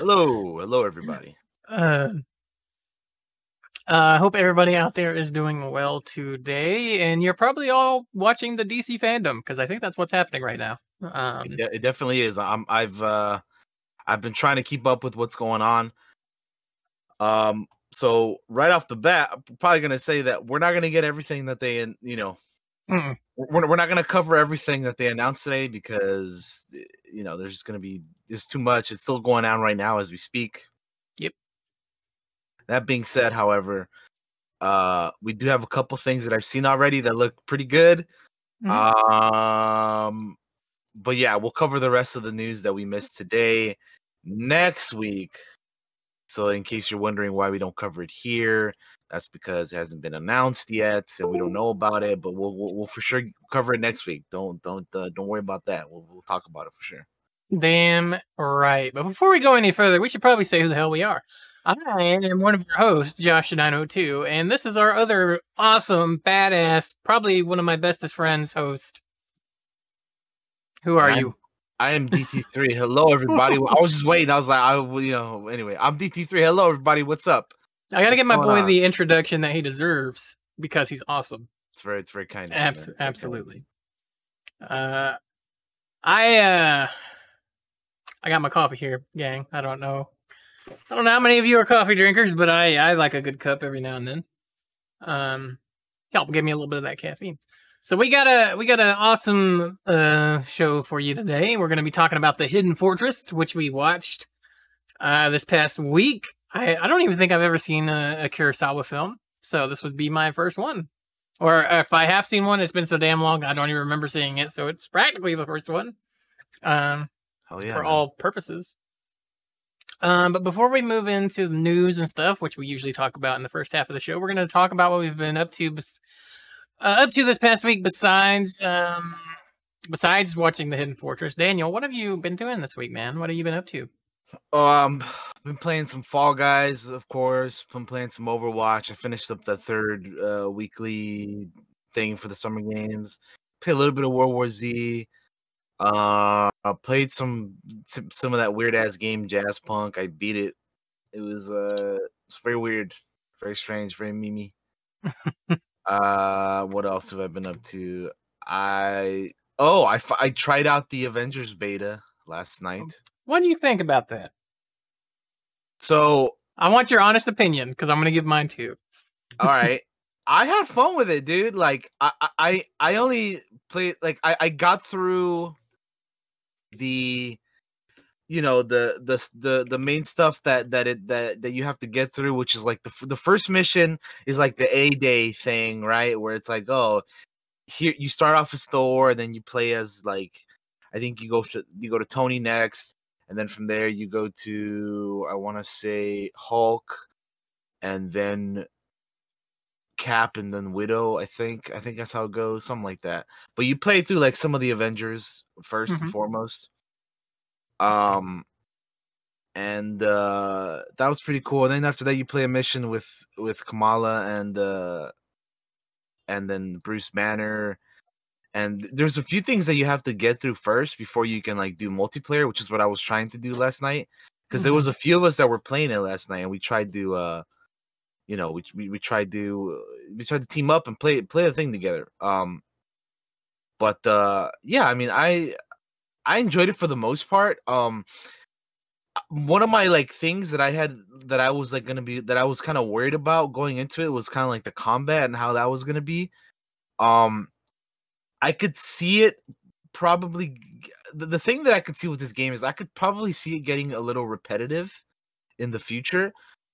hello, hello, everybody. Uh, I hope everybody out there is doing well today, and you're probably all watching the DC fandom because I think that's what's happening right now. Um, It, de- it definitely is. I'm, I've, uh, I've been trying to keep up with what's going on. Um, so right off the bat, I'm probably gonna say that we're not gonna get everything that they, you know, Mm-mm. we're, we're not gonna cover everything that they announced today because eh, you know there's just gonna be there's too much. It's still going on right now as we speak. Yep. That being said, however, uh, we do have a couple things that I've seen already that look pretty good. Um, but yeah, we'll cover the rest of the news that we missed today next week. So, in case you're wondering why we don't cover it here, that's because it hasn't been announced yet, and we don't know about it. But we'll we'll, we'll for sure cover it next week. Don't don't uh, don't worry about that. We'll we'll talk about it for sure. Damn right. But before we go any further, we should probably say who the hell we are. I am one of your hosts, Josh902, and this is our other awesome, badass, probably one of my bestest friends host. Who are I'm- you? I am DT3. Hello, everybody. I was just waiting. I was like, I you know. Anyway, I'm DT3. Hello, everybody. What's up? I gotta what's give my boy on? the introduction that he deserves because he's awesome. It's very it's very kind. of you, Abs-. Very kind absolutely. Uh, I uh, I got my coffee here, gang. I don't know, I don't know how many of you are coffee drinkers, but I I like a good cup every now and then. Um, help give me a little bit of that caffeine. So we got a we got an awesome uh show for you today. We're gonna be talking about the Hidden Fortress, which we watched uh this past week. I I don't even think I've ever seen a, a Kurosawa film, so this would be my first one. Or if I have seen one, it's been so damn long I don't even remember seeing it. So it's practically the first one, um, Hell yeah. for man. all purposes. Um, but before we move into the news and stuff, which we usually talk about in the first half of the show, we're going to talk about what we've been up to, bes- uh, up to this past week. Besides, um, besides watching the Hidden Fortress, Daniel, what have you been doing this week, man? What have you been up to? Um, been playing some Fall Guys, of course. Been playing some Overwatch. I finished up the third uh, weekly thing for the summer games. Played a little bit of World War Z. Uh, I played some some some of that weird ass game Jazzpunk. I beat it. It was uh, it's very weird, very strange, very mimi. uh, what else have I been up to? I oh, I I tried out the Avengers beta last night. What do you think about that? So I want your honest opinion because I'm to give mine too. all right i had fun with it dude like i i i only played like i i got through the you know the the the the main stuff that that it that that you have to get through which is like the the first mission is like the a day thing right where it's like oh here you start off as thor and then you play as like i think you go to you go to tony next and then from there you go to i want to say hulk and then Cap and then Widow. I think I think that's how it goes, something like that. But you play through like some of the Avengers 1st Mhm. and foremost. Um, and uh that was pretty cool. And then after that, you play a mission with with Kamala and uh and then Bruce Banner. And there's a few things that you have to get through first before you can like do multiplayer, which is what I was trying to do last night. Because there Mhm. was a few of us that were playing it last night, and we tried to uh you know we, we, we tried to we tried to team up and play play the thing together um but uh yeah i mean i i enjoyed it for the most part um uh, one of my like things that i had that i was like gonna be that i was kind of worried about going into it was kind of like the combat and how that was gonna be um i could see it probably the, the thing that i could see with this game is i could probably see it getting a little repetitive in the future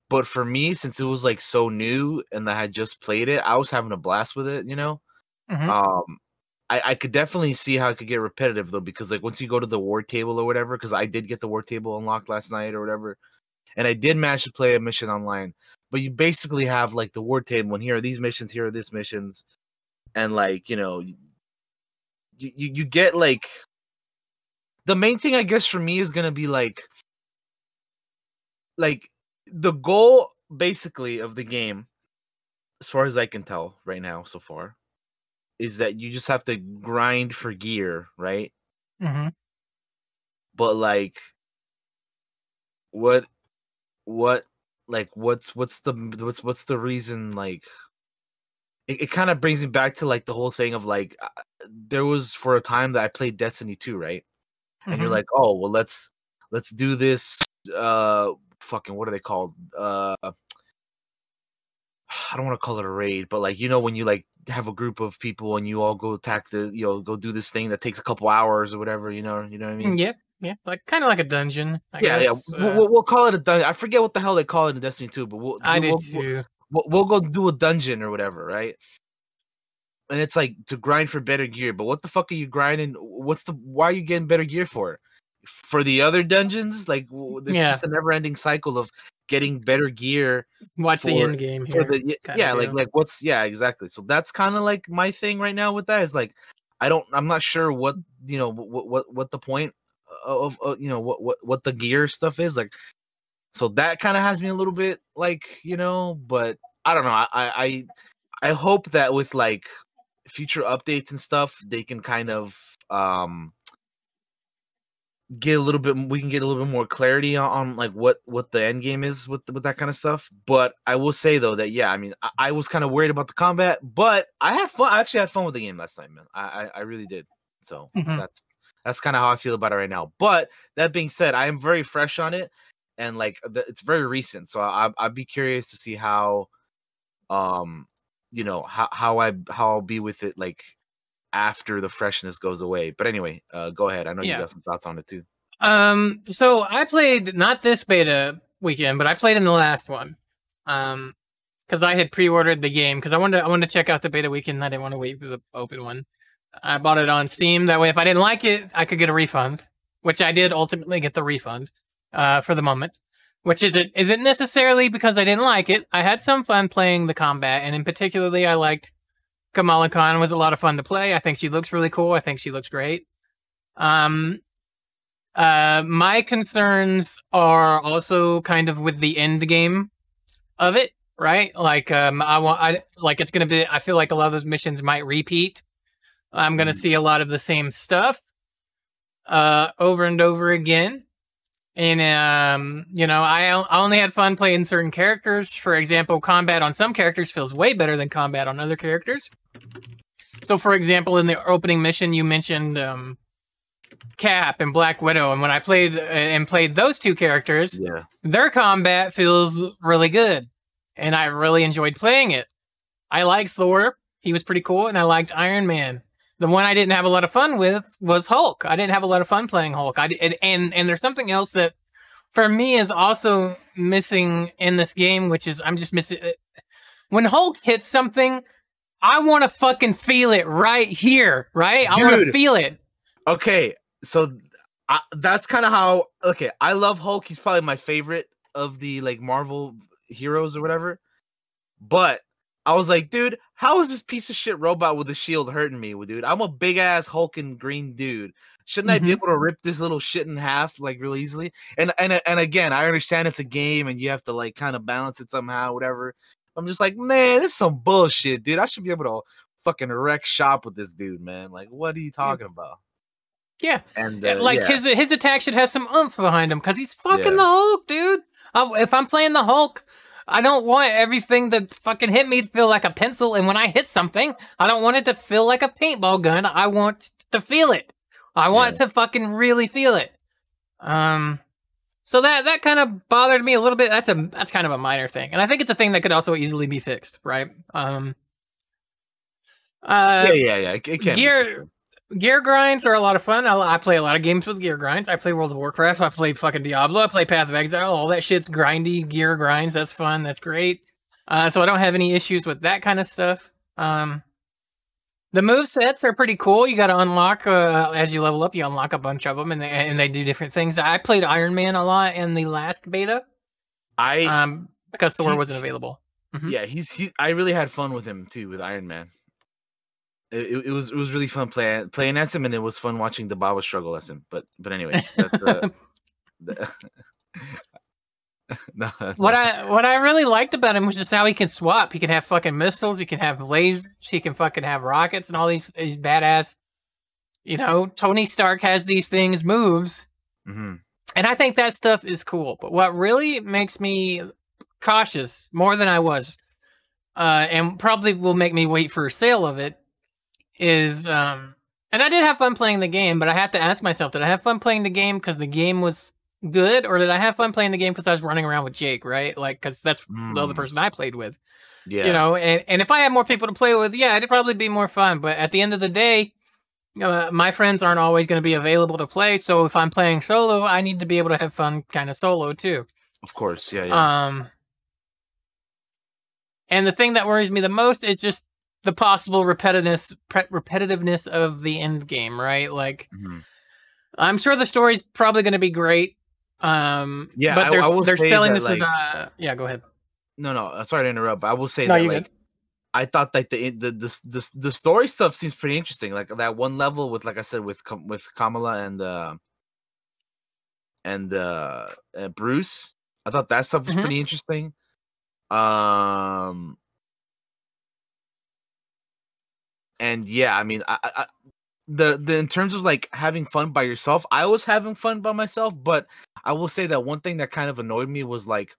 but for me since it was like so new and i had just played it i was having a blast with it you know Mhm. um I, I could definitely see how it could get repetitive though because like once you go to the war table or whatever because i did get the war table unlocked last night or whatever and i did manage to play a mission online but you basically have like the war table and here are these missions here are these missions and like you know you, you, you get like the main thing i guess for me is gonna be like like the goal basically of the game as far as i can tell right now so far is that you just have to grind for gear right Mhm. but like what what like what's what's the what's what's the reason like it, it kind of brings me back to like the whole thing of like uh, there was for a time that I played Destiny 2, right? And you're Mhm. like, "Oh, well let's let's do this uh fucking what are they called? Uh I don't want to call it a raid, but like you know when you like have a group of people and you all go attack the you know go do this thing that takes a couple hours or whatever, you know, you know what I mean? yeah, yeah, like kind of like a dungeon. I yeah, guess. yeah. Uh, We'll, we'll, call it a dungeon. I forget what the hell they call it in Destiny 2, but we'll I we'll, did too. We'll, we'll go do a dungeon or whatever, right? And it's like to grind for better gear, but what the fuck are you grinding? What's the why are you getting better gear for? For the other dungeons, like it's Yeah. just a never-ending cycle of getting better gear What's the end game for here? the yeah, like deal. like what's yeah, exactly. So that's kind of like my thing right now with that is like I don't I'm not sure what you know what what what the point of, of you know what what what the gear stuff is like. So that kind of has me a little bit like you know, but I don't know. I I I, hope that with like future updates and stuff, they can kind of um get a little bit we can get a little bit more clarity on, on like what what the end game is with with that kind of stuff but i will say though that yeah i mean i, I was kind of worried about the combat but i had fun i actually had fun with the game last night man i i, I really did so Mhm. that's that's kind of how i feel about it right now but that being said i am very fresh on it and like the, it's very recent so I, i'd be curious to see how um you know how, how i how i'll be with it like after the freshness goes away but anyway uh go ahead i know Yeah. you got some thoughts on it too Um, so I played not this beta weekend, but I played in the last one. Um, because I had pre-ordered the game because I wanted to, I wanted to check out the beta weekend. I didn't want to wait for the open one. I bought it on Steam. That way, if I didn't like it, I could get a refund, which I did ultimately get the refund. Uh, for the moment, which is it isn't necessarily because I didn't like it. I had some fun playing the combat, and in particularly, I liked Kamala Khan. Was a lot of fun to play. I think she looks really cool. I think she looks great. Um, uh, my concerns are also kind of with the end game of it, right? Like, um, I want, I like it's gonna be. I feel like a lot of those missions might repeat. I'm gonna Mhm. see a lot of the same stuff, uh, over and over again. And um, you know, I only had fun playing certain characters. For example, combat on some characters feels way better than combat on other characters. So, for example, in the opening mission, you mentioned um, Cap and Black Widow, and when I played uh, and played those two characters, yeah their combat feels really good, and I really enjoyed playing it. I liked Thor; he was pretty cool, and I liked Iron Man. The one I didn't have a lot of fun with was Hulk. I didn't have a lot of fun playing Hulk. I did, and and there's something else that for me is also missing in this game, which is I'm just missing. uh, When Hulk hits something, I want to fucking feel it right here, right? I want to feel it. Okay, so I, that's kind of how. Okay, I love Hulk. He's probably my favorite of the like Marvel heroes or whatever. But I was like, dude, how is this piece of shit robot with a shield hurting me, dude? I'm a big ass Hulk and green dude. Shouldn't I be Mhm. able to rip this little shit in half like real easily? And and and again, I understand it's a game and you have to like kind of balance it somehow, whatever. I'm just like, man, this is some bullshit, dude. I should be able to fucking wreck shop with this dude, man. Like, what are you talking about? Yeah, And uh, like yeah. his his attack should have some oomph behind him because he's fucking Yeah. the Hulk, dude. I, if I'm playing the Hulk, I don't want everything that fucking hit me to feel like a pencil, and when I hit something, I don't want it to feel like a paintball gun. I want to feel it. I want to fucking really feel it. Um, so that that kind of bothered me a little bit. That's a that's kind of a minor thing, and I think it's a thing that could also easily be fixed, right? Um, uh, yeah, yeah, yeah. It, can gear-. Gear grinds are a lot of fun. I, I play a lot of games with gear grinds. I play World of Warcraft. I play fucking Diablo. I play Path of Exile. All that shit's grindy gear grinds. That's fun. That's great. Uh, so I don't have any issues with that kind of stuff. Um, the move sets are pretty cool. You got to unlock uh, as you level up. You unlock a bunch of them, and they, and they do different things. I played Iron Man a lot in the last beta I um, because Thor he- wasn't available. Mhm. yeah, he's he. I really had fun with him too with Iron Man. It, it, was it was really fun playing playing as him, and it was fun watching the Baba struggle as him. But but anyway, that's, uh, the- no, What I what I really liked about him was just how he can swap. He can have fucking missiles. He can have lasers. He can fucking have rockets and all these these badass. You know, Tony Stark has these things moves, Mhm. And I think that stuff is cool. But what really makes me cautious more than I was, uh, and probably will make me wait for a sale of it, is um, and I did have fun playing the game, but I have to ask myself, did I have fun playing the game because the game was good, or did I have fun playing the game because I was running around with Jake, right? Like, because that's the other Mm. person I played with. Yeah. You know, and, and if I had more people to play with, yeah, it'd probably be more fun. But at the end of the day, uh, my friends aren't always going to be available to play. So if I'm playing solo, I need to be able to have fun kind of solo too. Of course. Yeah. Yeah. Um, and the thing that worries me the most is just the possible repetitiveness pre- repetitiveness of the end game, right? Like Mhm. I'm sure the story's probably going to be great. Um, Yeah, but they're I will they're say selling that, this as a yeah. Go ahead. No, no. uh, Sorry to interrupt, but I will say No, that like good. I thought like the the the the, the story stuff seems pretty interesting. Like that one level with like I said with with Kamala and uh and uh, uh Bruce. I thought that stuff was Mhm. pretty interesting. Um and yeah, I mean I, I the the in terms of like having fun by yourself, I was having fun by myself, but I will say that one thing that kind of annoyed me was like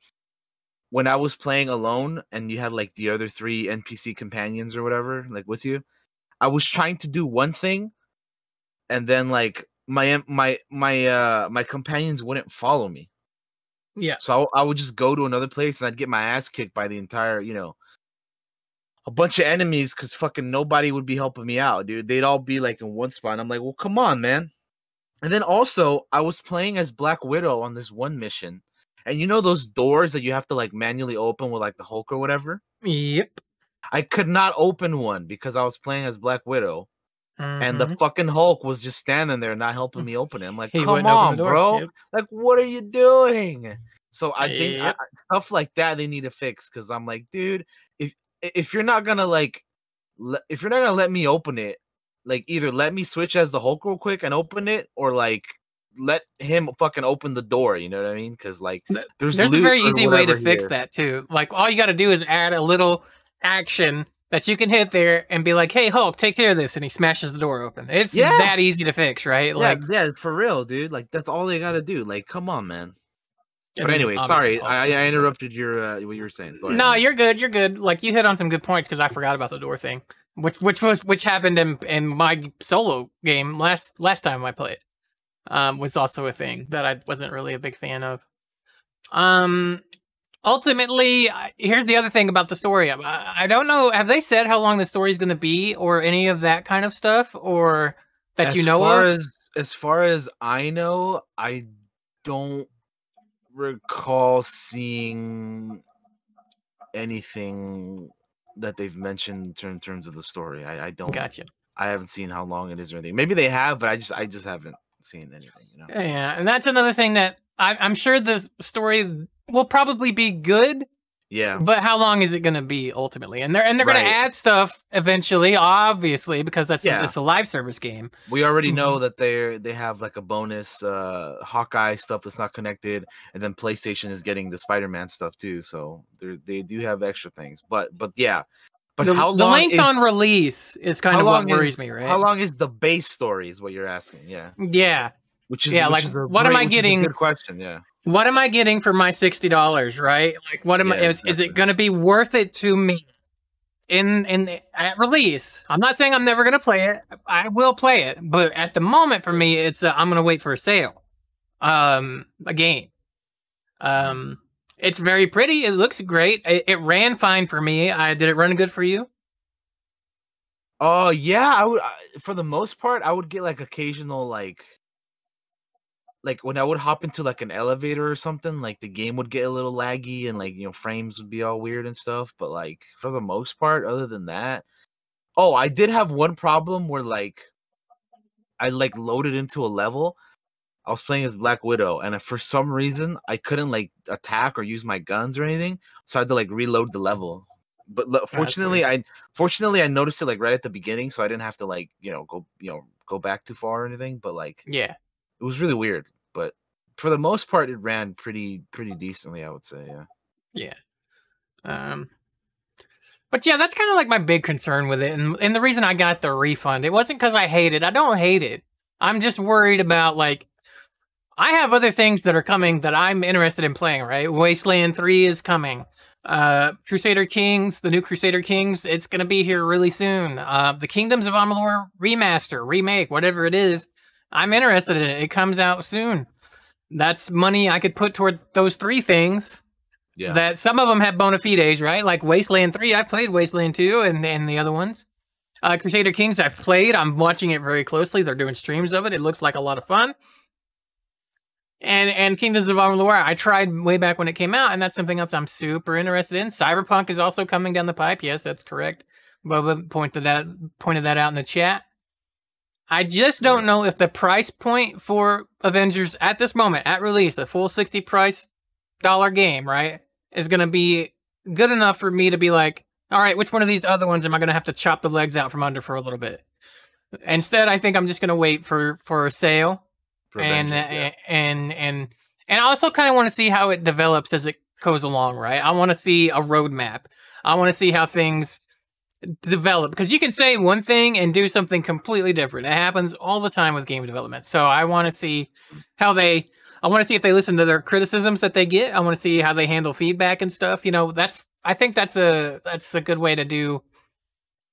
when I was playing alone and you had like the other three NPC companions or whatever, like with you, I was trying to do one thing and then like my my my uh my companions wouldn't follow me. Yeah. So I, I would just go to another place and I'd get my ass kicked by the entire, you know, a bunch of enemies because fucking nobody would be helping me out, dude. They'd all be like in one spot. And I'm like, well, come on, man. And then also, I was playing as Black Widow on this one mission. And you know those doors that you have to like manually open with like the Hulk or whatever? Yep. I could not open one because I was playing as Black Widow. And the Mhm. fucking Hulk was just standing there not helping me open it. I'm like, come on, bro. Yep. Like, what are you doing? So I think I- stuff like that they need to fix because I'm like, dude, if you're not gonna like, if you're not gonna let me open it, like either let me switch as the Hulk real quick and open it, or like let him fucking open the door. You know what I mean? Because like, Th- there's There's a very easy way to whatever fix that too. Like all you got to do is add a little action that you can hit there and be like, "Hey Hulk, take care of this," and he smashes the door open. It's Yeah. that easy to fix, right? Yeah, Like, yeah, for real, dude. Like that's all they gotta do. Like, come on, man. But anyway, sorry, I, I interrupted your uh, what you were saying. No, you're good. You're good. Like you hit on some good points because I forgot about the door thing, which which was which happened in in my solo game last last time I played. Um, was also a thing that I wasn't really a big fan of. Um, ultimately, here's the other thing about the story. I, I don't know. Have they said how long the story's going to be, or any of that kind of stuff, or that you know far of? As, as far as I know, I don't recall seeing anything that they've mentioned in terms of the story. I, I don't. Gotcha. I haven't seen how long it is or anything. Maybe they have, but I just I just haven't seen anything. You know. Yeah, and that's another thing that I, I'm sure the story will probably be good, Yeah. but how long is it going to be ultimately? And they're and they're going to add stuff eventually, obviously, because that's Yeah. it's a live service game. We already know Mhm. that they're they have like a bonus uh Hawkeye stuff that's not connected, and then PlayStation is getting the Spider-Man stuff too. So they they do have extra things. But but yeah. But the, how long the length is, on release is kind of what worries is- me, right? How long is the base story? Is what you're asking? Yeah, Yeah. which is Yeah, which like, is a what am I getting- Good question. Yeah, What am I getting for my sixty dollars? Right? Like, what am I? Yeah, Is, is it going to be worth it to me? In in at release, I'm not saying I'm never going to play it. I will play it, but at the moment, for me, it's uh, I'm going to wait for a sale. Um, a game. Um, it's very pretty. It looks great. It, it ran fine for me. I did it run good for you? Oh yeah, I would I- for the most part I would get like occasional like like when I would hop into like an elevator or something, like the game would get a little laggy and like you know frames would be all weird and stuff, but like for the most part other than that, oh, I did have one problem where like I like loaded into a level. I was playing as Black Widow and for some reason I couldn't like attack or use my guns or anything, so I had to like reload the level. But lo- ah, fortunately, I fortunately I noticed it like right at the beginning, so I didn't have to like you know go you know go back too far or anything. But like Yeah. It was really weird. But for the most part, it ran pretty pretty decently. I would say, yeah. Yeah. Um but yeah, that's kind of like my big concern with it. And and the reason I got the refund, it wasn't because I hate it. I don't hate it. I'm just worried about like I have other things that are coming that I'm interested in playing. Right, Wasteland Three is coming. Uh, Crusader Kings, the new Crusader Kings, it's gonna be here really soon. Uh, the Kingdoms of Amalur remaster, remake, whatever it is, I'm interested in it. It comes out soon. That's money I could put toward those three things. Yeah. That some of them have bona fides, right? Like Wasteland 3, I played Wasteland 2 and, and the other ones. Uh, Crusader Kings, I've played. I'm watching it very closely. They're doing streams of it. It looks like a lot of fun. And and Kingdoms of Amalur, I tried way back when it came out, and that's something else I'm super interested in. Cyberpunk is also coming down the pipe. Yes, that's correct. Bubba pointed that pointed that out in the chat. I just don't know if the price point for Avengers at this moment, at release, a full 60 price dollar game, right, is going to be good enough for me to be like, all right, which one of these other ones am I going to have to chop the legs out from under for a little bit? Instead, I think I'm just going to wait for for a sale For and, yeah. and and and I also kind of want to see how it develops as it goes along, right? I want to see a roadmap. I want to see how things develop because you can say one thing and do something completely different. It happens all the time with game development. So I want to see how they. I want to see if they listen to their criticisms that they get. I want to see how they handle feedback and stuff. You know, that's. I think that's a that's a good way to do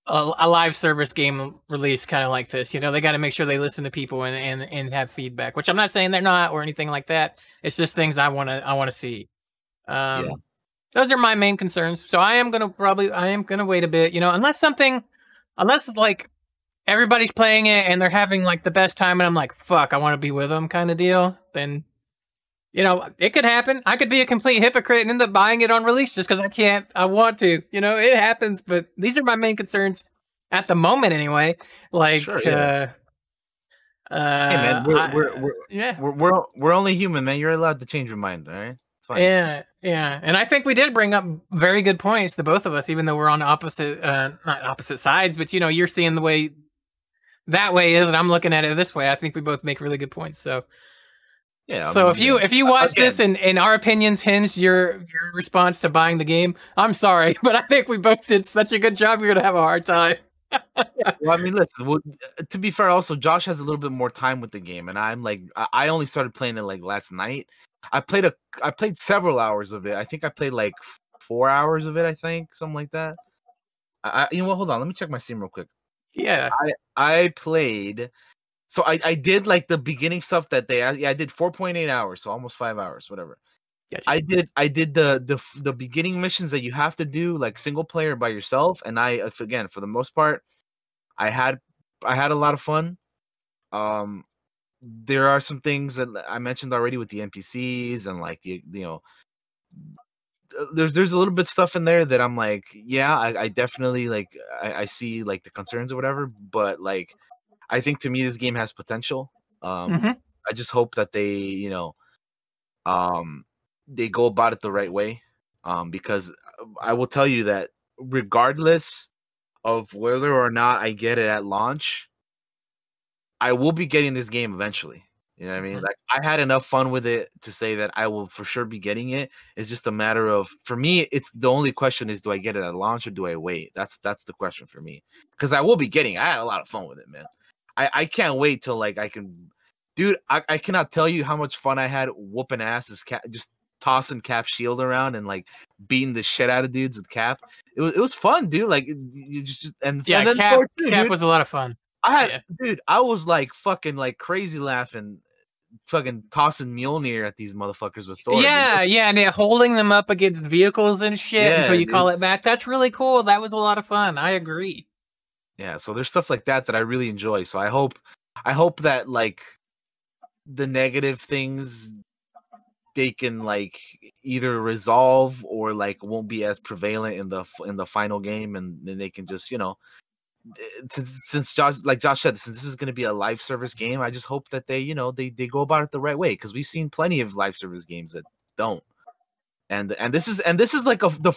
a, a live service game release kind of like this. You know, they got to make sure they listen to people and, and and have feedback. Which I'm not saying they're not or anything like that. It's just things I want to I want to see. Um, Yeah. Those are my main concerns. So I am gonna probably I am gonna wait a bit. You know, unless something, unless it's like everybody's playing it and they're having like the best time, and I'm like, fuck, I want to be with them, kind of deal. Then. You know, it could happen. I could be a complete hypocrite and end up buying it on release just because I can't. I want to. You know, it happens. But these are my main concerns at the moment, anyway. Like, Sure, yeah. uh, uh, Hey man, we're, I- we're, we're, yeah, we're we're we're only human, man. You're allowed to change your mind, all right? Yeah, yeah, and I think we did bring up very good points, the both of us, even though we're on opposite, uh, not opposite sides, but you know, you're seeing the way that way is, and I'm looking at it this way. I think we both make really good points. So, Yeah. I so mean, if you if you watch again- this and, and our opinions hinge your your response to buying the game, I'm sorry, but I think we both did such a good job. You're gonna have a hard time. Well, I mean, listen. Well, uh, to be fair, also Josh has a little bit more time with the game, and I'm like, I I only started playing it like last night. I played a, I played several hours of it. I think I played like four hours of it. I think something like that. I, I you know what? Hold on, let me check my Steam real quick. Yeah, I played. So I, I did like the beginning stuff that they yeah, I did 4.8 hours, so almost five hours, whatever. Gotcha. I did I did the the the beginning missions that you have to do like single player by yourself, and I again for the most part, I had I had a lot of fun. Um, there are some things that I mentioned already with the NPCs and like the you know uh, there's there's a little bit stuff in there that I'm like, yeah, I, I definitely like I, I see like the concerns or whatever, but like I think to me this game has potential. Um Mhm. I just hope that they, you know, um they go about it the right way. Um because uh, I will tell you that regardless of whether or not I get it at launch, I will be getting this game eventually. You know what I mean? Mhm. Like I had enough fun with it to say that I will for sure be getting it. It's just a matter of for me, it's the only question is do I get it at launch or do I wait? That's that's the question for me. Because I will be getting. I had a lot of fun with it, man. I, I can't wait till like I can dude, I, I cannot tell you how much fun I had whooping asses cap just tossing cap shield around and like beating the shit out of dudes with cap. It was it was fun, dude. Like you just, and yeah. and Cap, too, Cap dude. was a lot of fun. I had, Yeah. dude, I was like fucking like crazy laughing, fucking tossing Mjolnir at these motherfuckers with Thor. dude. Yeah, yeah, and they're holding them up against vehicles and shit Yeah, until you dude. call it back. That's really cool. That was a lot of fun. I agree. yeah. So there's stuff like that that I really enjoy. So I hope, I hope that like the negative things they can like either resolve or like won't be as prevalent in the in the final game, and then they can just you know. eh, Since, since Josh, like Josh said, since this is going to be a live service game, I just hope that they, you know, they they go about it the right way because we've seen plenty of live service games that don't, and and this is and this is like a the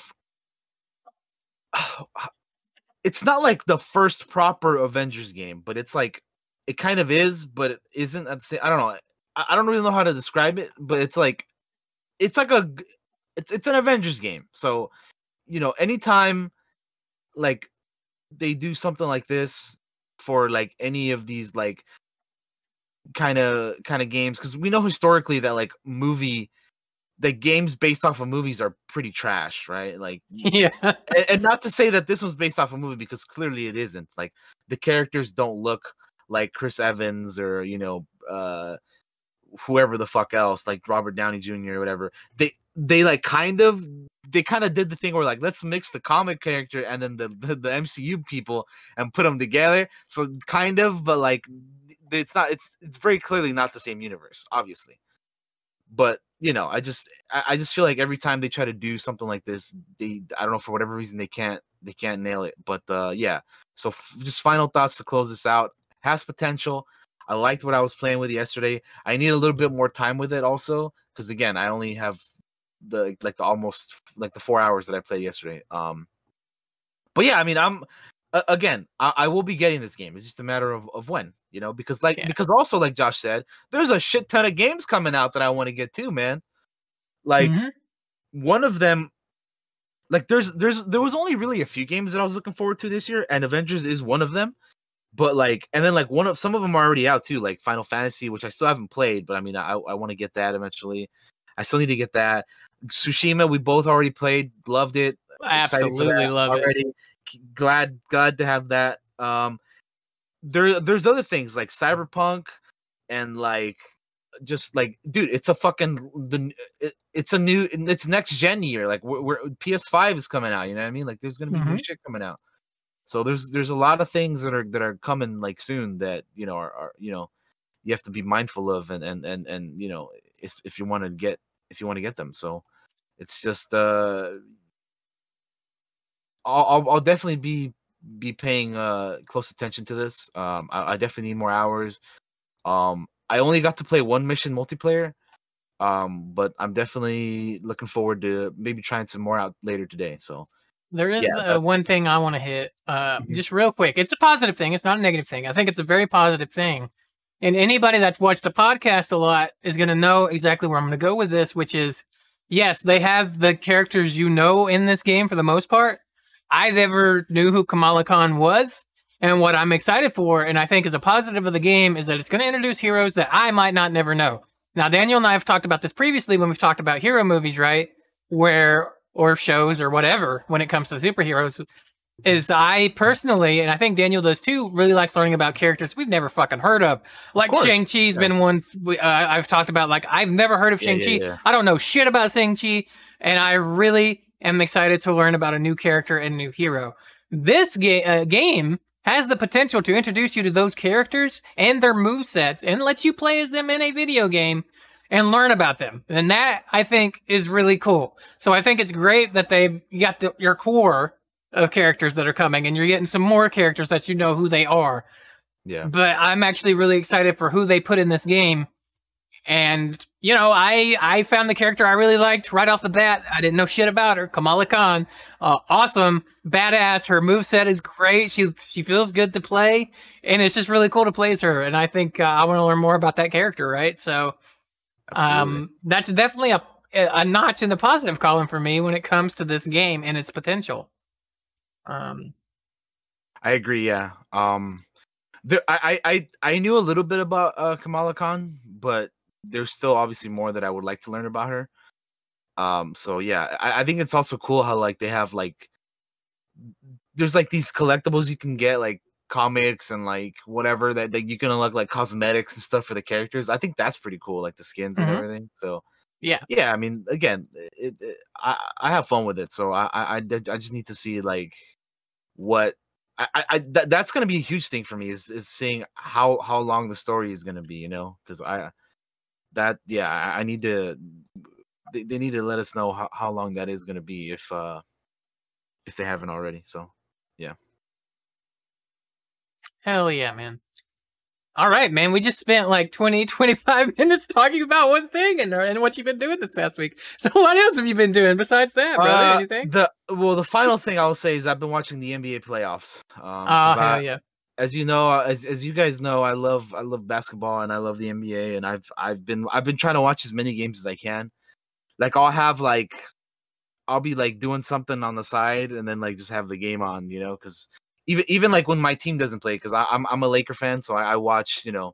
it's not like the first proper Avengers game, but it's like it kind of is, but it isn't same. I don't know. I, don't really know how to describe it, but it's like it's like a it's it's an Avengers game. So you know, anytime like they do something like this for like any of these like kind of kind of games because we know historically that like movie the games based off of movies are pretty trash, right? Like, yeah, and, and, not to say that this was based off a movie because clearly it isn't. Like, the characters don't look like Chris Evans or you know, uh, whoever the fuck else, like Robert Downey Jr. or whatever. They they like kind of they kind of did the thing where like let's mix the comic character and then the, the the MCU people and put them together. So kind of, but like it's not. It's it's very clearly not the same universe, obviously. But you know, I just I, just feel like every time they try to do something like this, they I don't know for whatever reason they can't they can't nail it. But uh yeah. So f- just final thoughts to close this out. Has potential. I liked what I was playing with yesterday. I need a little bit more time with it also because again, I only have the like the almost like the four hours that I played yesterday. Um, but yeah, I mean, I'm uh, again, I, I, will be getting this game. It's just a matter of, of when, you know, because like yeah. because also like Josh said, there's a shit ton of games coming out that I want to get too, man. Like mm-hmm. one of them, like there's there's there was only really a few games that I was looking forward to this year, and Avengers is one of them. But like, and then like one of some of them are already out too, like Final Fantasy, which I still haven't played, but I mean, I I want to get that eventually. I still need to get that. Tsushima, we both already played, loved it. Absolutely love already. it glad glad to have that. Um, there there's other things like Cyberpunk and like just like dude it's a fucking the it, it's a new it's next gen year like we're, we're, ps5 is coming out you know what i mean like there's gonna be mm-hmm. new shit coming out so there's there's a lot of things that are that are coming like soon that you know are, are you know you have to be mindful of and and and, and you know if, if you want to get if you want to get them so it's just uh I'll, I'll definitely be be paying uh close attention to this. Um, I, I, definitely need more hours. Um, I only got to play one mission multiplayer. Um, but I'm definitely looking forward to maybe trying some more out later today. So there is yeah, uh, one thing I want to hit, uh, mm-hmm. just real quick. It's a positive thing. It's not a negative thing. I think it's a very positive thing. And anybody that's watched the podcast a lot is going to know exactly where I'm going to go with this, which is yes, they have the characters you know in this game for the most part, I never knew who Kamala Khan was. And what I'm excited for, and I think is a positive of the game, is that it's going to introduce heroes that I might not never know. Now, Daniel and I have talked about this previously when we've talked about hero movies, right? Where, or shows or whatever, when it comes to superheroes, is I personally, and I think Daniel does too, really likes learning about characters we've never fucking heard of. Like Shang-Chi's yeah. been one uh, I've talked about. Like, I've never heard of yeah, Shang-Chi. Yeah, I don't know shit about Shang-Chi. And I really am excited to learn about a new character and new hero. This ga- uh, game has the potential to introduce you to those characters and their move sets and let you play as them in a video game and learn about them. And that I think is really cool. So I think it's great that they got the, your core of characters that are coming and you're getting some more characters that you know who they are. Yeah. But I'm actually really excited for who they put in this game and you know, I I found the character I really liked right off the bat. I didn't know shit about her. Kamala Khan, uh, awesome, badass. Her move set is great. She she feels good to play, and it's just really cool to play as her. And I think uh, I want to learn more about that character. Right, so um, that's definitely a a notch in the positive column for me when it comes to this game and its potential. Um, I agree. Yeah. Um, there, I I I knew a little bit about uh, Kamala Khan, but there's still obviously more that I would like to learn about her. Um, so yeah, I, I think it's also cool how like they have like there's like these collectibles you can get like comics and like whatever that, that you can unlock like cosmetics and stuff for the characters. I think that's pretty cool, like the skins mm-hmm. and everything. So yeah, yeah. I mean, again, it, it, I I have fun with it. So I, I I just need to see like what I, I that, that's gonna be a huge thing for me is is seeing how how long the story is gonna be. You know, because I that yeah, I, I need to. They, they need to let us know how, how long that is to be if uh if they haven't already. So yeah. Hell yeah, man. All right, man. We just spent like 20, 25 minutes talking about one thing and, and what you've been doing this past week. So what else have you been doing besides that, brother? Uh, Anything? The well, the final thing I'll say is I've been watching the NBA playoffs. Um, oh hell I, yeah! as you know, uh, as as you guys know, I love I love basketball and I love the NBA, and I've I've been I've been trying to watch as many games as I can. Like I'll have like I'll be like doing something on the side and then like just have the game on, you know, because even even like when my team doesn't play, because I'm I'm a Laker fan, so I, I watch you know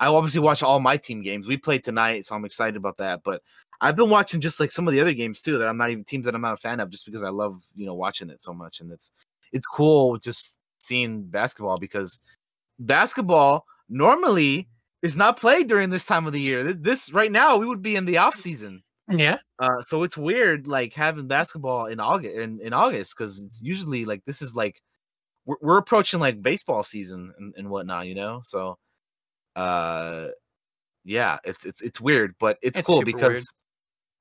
I obviously watch all my team games. We play tonight, so I'm excited about that. But I've been watching just like some of the other games too that I'm not even teams that I'm not a fan of, just because I love you know watching it so much, and it's it's cool just seeing basketball because basketball normally is not played during this time of the year. This, this right now we would be in the off season. Yeah. Uh, so it's weird like having basketball in August in, in August because it's usually like this is like we're, we're approaching like baseball season and, and whatnot, you know. So, uh, yeah, it's it's it's weird, but it's, It's cool because weird.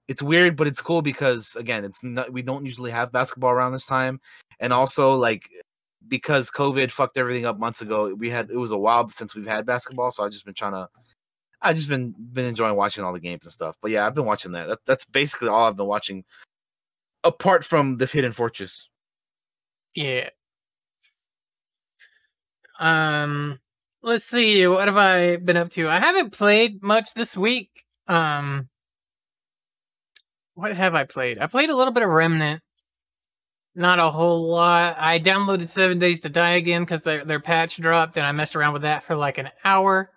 it's weird, but it's cool because again, it's not we don't usually have basketball around this time, and also like because COVID fucked everything up months ago. We had it was a while since we've had basketball, so I've just been trying to. I just been been enjoying watching all the games and stuff. But yeah, I've been watching that. that that's basically all I've been watching, apart from the Hidden Fortress. Yeah. Um, let's see. What have I been up to? I haven't played much this week. Um, what have I played? I played a little bit of Remnant. Not a whole lot. I downloaded Seven Days to Die again because their their patch dropped, and I messed around with that for like an hour.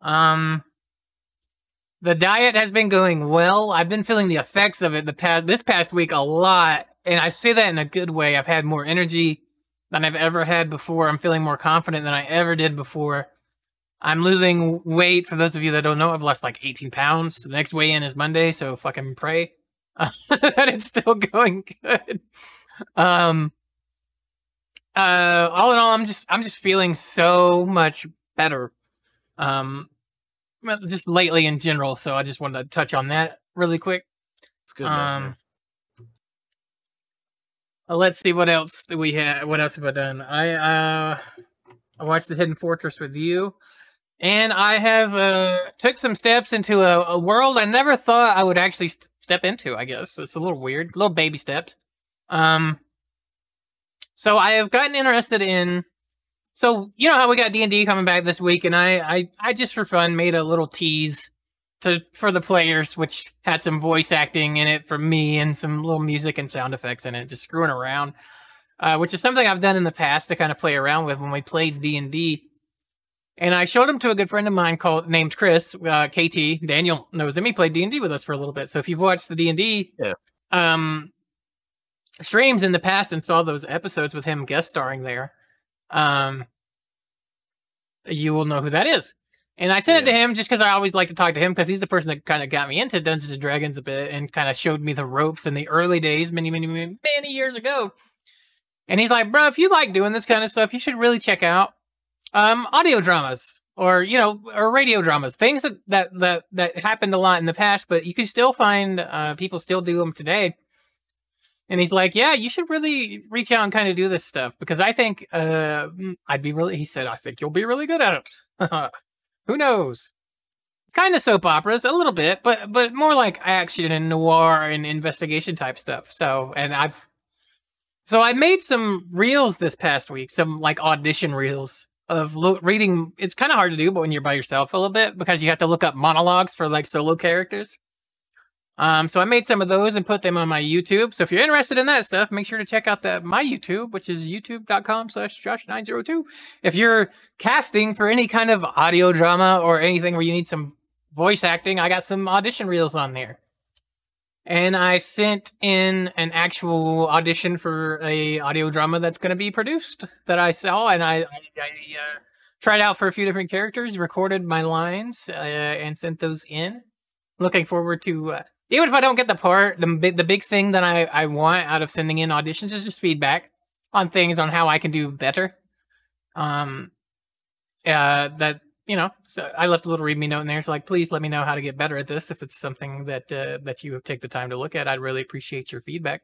Um, the diet has been going well. I've been feeling the effects of it the past this past week a lot, and I say that in a good way. I've had more energy than I've ever had before. I'm feeling more confident than I ever did before. I'm losing weight. For those of you that don't know, I've lost like 18 pounds. The next weigh in is Monday, so fucking pray that it's still going good. Um, uh, all in all, I'm just I'm just feeling so much better. Um, well, just lately in general. So I just wanted to touch on that really quick. It's good. Um, uh, let's see what else do we have. What else have I done? I uh, I watched the Hidden Fortress with you, and I have uh took some steps into a, a world I never thought I would actually st- step into. I guess it's a little weird, little baby steps. Um, so I have gotten interested in. So you know how we got D and D coming back this week, and I, I I just for fun made a little tease to for the players, which had some voice acting in it from me and some little music and sound effects in it, just screwing around, uh, which is something I've done in the past to kind of play around with when we played D and D. And I showed him to a good friend of mine called named Chris uh, KT. Daniel knows him. He played D and D with us for a little bit. So if you've watched the D and D, um, streams in the past and saw those episodes with him guest starring there, um, you will know who that is. And I sent it to him just because I always like to talk to him because he's the person that kind of got me into Dungeons and Dragons a bit and kind of showed me the ropes in the early days, many, many, many, many years ago. And he's like, bro, if you like doing this kind of stuff, you should really check out um, audio dramas or you know or radio dramas, things that that that that happened a lot in the past, but you can still find uh, people still do them today. And he's like, "Yeah, you should really reach out and kind of do this stuff because I think uh, mm, I'd be really." He said, "I think you'll be really good at it." Who knows? Kind of soap operas, a little bit, but but more like action and noir and investigation type stuff. So, and I've so I made some reels this past week, some like audition reels of lo- reading. It's kind of hard to do, but when you're by yourself a little bit because you have to look up monologues for like solo characters. Um, so I made some of those and put them on my YouTube. So if you're interested in that stuff, make sure to check out that my YouTube, which is youtube.com slash josh902. If you're casting for any kind of audio drama or anything where you need some voice acting, I got some audition reels on there. And I sent in an actual audition for a audio drama that's going to be produced that I saw, and I, I, I uh, tried out for a few different characters, recorded my lines, uh, and sent those in. Looking forward to uh, even if I don't get the part, the big the big thing that I I want out of sending in auditions is just feedback on things on how I can do better. Um, uh, that you know, so I left a little readme note in there. So like, please let me know how to get better at this. If it's something that uh, that you take the time to look at, I'd really appreciate your feedback.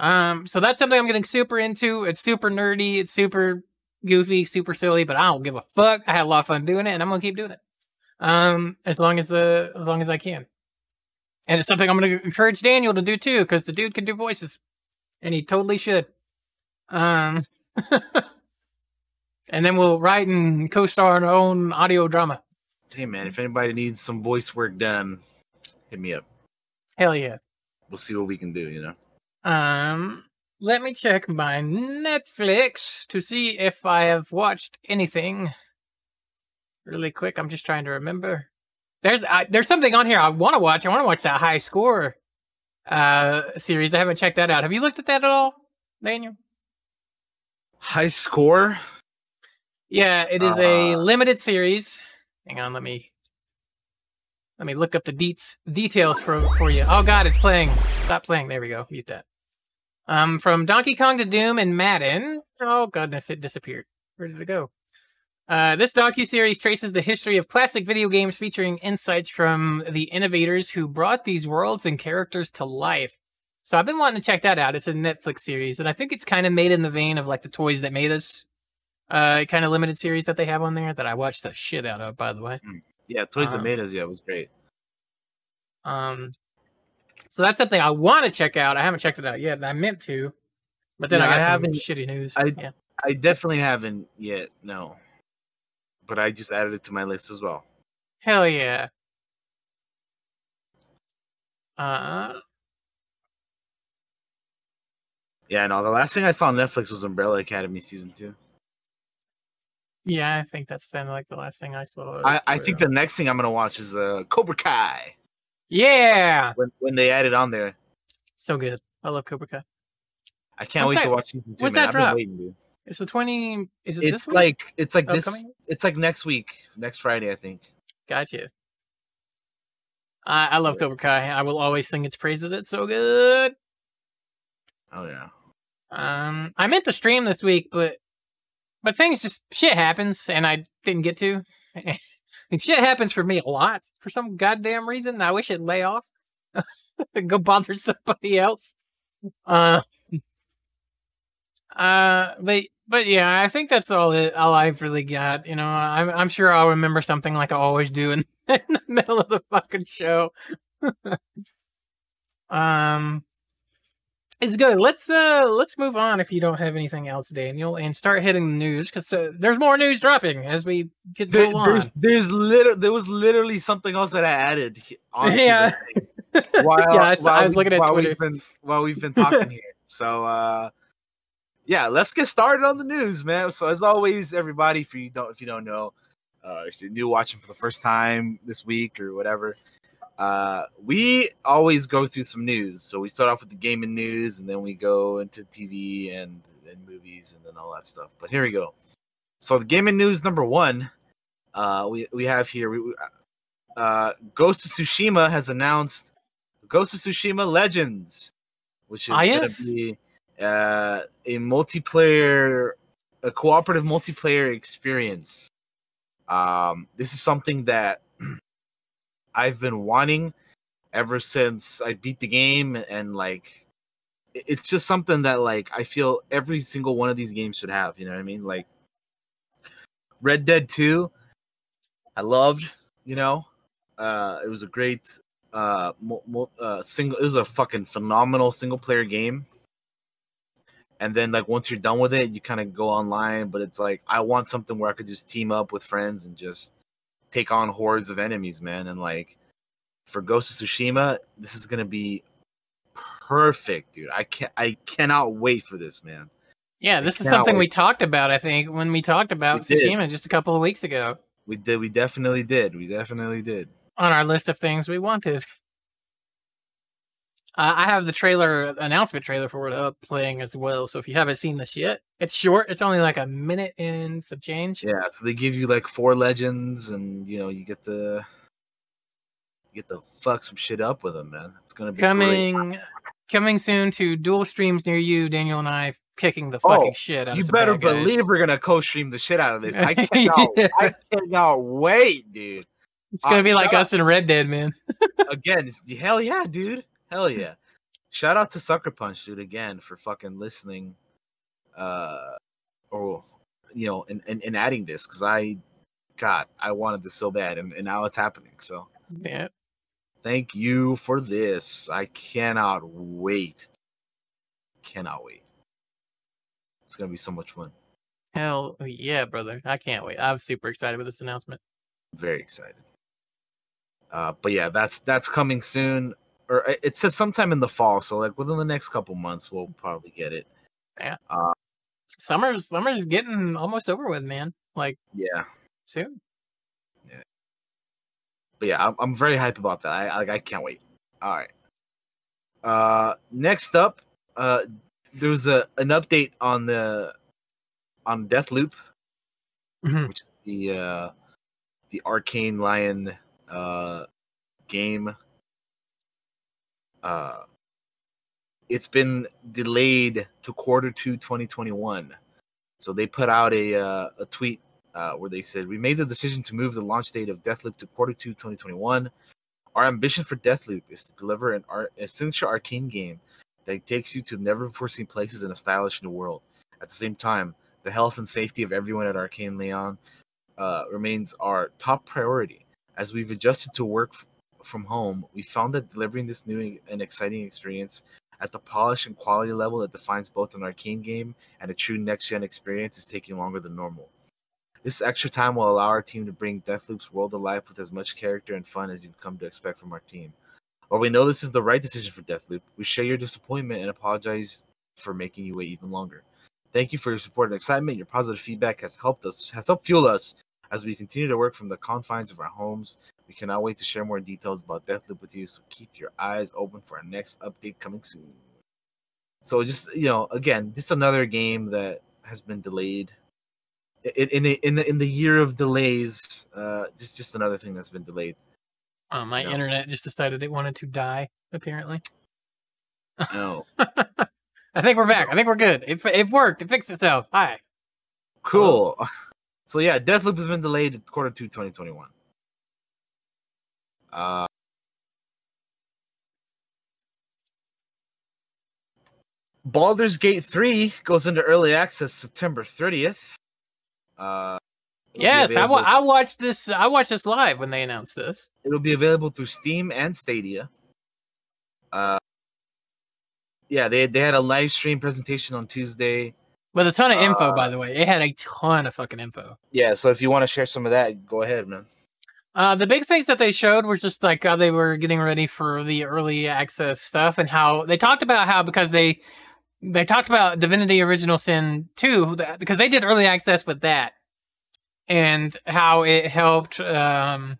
Um, so that's something I'm getting super into. It's super nerdy. It's super goofy, super silly, but I don't give a fuck. I had a lot of fun doing it, and I'm gonna keep doing it. Um, as long as uh, as long as I can. And it's something I'm going to encourage Daniel to do too, because the dude can do voices, and he totally should. Um, and then we'll write and co-star in our own audio drama. Hey man, if anybody needs some voice work done, hit me up. Hell yeah! We'll see what we can do. You know. Um, let me check my Netflix to see if I have watched anything. really quick. I'm just trying to remember. There's I, there's something on here I want to watch. I want to watch that high score uh series. I haven't checked that out. Have you looked at that at all, Daniel? High score. Yeah, it is a Uh. limited series. Hang on, let me let me look up the deets details for for you. Oh God, it's playing. Stop playing. There we go. Mute that. Um, from Donkey Kong to Doom and Madden. Oh goodness, it disappeared. Where did it go? Uh, this docu-series traces the history of classic video games featuring insights from the innovators who brought these worlds and characters to life. So I've been wanting to check that out. It's a Netflix series, and I think it's kind of made in the vein of like the Toys That Made Us uh, kind of limited series that they have on there that I watched the shit out of, by the way. Yeah, Toys Um, That Made Us. Yeah, it was great. Um, so that's something I want to check out. I haven't checked it out yet, and I meant to, but then Yeah, I got I some shitty news. I- yeah. I definitely haven't yet. No, but I just added it to my list as well. Hell yeah. Uh, Yeah, no. The last thing I saw on Netflix was Umbrella Academy season two. yeah, I think that's then like the last thing I saw. I, I think the next thing I'm gonna watch is uh Cobra Kai yeah, when when they add it on there. so good. I love Cobra Kai. I can't When's wait to watch season two. when's man. that I've been drop? waiting, dude. It's the twenty. Is it It's this week? like it's like this. It's like next week, next Friday, I think. Gotcha. I, I love Cobra Kai. I will always sing its praises. It's so good. Oh yeah. Um, I meant to stream this week, but but things just shit happens, and I didn't get to. and shit happens for me a lot for some goddamn reason. I wish it'd lay off, go bother somebody else. Uh, uh, but but yeah, I think that's all it, all I've really got. You know, I'm I'm sure I'll remember something like I always do in, in the middle of the fucking show. um. It's good. Let's uh let's move on if you don't have anything else, Daniel, and start hitting the news because uh, there's more news dropping as we get There, on. there's there's liter- there was literally something else that I added. Yeah. While, Yeah, I saw- I while was we- looking at while Twitter. We've been, while we've been talking here, so uh, yeah, let's get started on the news, man. So as always, everybody, if you don't if you don't know, uh, if you're new watching for the first time this week or whatever, uh, we always go through some news. So we start off with the gaming news, and then we go into TV and and movies, and then all that stuff. But here we go. So the gaming news number one, uh, we we have here. We, we- uh, Ghost of Tsushima has announced Ghost of Tsushima Legends, which is Ah, going to be uh, a multiplayer, a cooperative multiplayer experience. Um, this is something that I've been wanting ever since I beat the game, and like, it's just something that like I feel every single one of these games should have. You know what I mean? Like, Red Dead Two, I loved. You know, uh, it was a great uh, mul- mul- uh, single. It was a fucking phenomenal single player game. And then, like once you're done with it, you kind of go online. But it's like I want something where I could just team up with friends and just take on hordes of enemies, man. And like for Ghost of Tsushima, this is gonna be perfect, dude. I can't, I cannot wait for this, man. yeah, this is cannot something we talked about. I think when we talked about We did. Tsushima just a couple of weeks ago We did. We definitely did. We definitely did. on our list of things we wanted. Uh, I have the trailer announcement trailer for it up playing as well. So if you haven't seen this yet, it's short. It's only like a minute and some change. Yeah, so they give you like four legends, and you know you get to you get to fuck some shit up with them, man. It's gonna be great. coming coming soon to dual streams near you daniel and i kicking the fucking Oh, shit out You better believe we're gonna co-stream the shit out of this. I cannot, Yeah. I cannot wait, dude. it's gonna uh, be like up. us in red dead man Again, hell yeah, dude. Hell yeah. Shout out to Sucker Punch, dude, again for fucking listening, uh, or you know, and and, and adding this because I, God, I wanted this so bad, and, and now it's happening. So yeah Thank you for this. I cannot wait. Cannot wait. It's gonna be so much fun. hell yeah brother i can't wait i'm super excited with this announcement Very excited. Uh, but yeah, that's that's coming soon, or it- it says sometime in the fall. So like within the next couple months, we'll probably get it. Yeah. Summer's summer's getting almost over with man like Yeah, soon Yeah. but yeah, I'm, I'm very hype about that. I like I can't wait. All right. Uh, next up, uh, there was a an update on the on Deathloop, Mhm. which is the uh the Arkane Lyon uh game. Uh, it's been delayed to quarter two 2021. So they put out a uh, a tweet uh, where they said, "We made the decision to move the launch date of Deathloop to quarter two 2021. Our ambition for Deathloop is to deliver an art, signature Arkane game that takes you to never before seen places in a stylish new world. At the same time, the health and safety of everyone at Arkane Lyon uh, remains our top priority. As we've adjusted to work from home, we found that delivering this new and exciting experience at the polish and quality level that defines both an Arkane game and a true next gen experience is taking longer than normal. This extra time will allow our team to bring Deathloop's world to life with as much character and fun as you've come to expect from our team. While we know this is the right decision for Deathloop, we share your disappointment and apologize for making you wait even longer. Thank you for your support and excitement. Your positive feedback has helped us has helped fuel us as we continue to work from the confines of our homes. We cannot wait to share more details about Deathloop with you, so keep your eyes open for our next update coming soon. So just you know, again, just another game that has been delayed. In in the in the, in the year of delays, uh, just just another thing that's been delayed. Uh, my No. internet just decided it wanted to die. Apparently, No, I think we're back. I think we're good. It, it worked. It fixed itself. Hi. cool. So yeah, Deathloop has been delayed to quarter two 2021. Uh, Baldur's Gate 3 goes into early access September 30th. Uh, Yes, I, wa- I watched this. I watched this live when they announced this. It'll be available through Steam and Stadia. Uh, yeah, they they had a live stream presentation on Tuesday. With a ton of info, Uh, by the way. It had a ton of fucking info. Yeah, so if you want to share some of that, go ahead, man. Uh, the big things that they showed was just like how they were getting ready for the early access stuff, and how they talked about how because they they talked about Divinity Original Sin 2 because they did early access with that, and how it helped um,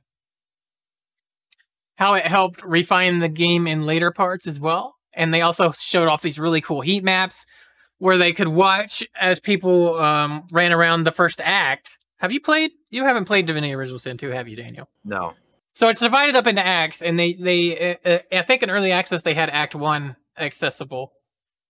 how it helped refine the game in later parts as well. And they also showed off these really cool heat maps where they could watch as people um, ran around the first act. Have you played? You haven't played Divinity Original Sin 2, have you, Daniel? No. So it's divided up into acts, and they they uh, uh, I think in early access they had Act One accessible,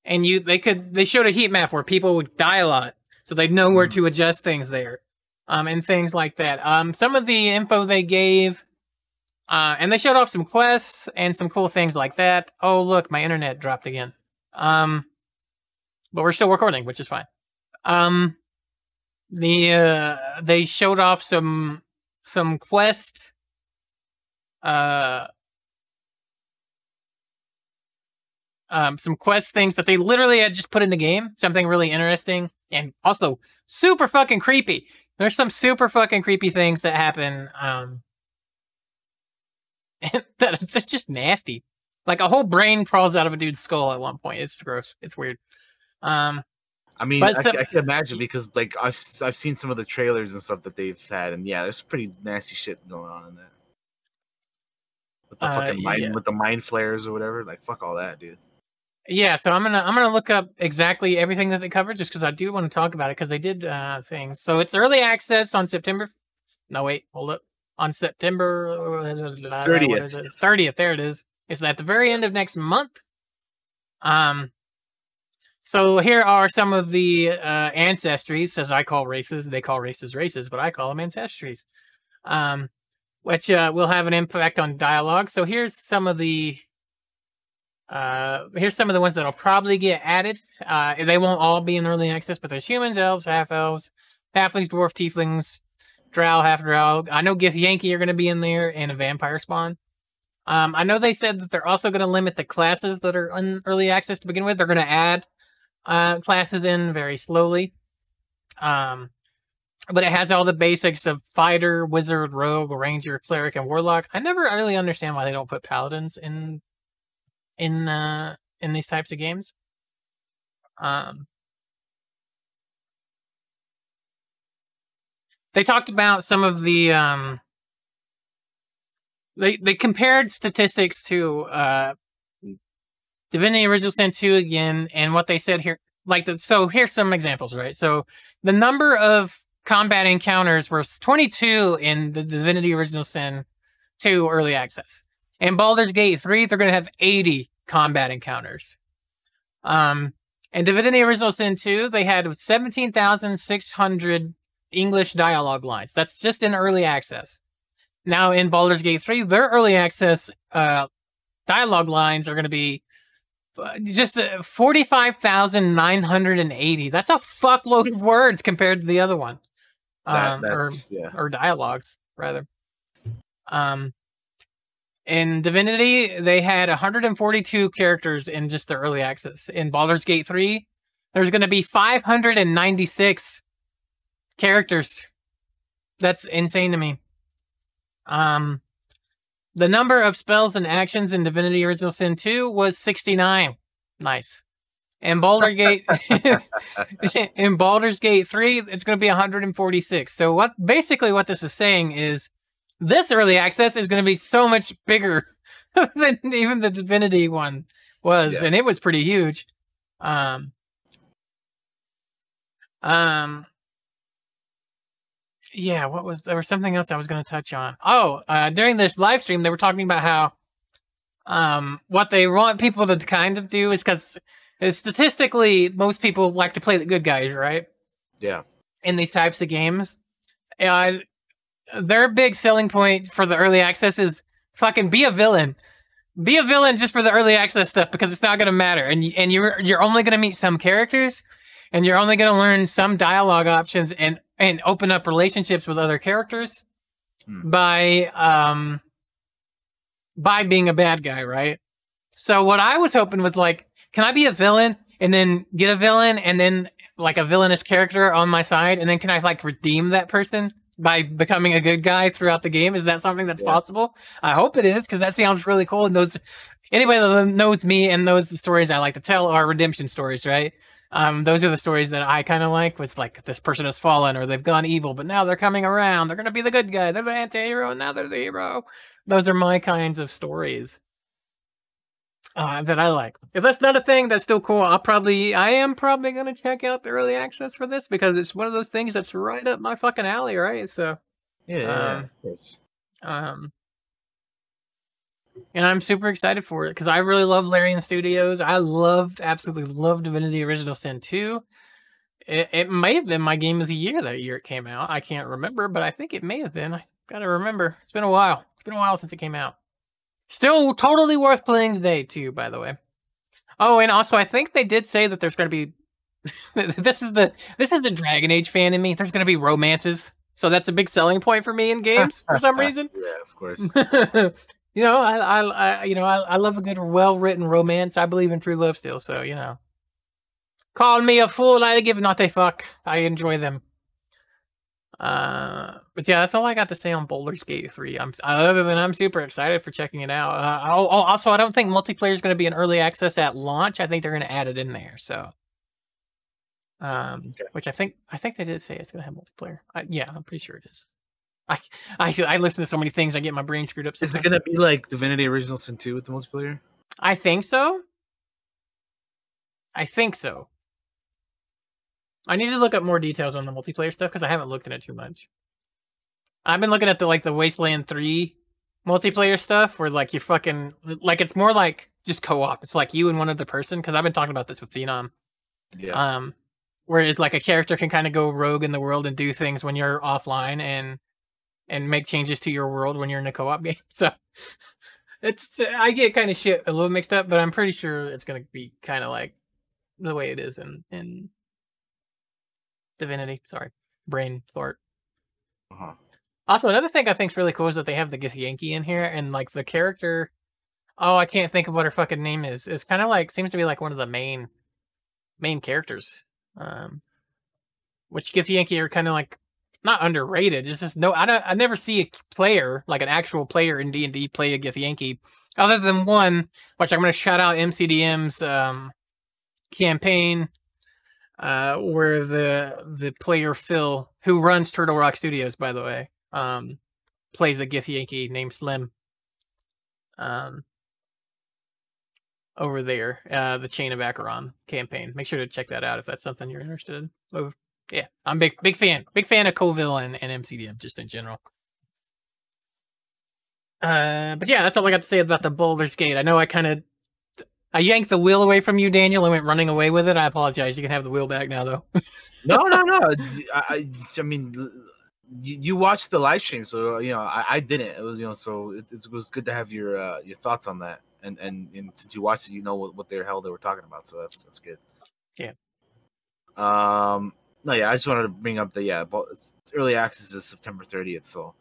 and you they could they showed a heat map where people would die a lot, so they'd know where Mhm. to adjust things there, um, and things like that. Um, some of the info they gave, uh, and they showed off some quests and some cool things like that. Oh look, my internet dropped again. Um, but we're still recording, which is fine. Um, the uh, they showed off some some quest uh um some quest things that they literally had just put in the game something really interesting and also super fucking creepy. There's some super fucking creepy things that happen um that that's just nasty. Like a whole brain crawls out of a dude's skull at one point. It's gross. It's weird um I mean, I, some- I can imagine because like I've I've seen some of the trailers and stuff that they've had, and yeah, there's pretty nasty shit going on in that. With the Uh, fucking mind, yeah. with the mind flayers or whatever, like fuck all that, dude. Yeah, so I'm gonna I'm gonna look up exactly everything that they covered just because I do want to talk about it because they did uh things. So it's early access on September. No wait, hold up. On September 30th. Thirtieth, there it is. It's at the very end of next month. Um. So here are some of the uh, ancestries, as I call races. They call races races, but I call them ancestries. Um, which uh, will have an impact on dialogue. So here's some of the uh, here's some of the ones that'll probably get added. Uh, they won't all be in early access, but there's humans, elves, half elves, halflings, dwarf, tieflings, drow, half drow. I know Githyanki are going to be in there, and a vampire spawn. Um, I know they said that they're also going to limit the classes that are in early access to begin with. They're going to add uh, classes in very slowly. Um, but it has all the basics of fighter, wizard, rogue, ranger, cleric, and warlock. I never really understand why they don't put paladins in in uh in these types of games. Um They talked about some of the um they they compared statistics to uh Divinity Original Sin 2 again, and what they said here, like the, so here's some examples, right? So the number of combat encounters was 22 in the Divinity Original Sin 2 early access. In Baldur's Gate 3, they're going to have 80 combat encounters. Um, in Divinity Original Sin 2, they had 17,600 English dialogue lines. That's just in early access. Now in Baldur's Gate 3, their early access uh, dialogue lines are going to be just uh, 45,980. That's a fuckload of words compared to the other one. That- Um, or, yeah. or dialogues, rather. Um, in Divinity, they had 142 characters in just the early access. In Baldur's Gate 3, there's going to be 596 characters. That's insane to me. Um, the number of spells and actions in Divinity Original Sin 2 was 69. Nice. In Baldur Gate in Baldur's Gate 3, it's going to be 146. So what basically what this is saying is this early access is going to be so much bigger than even the Divinity one was Yeah. and it was pretty huge. Um um yeah, what was there was something else I was going to touch on. Oh, uh, during this live stream, they were talking about how um, what they want people to kind of do is because statistically, most people like to play the good guys, right? Yeah. In these types of games, uh, their big selling point for the early access is fucking be a villain. Be a villain just for the early access stuff because it's not going to matter, and and you're you're only going to meet some characters, and you're only going to learn some dialogue options and and open up relationships with other characters Hmm. by um by being a bad guy, right? So what I was hoping was like, can I be a villain and then get a villain and then like a villainous character on my side and then can I like redeem that person by becoming a good guy throughout the game? Is that something that's Yeah. possible? I hope it is because that sounds really cool. And those anybody that knows me and knows the stories I like to tell are redemption stories, right? Um, those are the stories that I kind of like. Was like this person has fallen or they've gone evil, but now they're coming around. They're gonna be the good guy. They're the anti-hero, and now they're the hero. Those are my kinds of stories uh, that I like. If that's not a thing, that's still cool. I'll probably, I am probably gonna check out the early access for this because it's one of those things that's right up my fucking alley, right? So, Yeah. Um, of course. um, and I'm super excited for it because I really love Larian Studios. I loved, absolutely loved Divinity Original Sin 2. It, it may have been my game of the year that year it came out. I can't remember, but I think it may have been. I gotta remember. It's been a while. It's been a while since it came out. Still totally worth playing today, too, by the way. Oh, and also I think they did say that there's gonna be this is the this is the Dragon Age fan in me. There's gonna be romances. So that's a big selling point for me in games for some reason. Yeah, of course. you know, I, I, I, you know, I, I love a good, well-written romance. I believe in true love still, so you know. Call me a fool. I give not a fuck. I enjoy them. Uh, but yeah, that's all I got to say on Baldur's Gate three. I'm other than I'm super excited for checking it out. Uh, I'll- also, I don't think multiplayer is going to be in early access at launch. I think they're going to add it in there. So, um, Okay. which I think I think they did say it's going to have multiplayer. I, yeah, I'm pretty sure it is. I, I I listen to so many things, I get my brain screwed up. Is it gonna be like Divinity Original Sin 2 with the multiplayer? I think so. I think so. I need to look up more details on the multiplayer stuff because I haven't looked at it too much. I've been looking at the like the Wasteland 3 multiplayer stuff where like you fucking like it's more like just co-op. It's like you and one other person because I've been talking about this with Phenom. Yeah. Um, whereas like a character can kind of go rogue in the world and do things when you're offline and and make changes to your world when you're in a co-op game. So it's I get kind of shit a little mixed up, but I'm pretty sure it's gonna be kind of like the way it is in in Divinity. Sorry, brain fart. uh-huh. Also, another thing I think is really cool is that they have the Githyanki in here, and like the character. Oh, I can't think of what her fucking name is. It's kind of like seems to be like one of the main main characters. Um, which Githyanki are kind of like not underrated. It's just no, I don't. I never see a player like an actual player in D and D play a Githyanki, other than one, which I'm going to shout out MCDM's um, campaign, uh, where the the player Phil, who runs Turtle Rock Studios, by the way, um, plays a Githyanki named Slim. um, over there, uh, the Chain of Acheron campaign. Make sure to check that out if that's something you're interested in. Oh, yeah, I'm big big fan, big fan of Colville and, and MCDM just in general. Uh, but yeah, that's all I got to say about the Baldur's Gate. I know I kind of I yanked the wheel away from you, Daniel, and went running away with it. I apologize. You can have the wheel back now, though. no, no, no. I, I, I mean, you, you watched the live stream, so you know I, I didn't. It was you know, so it, it was good to have your uh, your thoughts on that. And, and and since you watched it, you know what, what the hell they were talking about. So that's that's good. Yeah. Um. No, yeah. I just wanted to bring up the yeah. But early access is September 30th, so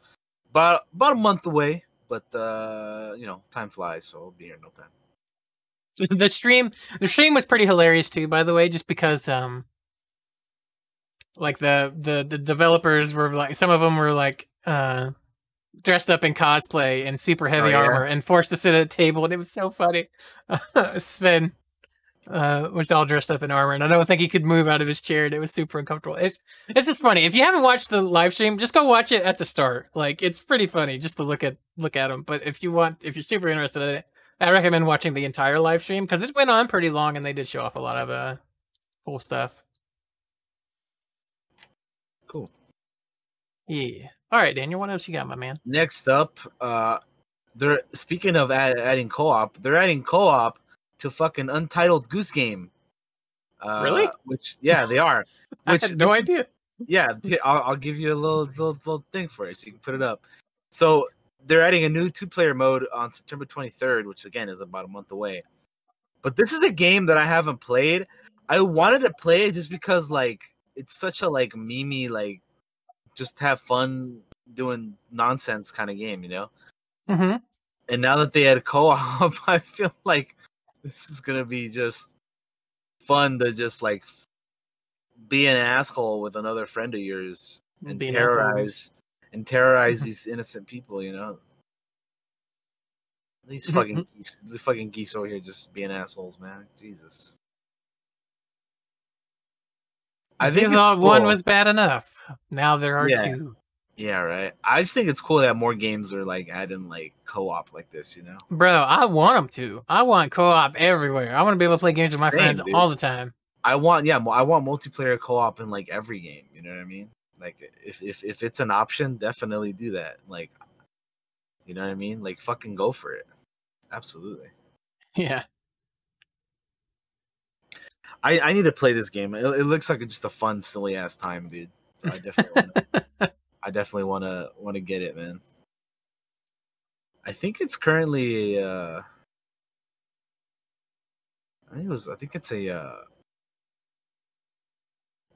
about about a month away. But uh, you know, time flies, so I'll be here in no time. the stream the stream was pretty hilarious too by the way just because um like the the the developers were like some of them were like uh dressed up in cosplay and super heavy oh, yeah. armor and forced to sit at a table and it was so funny Swen uh was all dressed up in armor and i don't think he could move out of his chair and it was super uncomfortable it's it's just funny if you haven't watched the live stream just go watch it at the start like it's pretty funny just to look at look at him but if you want if you're super interested in it I recommend watching the entire live stream because this went on pretty long and they did show off a lot of uh cool stuff. Cool. Yeah. All right, Daniel. What else you got, my man? Next up, uh, they're speaking of add, adding co-op. They're adding co-op to fucking Untitled Goose Game. Uh, really? Which, yeah, they are. Which, I had no idea. Yeah, I'll, I'll give you a little, little little thing for it so you can put it up. So they're adding a new two player mode on September 23rd, which again is about a month away. But this is a game that I haven't played. I wanted to play it just because like it's such a like mimi like just have fun doing nonsense kind of game, you know. Mm-hmm. And now that they had co-op, I feel like this is gonna be just fun to just like be an asshole with another friend of yours and terrorize and terrorize these innocent people, you know. These fucking geese, the fucking geese over here just being assholes, man. Jesus. I think thought cool. one was bad enough. Now there are yeah. two. Yeah, right. I just think it's cool that more games are like adding like co-op like this, you know. Bro, I want them to. I want co-op everywhere. I want to be able to play games with my Same, friends dude. all the time. I want, yeah, I want multiplayer co-op in like every game. You know what I mean? Like if if if it's an option, definitely do that. Like you know what I mean? Like fucking go for it. Absolutely. Yeah. I I need to play this game. It, it looks like just a fun, silly ass time, dude. So I definitely I definitely want to want to get it, man. I think it's currently uh I think it was I think it's a uh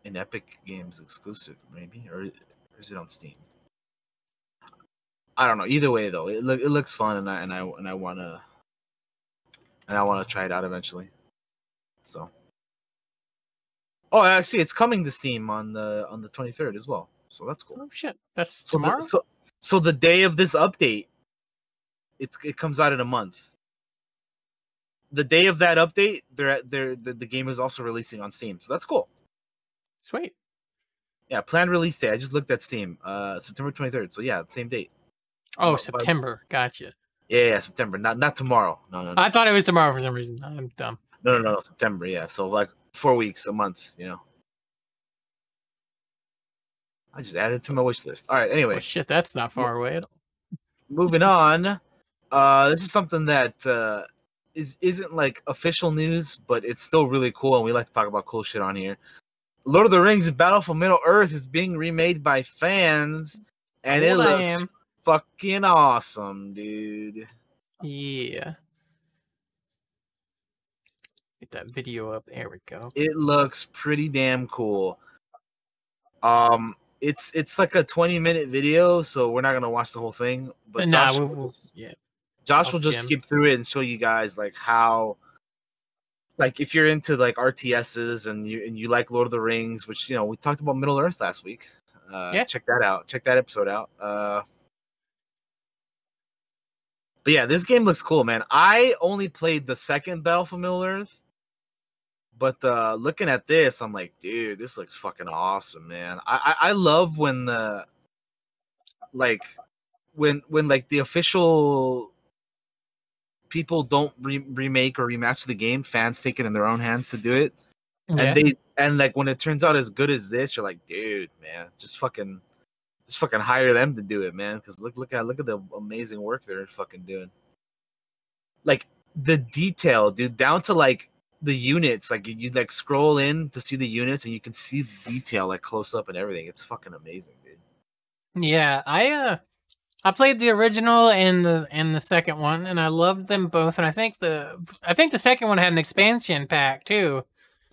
an Epic Games exclusive, maybe, or, is it on Steam? I don't know. Either way, though, it look it looks fun, and I and I and I wanna and I wanna try it out eventually. So, oh, actually, it's coming to Steam on the on the twenty third as well. So that's cool. Oh shit, that's so tomorrow. The, so, so the day of this update, it's it comes out in a month. The day of that update, they're they're the, the game is also releasing on Steam, so that's cool. Sweet. Yeah, planned release day. I just looked at Steam. Uh September 23rd. So yeah, same date. Oh, oh September. Gotcha. Yeah, yeah, September. Not not tomorrow. No, no, no. I thought it was tomorrow for some reason. I'm dumb. No, no, no, no. September. Yeah. So like four weeks, a month. You know. I just added it to my wish list. All right. Anyway. Oh, shit, that's not far away at all. Moving on. Uh, this is something that uh, is isn't like official news, but it's still really cool, and we like to talk about cool shit on here. Lord of the Rings Battle for Middle Earth is being remade by fans, and it looks fucking awesome, dude. Yeah. Get that video up. There we go. It looks pretty damn cool. Um, it's it's like a 20 minute video, so we're not gonna watch the whole thing. But nah, Josh, we'll, we'll, yeah. Josh I'll will just skip through it and show you guys like how like if you're into like RTSs and you and you like Lord of the Rings, which you know we talked about Middle Earth last week. Uh, yeah, check that out. Check that episode out. Uh, but yeah, this game looks cool, man. I only played the second Battle for Middle Earth, but uh, looking at this, I'm like, dude, this looks fucking awesome, man. I I, I love when the like when when like the official people don't re- remake or remaster the game. Fans take it in their own hands to do it, Yeah. and they and like when it turns out as good as this, you're like, dude, man, just fucking, just fucking hire them to do it, man. Because look, look at look at the amazing work they're fucking doing. Like the detail, dude, down to like the units. Like you, you like scroll in to see the units, and you can see the detail like close up and everything. It's fucking amazing, dude. Yeah, I uh I played the original and the and the second one and I loved them both and I think the I think the second one had an expansion pack too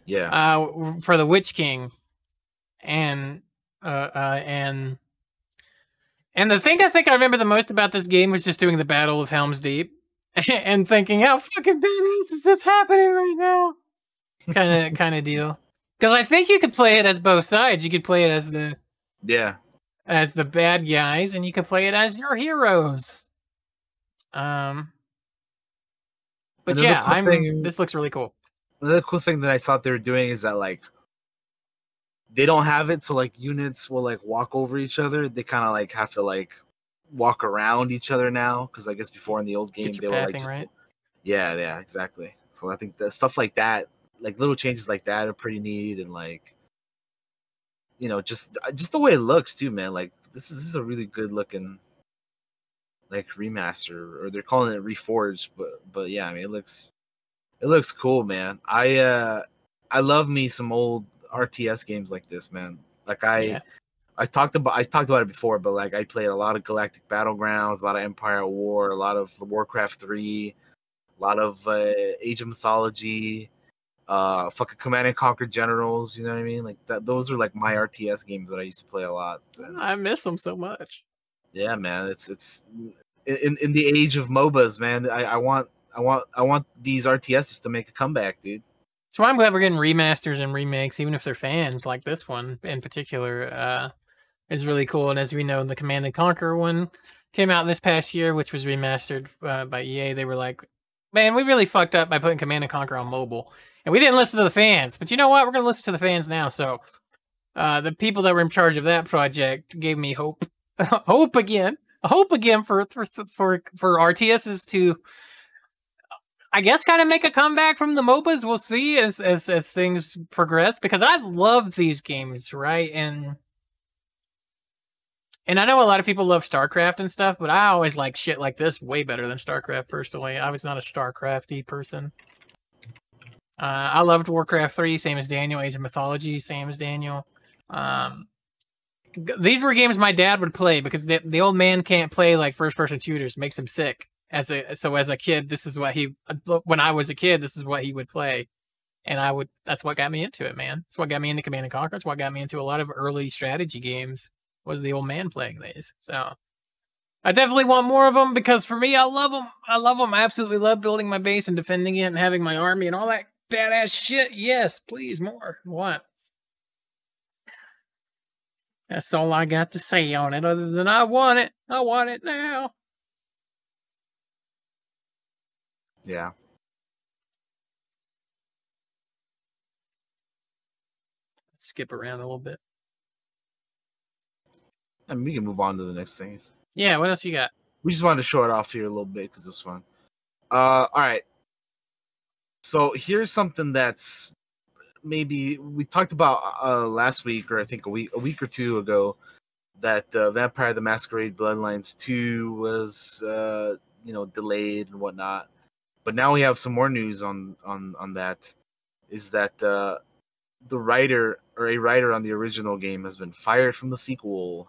Yeah, uh for the Witch King and uh uh and and the thing I think I remember the most about this game was just doing the Battle of Helm's Deep and thinking how fucking badass is this happening right now kind of kind of deal because I think you could play it as both sides you could play it as the yeah. as the bad guys and you could play it as your heroes. Um but yeah, cool I'm thing- this looks really cool. Another cool thing that I thought they were doing is that like they don't have it so like units will like walk over each other. They kind of like have to like walk around each other now because I guess before in the old game they were like just- right. yeah yeah exactly. So I think that stuff like that, like little changes like that, are pretty neat and like you know just uh, just the way it looks too, man. Like this is this is a really good looking like remaster or they're calling it reforged, but but yeah, I mean it looks it looks cool, man. I uh I love me some old RTS games like this, man. Like I Yeah. I talked about I talked about it before, but like I played a lot of Galactic Battlegrounds, a lot of Empire at War, a lot of Warcraft 3, a lot of uh, Age of Mythology, uh fucking Command and Conquer Generals, you know what I mean? Like that those are like my RTS games that I used to play a lot. And, I miss them so much. yeah, man, it's it's in in the age of MOBAs, man. I, I want I want I want these RTSs to make a comeback, dude. So I'm glad we're getting remasters and remakes, even if they're fans, like this one in particular, uh, is really cool. And as we know, the Command and Conquer one came out this past year, which was remastered uh, by EA. They were like, man, we really fucked up by putting Command and Conquer on mobile. And we didn't listen to the fans. But you know what? We're going to listen to the fans now. So uh, the people that were in charge of that project gave me hope. hope again. Hope again for, for, for, for RTSs to I guess kind of make a comeback from the MOBAs. We'll see as as as things progress because I love these games, right? And and I know a lot of people love StarCraft and stuff, but I always like shit like this way better than StarCraft personally. I was not a StarCrafty person. Uh, I loved Warcraft 3, same as Daniel. Age of Mythology, same as Daniel. Um, g- these were games my dad would play because the, the old man can't play like first person shooters, makes him sick as a so as a kid this is what he when i was a kid this is what he would play and i would that's what got me into it man that's what got me into command and conquer That's what got me into a lot of early strategy games was the old man playing these so i definitely want more of them because for me i love them i love them i absolutely love building my base and defending it and having my army and all that badass shit. Yes please more. What? That's all i got to say on it other than i want it. I want it now. Yeah. skip around a little bit. I mean, we can move on to the next thing. Yeah, what else you got? We just wanted to show it off here a little bit because it was fun. Uh, all right. So here's something that's maybe we talked about uh last week or I think a week a week or two ago that uh, Vampire the Masquerade Bloodlines 2 was uh you know delayed and whatnot. But now we have some more news on on on that is that uh the writer or a writer on the original game has been fired from the sequel.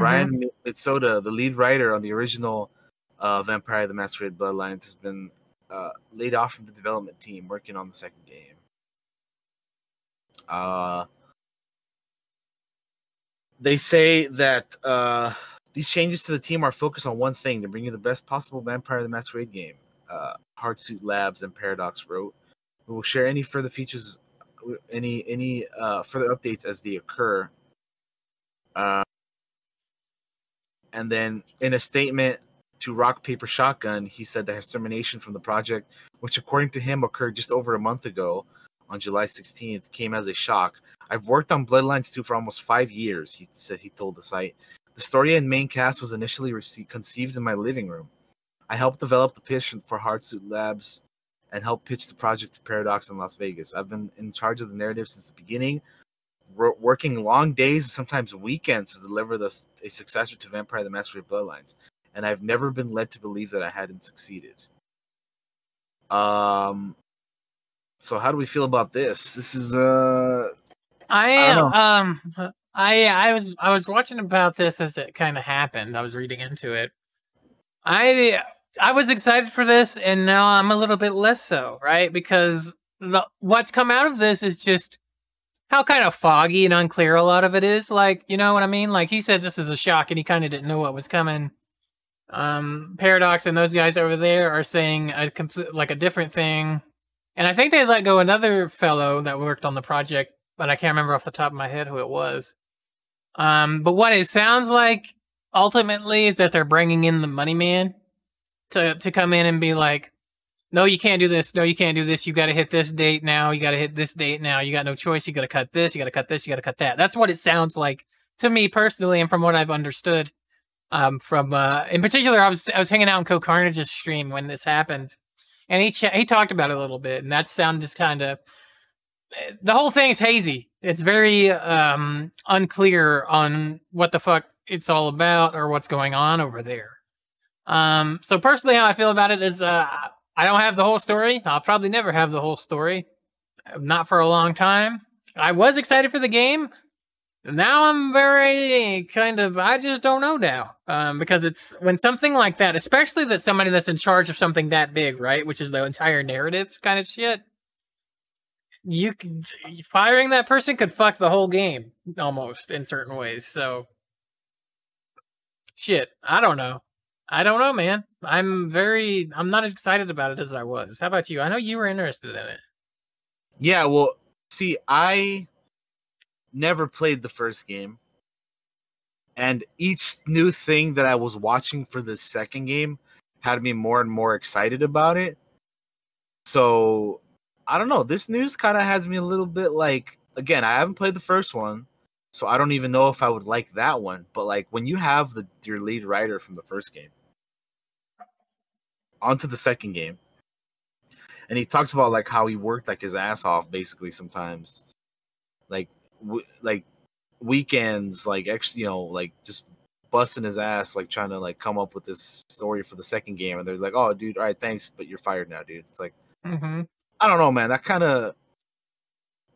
Brian Mitsoda, the lead writer on the original uh, Vampire the Masquerade Bloodlines, has been uh, laid off from the development team working on the second game. Uh, they say that uh, these changes to the team are focused on one thing: to bring you the best possible Vampire the Masquerade game. Uh, Hardsuit Labs and Paradox wrote. We will share any further features, any any uh, further updates as they occur. Uh, and then in a statement to Rock Paper Shotgun, he said that his termination from the project, which according to him occurred just over a month ago on July 16th, came as a shock. I've worked on Bloodlines 2 for almost five years, he said he told the site. The story and main cast was initially received, conceived in my living room. I helped develop the pitch for Hardsuit Labs and helped pitch the project to Paradox in Las Vegas. I've been in charge of the narrative since the beginning, working long days and sometimes weekends to deliver the, a successor to Vampire the Masquerade Bloodlines, and I've never been led to believe that I hadn't succeeded. Um, so how do we feel about this? This is uh, I am um, I I was I was watching about this as it kind of happened. I was reading into it. I I was excited for this, and now I'm a little bit less so, right? Because the, what's come out of this is just how kind of foggy and unclear a lot of it is. Like, you know what I mean? Like he said, this is a shock, and he kind of didn't know what was coming. Um, Paradox and those guys over there are saying a complete, like a different thing, and I think they let go another fellow that worked on the project, but I can't remember off the top of my head who it was. Um, but what it sounds like ultimately is that they're bringing in the money man to to come in and be like, no, you can't do this. No, you can't do this. You got to hit this date now. You got to hit this date now. You got no choice. You got to cut this. You got to cut this. You got to cut that. That's what it sounds like to me personally, and from what I've understood. Um, from uh, in particular, I was I was hanging out in CohhCarnage's stream when this happened, and he ch- he talked about it a little bit, and that sounded just kind of eh, the whole thing's hazy. It's very um, unclear on what the fuck it's all about or what's going on over there. Um, so personally, how I feel about it is uh, I don't have the whole story. I'll probably never have the whole story, not for a long time. I was excited for the game. Now I'm very kind of I just don't know now um, because it's when something like that, especially that somebody that's in charge of something that big, right, which is the entire narrative kind of shit. You firing that person could fuck the whole game almost in certain ways. So shit, I don't know. I don't know, man. I'm very I'm not as excited about it as I was. How about you? I know you were interested in it. Yeah, well, see, I never played the first game. And each new thing that I was watching for the second game had me more and more excited about it. So, I don't know. This news kind of has me a little bit like again, I haven't played the first one. So I don't even know if I would like that one. But like when you have the your lead writer from the first game onto the second game, and he talks about like how he worked like his ass off basically sometimes, like w- like weekends, like actually you know like just busting his ass like trying to like come up with this story for the second game, and they're like, "Oh, dude, all right, thanks, but you're fired now, dude." It's like mm-hmm. I don't know, man. That kind of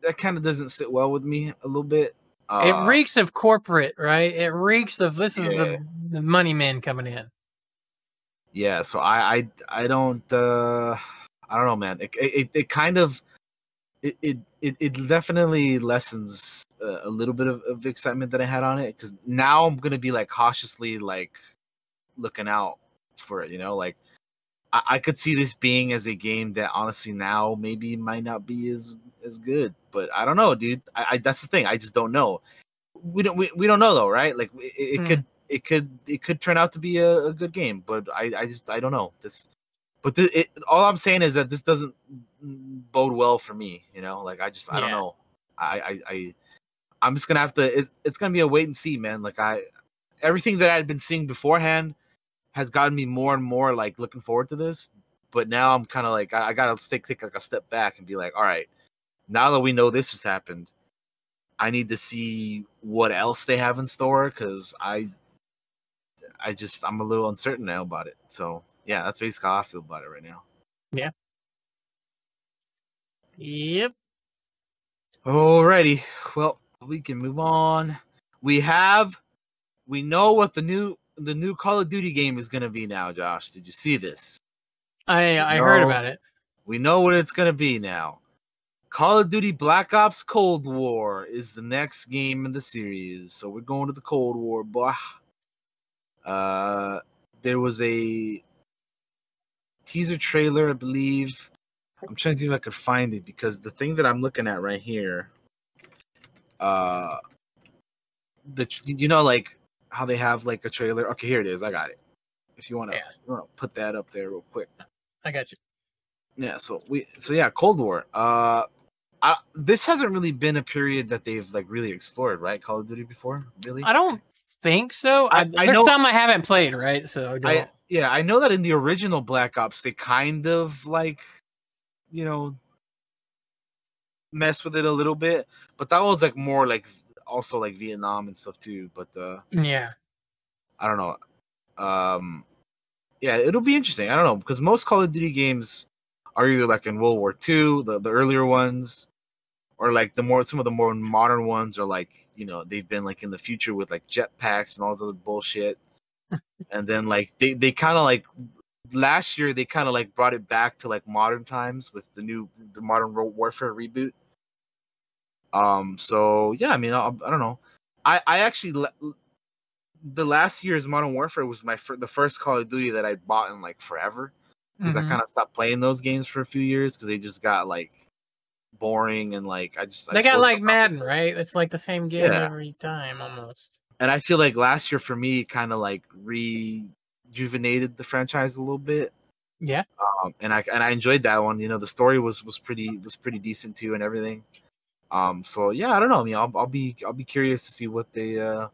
that kind of doesn't sit well with me a little bit. Uh, it reeks of corporate, right? It reeks of this is yeah. the, the money man coming in. Yeah, so I I I don't uh I don't know, man. It it, it kind of it, it it it definitely lessens uh, a little bit of, of excitement that I had on it because now I'm gonna be like cautiously like looking out for it. You know, like I, I could see this being as a game that honestly now maybe might not be as as good. But I don't know, dude. I, I that's the thing. I just don't know. We don't we, we don't know though, right? Like it, it hmm. could it could it could turn out to be a, a, good game, but I I just I don't know this. But this, it, all I'm saying is that this doesn't bode well for me. You know, like I just I yeah. don't know. I I, I I'm just gonna have to. It's, it's gonna be a wait and see, man. Like I everything that I'd been seeing beforehand has gotten me more and more like looking forward to this. But now I'm kind of like I, I, gotta take take like a step back and be like, all right, now that we know this has happened, I need to see what else they have in store because I, I just I'm a little uncertain now about it. So yeah, that's basically how I feel about it right now. Yeah. Yep. Alrighty. Well, we can move on. We have, we know what the new the new Call of Duty game is going to be now. Josh, did you see this? I I heard about it. We know what it's going to be now. Call of Duty Black Ops Cold War is the next game in the series. So we're going to the Cold War, boy. Uh, there was a teaser trailer, I believe. I'm trying to see if I could find it because the thing that I'm looking at right here, uh, the you know like how they have like a trailer. Okay, here it is. I got it. If you want to yeah. put that up there real quick. I got you. Yeah, so we so yeah, Cold War. Uh I, this hasn't really been a period that they've like really explored, right? Call of Duty before, really? I don't think so. I, I- I there's know- some I haven't played, right? So. I yeah, I know that in the original Black Ops they kind of like, you know, mess with it a little bit, but that was like more like also like Vietnam and stuff too. But uh yeah. I don't know. Um yeah, it'll be interesting. I don't know because most Call of Duty games are either like in World War II, the, the earlier ones, or like the more some of the more modern ones are like you know they've been like in the future with like jetpacks and all this other bullshit. and then like they they kind of like last year they kind of like brought it back to like modern times with the new the modern Ro- warfare reboot. Um. So yeah, I mean, I, I don't know. I I actually the last year's Modern Warfare was my fir- the first Call of Duty that I bought in like forever because Mhm. I kind of stopped playing those games for a few years because they just got like boring and like I just They just got like Madden, right? It's like the same game Yeah. every time almost. and I feel like last year for me kind of like rejuvenated the franchise a little bit. Yeah. Um, and I and I enjoyed that one. You know, the story was was pretty was pretty decent too, and everything. Um, so yeah, I don't know. I mean, I'll, I'll be I'll be curious to see what they uh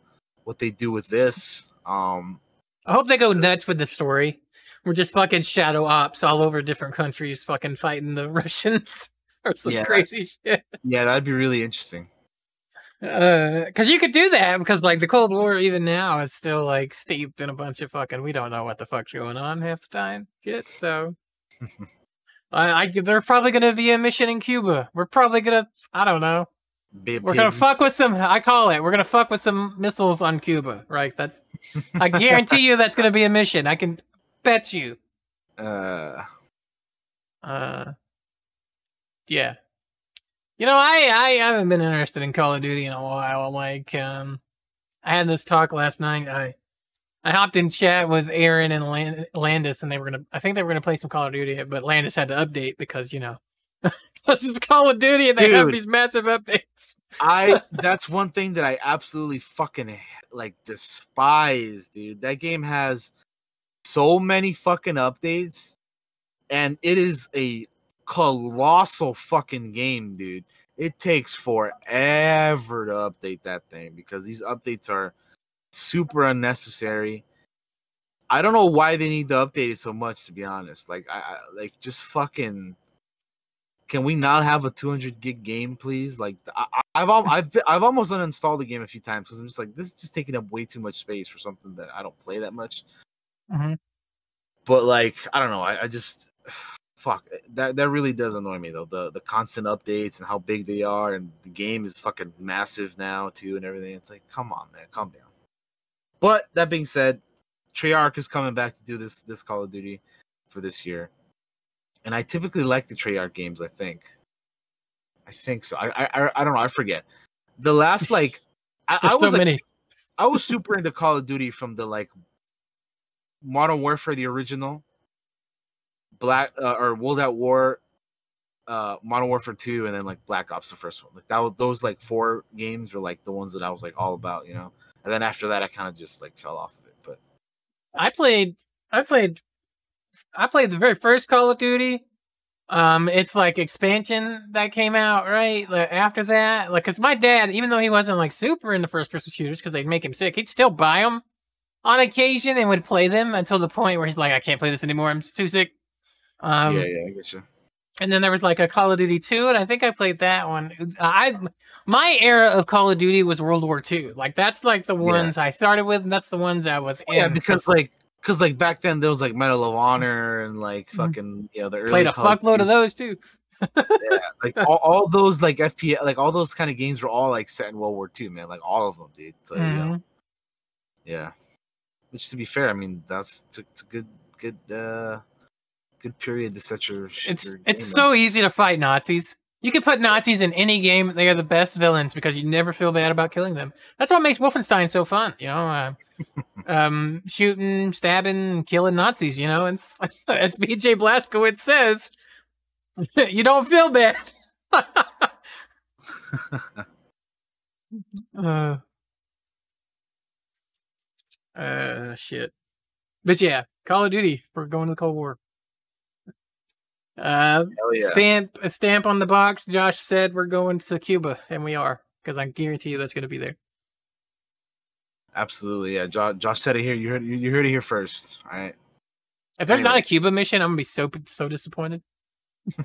what they do with this. Um, I hope they go nuts with the story. We're just fucking shadow ops all over different countries, fucking fighting the Russians or some Yeah. crazy shit. yeah, that'd be really interesting. Because you could do that because like the Cold War even now is still like steeped in a bunch of fucking we don't know what the fuck's going on half the time shit. So I, I there's probably gonna be a mission in Cuba. We're probably gonna I don't know. Be We're gonna fuck with some. I call it. We're gonna fuck with some missiles on Cuba, right? That's. I guarantee you that's gonna be a mission. I can bet you. Uh, Uh, yeah. You know, I I haven't been interested in Call of Duty in a while. Like, um, I had this talk last night. I I hopped in chat with Aaron and Land- Landis, and they were gonna. I think they were gonna play some Call of Duty, but Landis had to update because you know. this is Call of Duty, and they have these massive updates. I that's one thing that I absolutely fucking like despise, dude. That game has so many fucking updates, and it is a colossal fucking game, dude. It takes forever to update that thing because these updates are super unnecessary. I don't know why they need to update it so much, to be honest. Like, I, I like just fucking can we not have a 200 gig game, please? Like, I, I- I've I've I've almost uninstalled the game a few times because I'm just like, this is just taking up way too much space for something that I don't play that much. Mhm. But like, I don't know, I, I just fuck eh, that that really does annoy me though. The the constant updates and how big they are, and the game is fucking massive now too, and everything. It's like, come on, man, calm down. But that being said, Treyarch is coming back to do this this Call of Duty for this year, and I typically like the Treyarch games. I think, I think so. I I I- I don't know. I forget the last like. I, I was so like, many. I was super into Call of Duty from the like Modern Warfare, the original, Black uh, or World at War, uh, Modern Warfare Two, and then like Black Ops, the first one. Like that was those like four games were like the ones that I was like all about, you know. And then after that, I kind of just like fell off of it. But I played I played I played the very first Call of Duty. Um it's like expansion that came out, right? Like after that, like cuz my dad, even though he wasn't like super into first person shooters cuz they'd make him sick, he'd still buy them on occasion and would play them until the point where he's like I can't play this anymore. I'm too sick. Um yeah, yeah, I guess you. and then there was like a Call of Duty 2, and I think I played that one. I my era of Call of Duty was World War II. Like that's like the Yeah. ones I started with, and that's the ones I was in. Yeah, because like because like back then there was like Medal of Honor and like Mhm. fucking you know the early played a fuckload of those too. yeah, like all, all those like FPS, like all those kind of games were all like set in World War II, man. Like all of them, dude. So you know, Mhm. yeah. Which, to be fair, I mean that's it's a, it's a good, good, uh good period to set your. It's your it's so easy to fight Nazis. You can put Nazis in any game; they are the best villains because you never feel bad about killing them. That's what makes Wolfenstein so fun. You know, uh, um, shooting, stabbing, killing Nazis. You know, it's as BJ Blazkowicz says, you don't feel bad. uh, uh, shit. But yeah, Call of Duty. We're going to the Cold War. Uh, yeah. stamp a stamp on the box. Josh said we're going to Cuba, and we are because I guarantee you that's going to be there. Absolutely, yeah. Josh, Josh said it here. You heard you heard it here first. All right. If there's not a Cuba mission, I'm gonna be so so disappointed.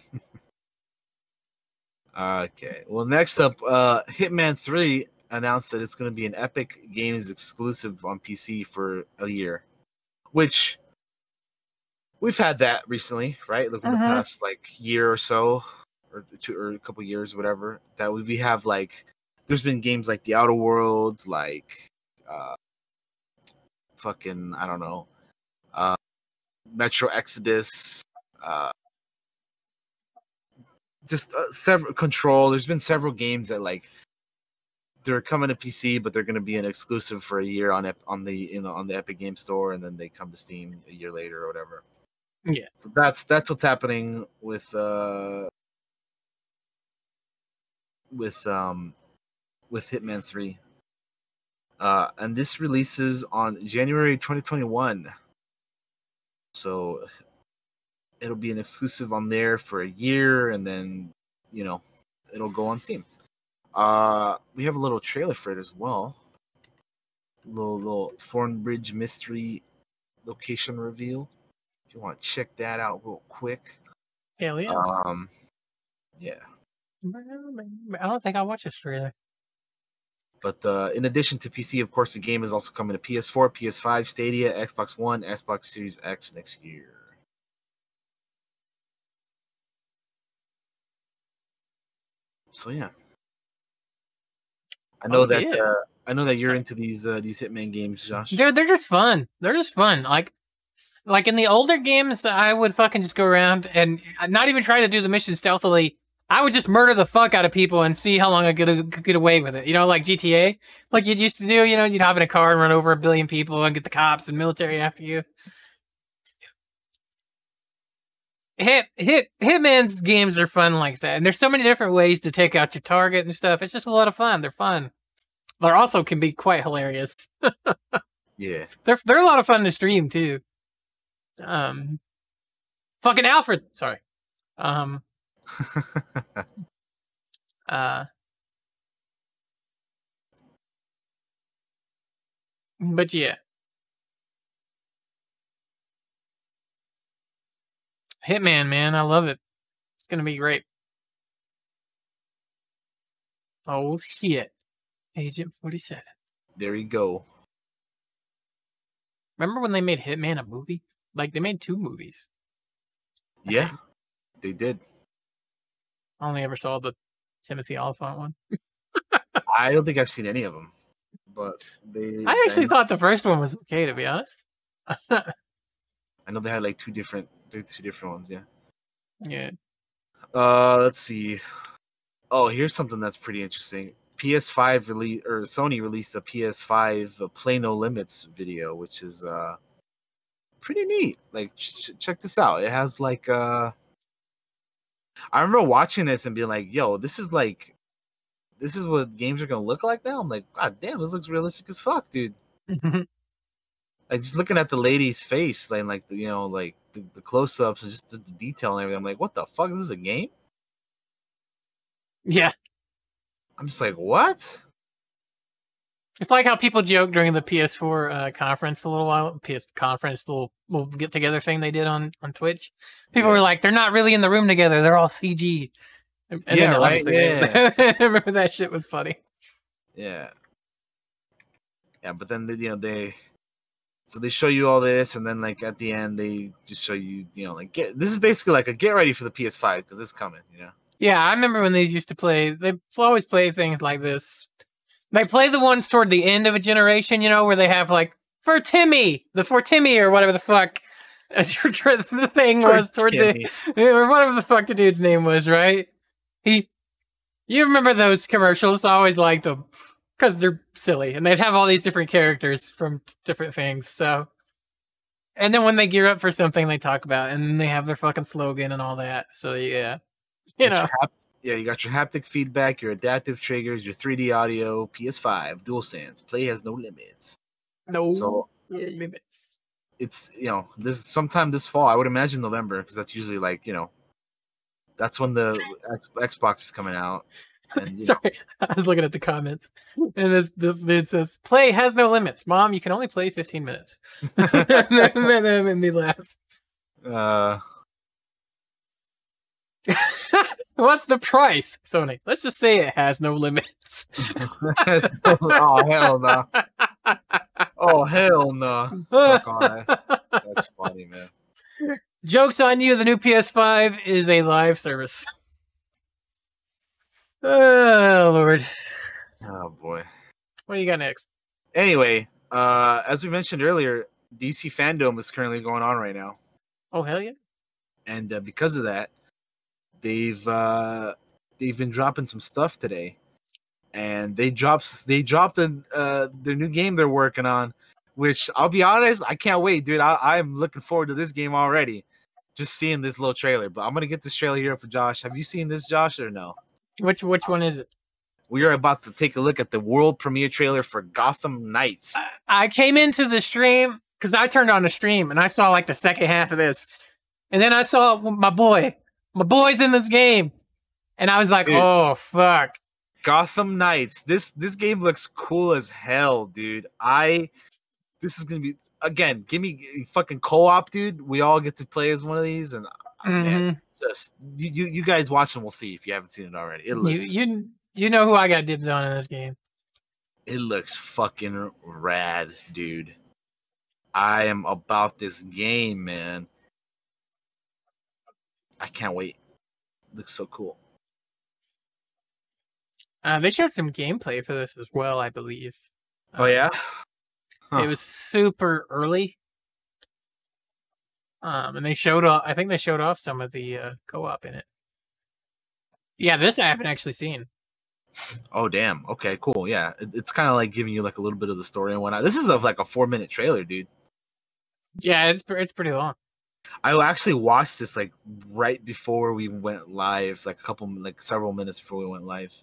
Okay. Well, next up, uh, Hitman Three announced that it's going to be an Epic Games exclusive on PC for a year, which we've had that recently, right? Look in the Mhm. past like year or so, or two or a couple years, whatever. That we we have like, there's been games like The Outer Worlds, like, uh, fucking I don't know, uh, Metro Exodus, uh, just uh, several control. There's been several games that like they're coming to PC, but they're going to be an exclusive for a year on on the you know on the Epic Game Store, and then they come to Steam a year later or whatever. Yeah. So that's that's what's happening with uh with um with Hitman Three. Uh, and this releases on January 2021. So it'll be an exclusive on there for a year, and then you know it'll go on Steam. Uh, we have a little trailer for it as well. A Little little Thornbridge mystery location reveal. You want to check that out real quick. Hell yeah! Um, yeah. I don't think I watched this trailer. But uh, in addition to PC, of course, the game is also coming to PS4, PS5, Stadia, Xbox One, Xbox Series X next year. So yeah, I know Oh, that yeah. uh, I know that you're into these uh, these Hitman games, Josh. They're they're just fun. They're just fun. Like like in the older games, I would fucking just go around and not even try to do the mission stealthily. I would just murder the fuck out of people and see how long I could get away with it. You know, like GTA, like you used to do. You know, you'd hop in a car and run over a billion people and get the cops and military after you. Hit hit Hitman's games are fun like that, and there's so many different ways to take out your target and stuff. It's just a lot of fun. They're fun. They also can be quite hilarious. Yeah, They're they're a lot of fun to stream too. Um, fucking Alfred. Sorry. Um. Uh. But yeah. Hitman, man, I love it. It's gonna be great. Oh shit. Agent 47. there you go. Remember when they made Hitman a movie? Like they made two movies. Yeah, they did. I only ever saw the Timothy Olyphant one. I don't think I've seen any of them, but they. I actually I, thought the first one was okay, to be honest. I know they had like two different, they're two different ones. Yeah. yeah. Uh, let's see. Oh, here's something that's pretty interesting. PS5 release or Sony released a PS5 uh, Play No Limits video, which is uh pretty neat. Like, ch- ch- check this out. It has like uh, I remember watching this and being like, "Yo, this is like, this is what games are gonna look like now." I'm like, "God damn, this looks realistic as fuck, dude." Like just looking at the lady's face, like, like the, you know, like the, the close-ups and just the, the detail and everything. I'm like, "What the fuck? This is a game?" yeah. I'm just like, "What?" It's like how people joke during the PS4 uh, conference a little while, PS conference, little, little get together thing they did on, on Twitch. People Yeah. were like, they're not really in the room together. They're all CG. And Yeah, then right, I remember that shit was funny. Yeah. Yeah, but then they, you know they so they show you all this and then like at the end they just show you, you know, like get this is basically like a get ready for the PS5 because it's coming, you know. Yeah, I remember when these used to play. They always play things like this. They play the ones toward the end of a generation, you know, where they have like for Timmy, the for Timmy or whatever the fuck the thing was toward the or whatever the fuck the dude's name was, right? He, you remember those commercials? I always liked them because they're silly and they'd have all these different characters from t- different things. So, and then when they gear up for something, they talk about it, and they have their fucking slogan and all that. So yeah, you Got know. Yeah, you got your haptic feedback, your adaptive triggers, your 3D audio, PS5, DualSense, play has no limits. No So limits. it's you know, this sometime this fall, I would imagine November, because that's usually like, you know, that's when the X- Xbox is coming out. And, Sorry, I was looking at the comments, and this this dude says, "Play has no limits, Mom. You can only play 15 minutes." made me laugh. uh, What's the price, Sony? Let's just say it has no limits. oh hell no! Oh hell no! Fuck. That's funny, man. Jokes on you. The new PS5 is a live service. Oh Lord, Oh boy. what do you got next? Anyway, uh, as we mentioned earlier, DC fandom is currently going on right now, Oh hell yeah! and uh, because of that, they've uh, they've been dropping some stuff today, and they dropped they dropped the uh, their new game they're working on, which I'll be honest, I can't wait, dude. I, I'm looking forward to this game already. Just seeing this little trailer, but I'm gonna get this trailer here for Josh. Have you seen this, Josh, or no? Which which one is it? We are about to take a look at the world premiere trailer for Gotham Knights. I came into the stream because I turned on the stream and I saw like the second half of this, and then I saw my boy, my boy's in this game, and I was like, Dude. oh fuck. Gotham Knights. This this game looks cool as hell, dude. I this is gonna be again. Give me fucking co-op, dude. We all get to play as one of these, and uh, man, Mhm. just you, you you guys watch and we'll see if you haven't seen it already. It You looks you you know who I got dibs on in this game. it looks fucking rad, dude. I am about this game, man. I can't wait. looks so cool. Uh, they showed some gameplay for this as well, I believe. Oh yeah. Huh. It was super early. Um, and they showed off. I think they showed off some of the uh, co-op in it. Yeah, this I haven't actually seen. Oh damn. Okay, cool. Yeah, it, it's kind of like giving you like a little bit of the story and whatnot. This is of like a four minute trailer, dude. Yeah, it's it's pretty long. I actually watched this like right before we went live, like a couple, like several minutes before we went live.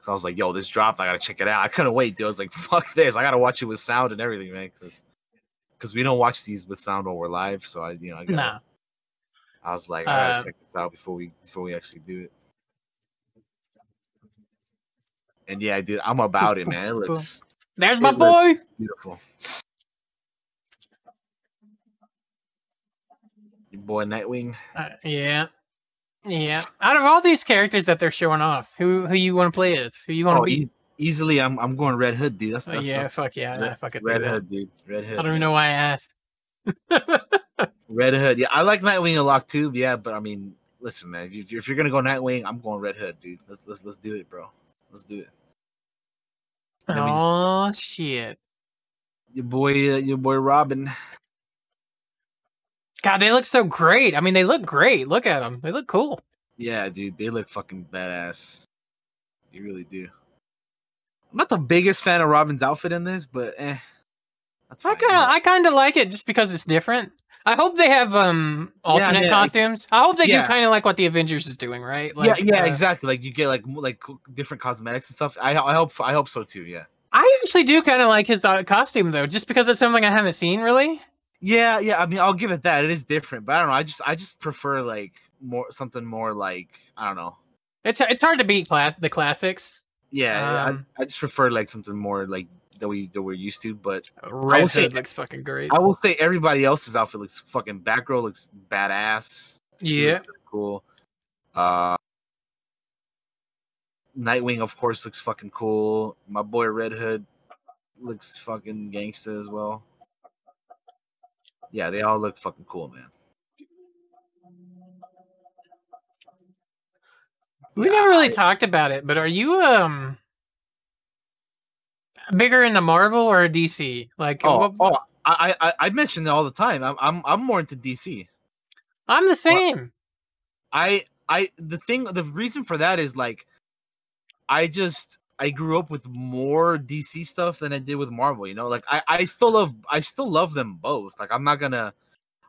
So I was like, "Yo, this dropped. I gotta check it out." I couldn't wait, dude. I was like, "Fuck this! I gotta watch it with sound and everything, man." Because because we don't watch these with sound while we're live. So I, you know, I, gotta, Nah, I was like, I gotta Uh, check this out before we before we actually do it. And yeah, dude, I'm about it, man. It looks there's my boy. beautiful. Boy Nightwing. Uh, yeah, yeah. Out of all these characters that they're showing off, who who you want to play as? Who you want to Oh, be? eas- easily, I'm I'm going Red Hood, dude. That's, Oh, yeah, that's fuck yeah, Red- I fucking Red. Hood, dude. Red Hood. I don't even know why I asked. Red Hood. Yeah, I like Nightwing a lot too. Yeah, but I mean, listen, man. If, you, if you're gonna go Nightwing, I'm going Red Hood, dude. Let's let's let's do it, bro. Let's do it. Me just- Oh shit! Your boy, uh, your boy Robin. God, they look so great. I mean, they look great. Look at them. They look cool. Yeah, dude, they look fucking badass. You really do. I'm not the biggest fan of Robin's outfit in this, but eh, that's I kind of, I kind of like it just because it's different. I hope they have um alternate yeah, like- costumes. I hope they Yeah. do kind of like what the Avengers is doing, right? yeah, yeah, uh, exactly. Like you get like like different cosmetics and stuff. I I hope I hope so too. Yeah. I actually do kind of like his uh, costume though, just because it's something I haven't seen really. Yeah, yeah. I mean, I'll give it that. It is different, but I don't know. I just, I just prefer like more something more like I don't know. It's it's hard to beat class the classics. Yeah, Um, I, I just prefer like something more like that we that we're used to. But Red say- Hood looks fucking great. I will say everybody else's outfit looks fucking. Batgirl looks badass. She Yeah. looks really cool. Uh, Nightwing, of course, looks fucking cool. My boy Red Hood looks fucking gangsta as well. Yeah, they all look fucking cool, man. We Yeah, never really I- talked about it, but are you um bigger into Marvel or DC? Like, Oh, what- oh, I, I, I mention it all the time. I'm, I'm, I'm more into DC. I'm the same. I, I, the thing, the reason for that is like, I just, I grew up with more DC stuff than I did with Marvel. You know, like I, I still love, I still love them both. Like I'm not gonna,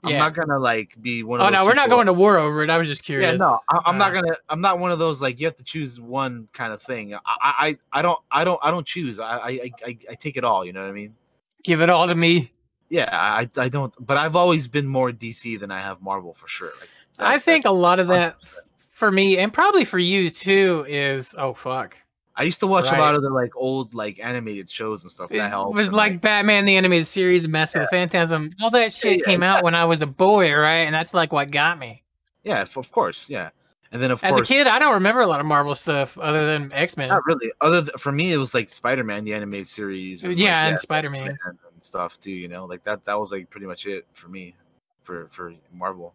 I'm not gonna like be one. of Oh no, we're not going to war over it. I was just curious. Yeah, no, I, I'm not Uh, gonna. I'm not one of those like you have to choose one kind of thing. I, I, I don't, I don't, I don't choose. I, I, I, I take it all. You know what I mean? give it all to me. Yeah, I, I don't. But I've always been more DC than I have Marvel for sure. Like, I think a lot of that 100%. for me, and probably for you too, is oh fuck. I used to watch Right. a lot of the like old like animated shows and stuff. It That helped. was and, like Batman the animated series, Mask of the Phantasm. All that shit yeah, came out when I was a boy, right? And that's like what got me. yeah, of course, yeah. And then of As course, a kid, I don't remember a lot of Marvel stuff other than X Men. not really. Other th- for me, it was like Spider Man, the animated series. like, Yeah, and Spider-Man. And stuff too. You know, like that. That was like pretty much it for me, for for Marvel.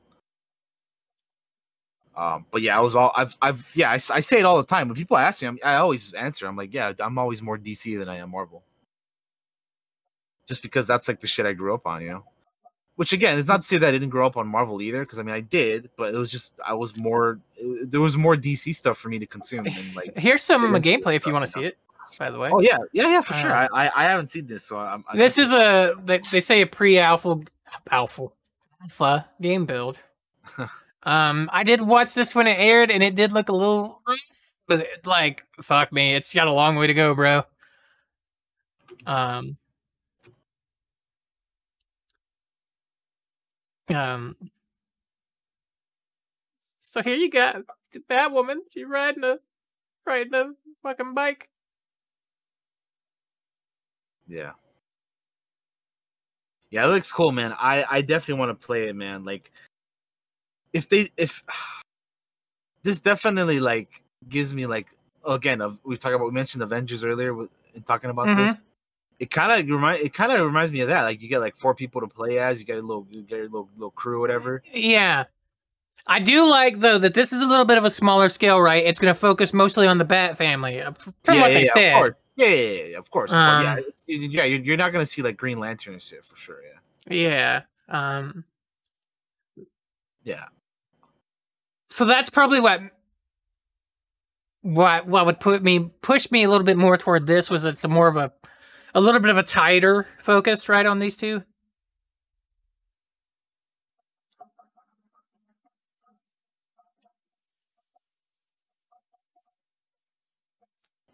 Um, but yeah, I was all I've I've yeah I say it all the time. When people ask me I'm, I always answer. I'm like yeah I'm always more DC than I am Marvel. Just because that's like the shit I grew up on you know? Which again is not to say that I didn't grow up on Marvel either because I mean I did but it was just I was more it- there was more DC stuff for me to consume than like Here's some gameplay if you want to see it. By the way, oh yeah. Yeah yeah for sure. Um, I, I I haven't seen this so I'm I this is a they, they say a pre-alpha alpha alpha game build. um, I did watch this when it aired, and it did look a little rough, but it, like fuck me, it's got a long way to go, bro. Um. Um. So here you got Batwoman. She riding a riding a fucking bike. Yeah. Yeah, it looks cool, man. I I definitely want to play it, man. Like if they if this definitely like gives me like again, of we talked about we mentioned Avengers earlier with, in talking about Mm-hmm. this. It kind of remind it kind of reminds me of that. Like you get like four people to play as, you get a little you get a little little crew, whatever. Yeah. I do like though that this is a little bit of a smaller scale, right? It's going to focus mostly on the Bat family, uh, from yeah, what yeah, they yeah, said. Of course. Yeah, yeah, yeah, yeah, of course. Well, yeah, Um, yeah, you're, you're not gonna see like Green Lantern and shit for sure. Yeah, Yeah. Um. yeah. So that's probably what what what would put me push me a little bit more toward this was it's a more of a a little bit of a tighter focus right on these two.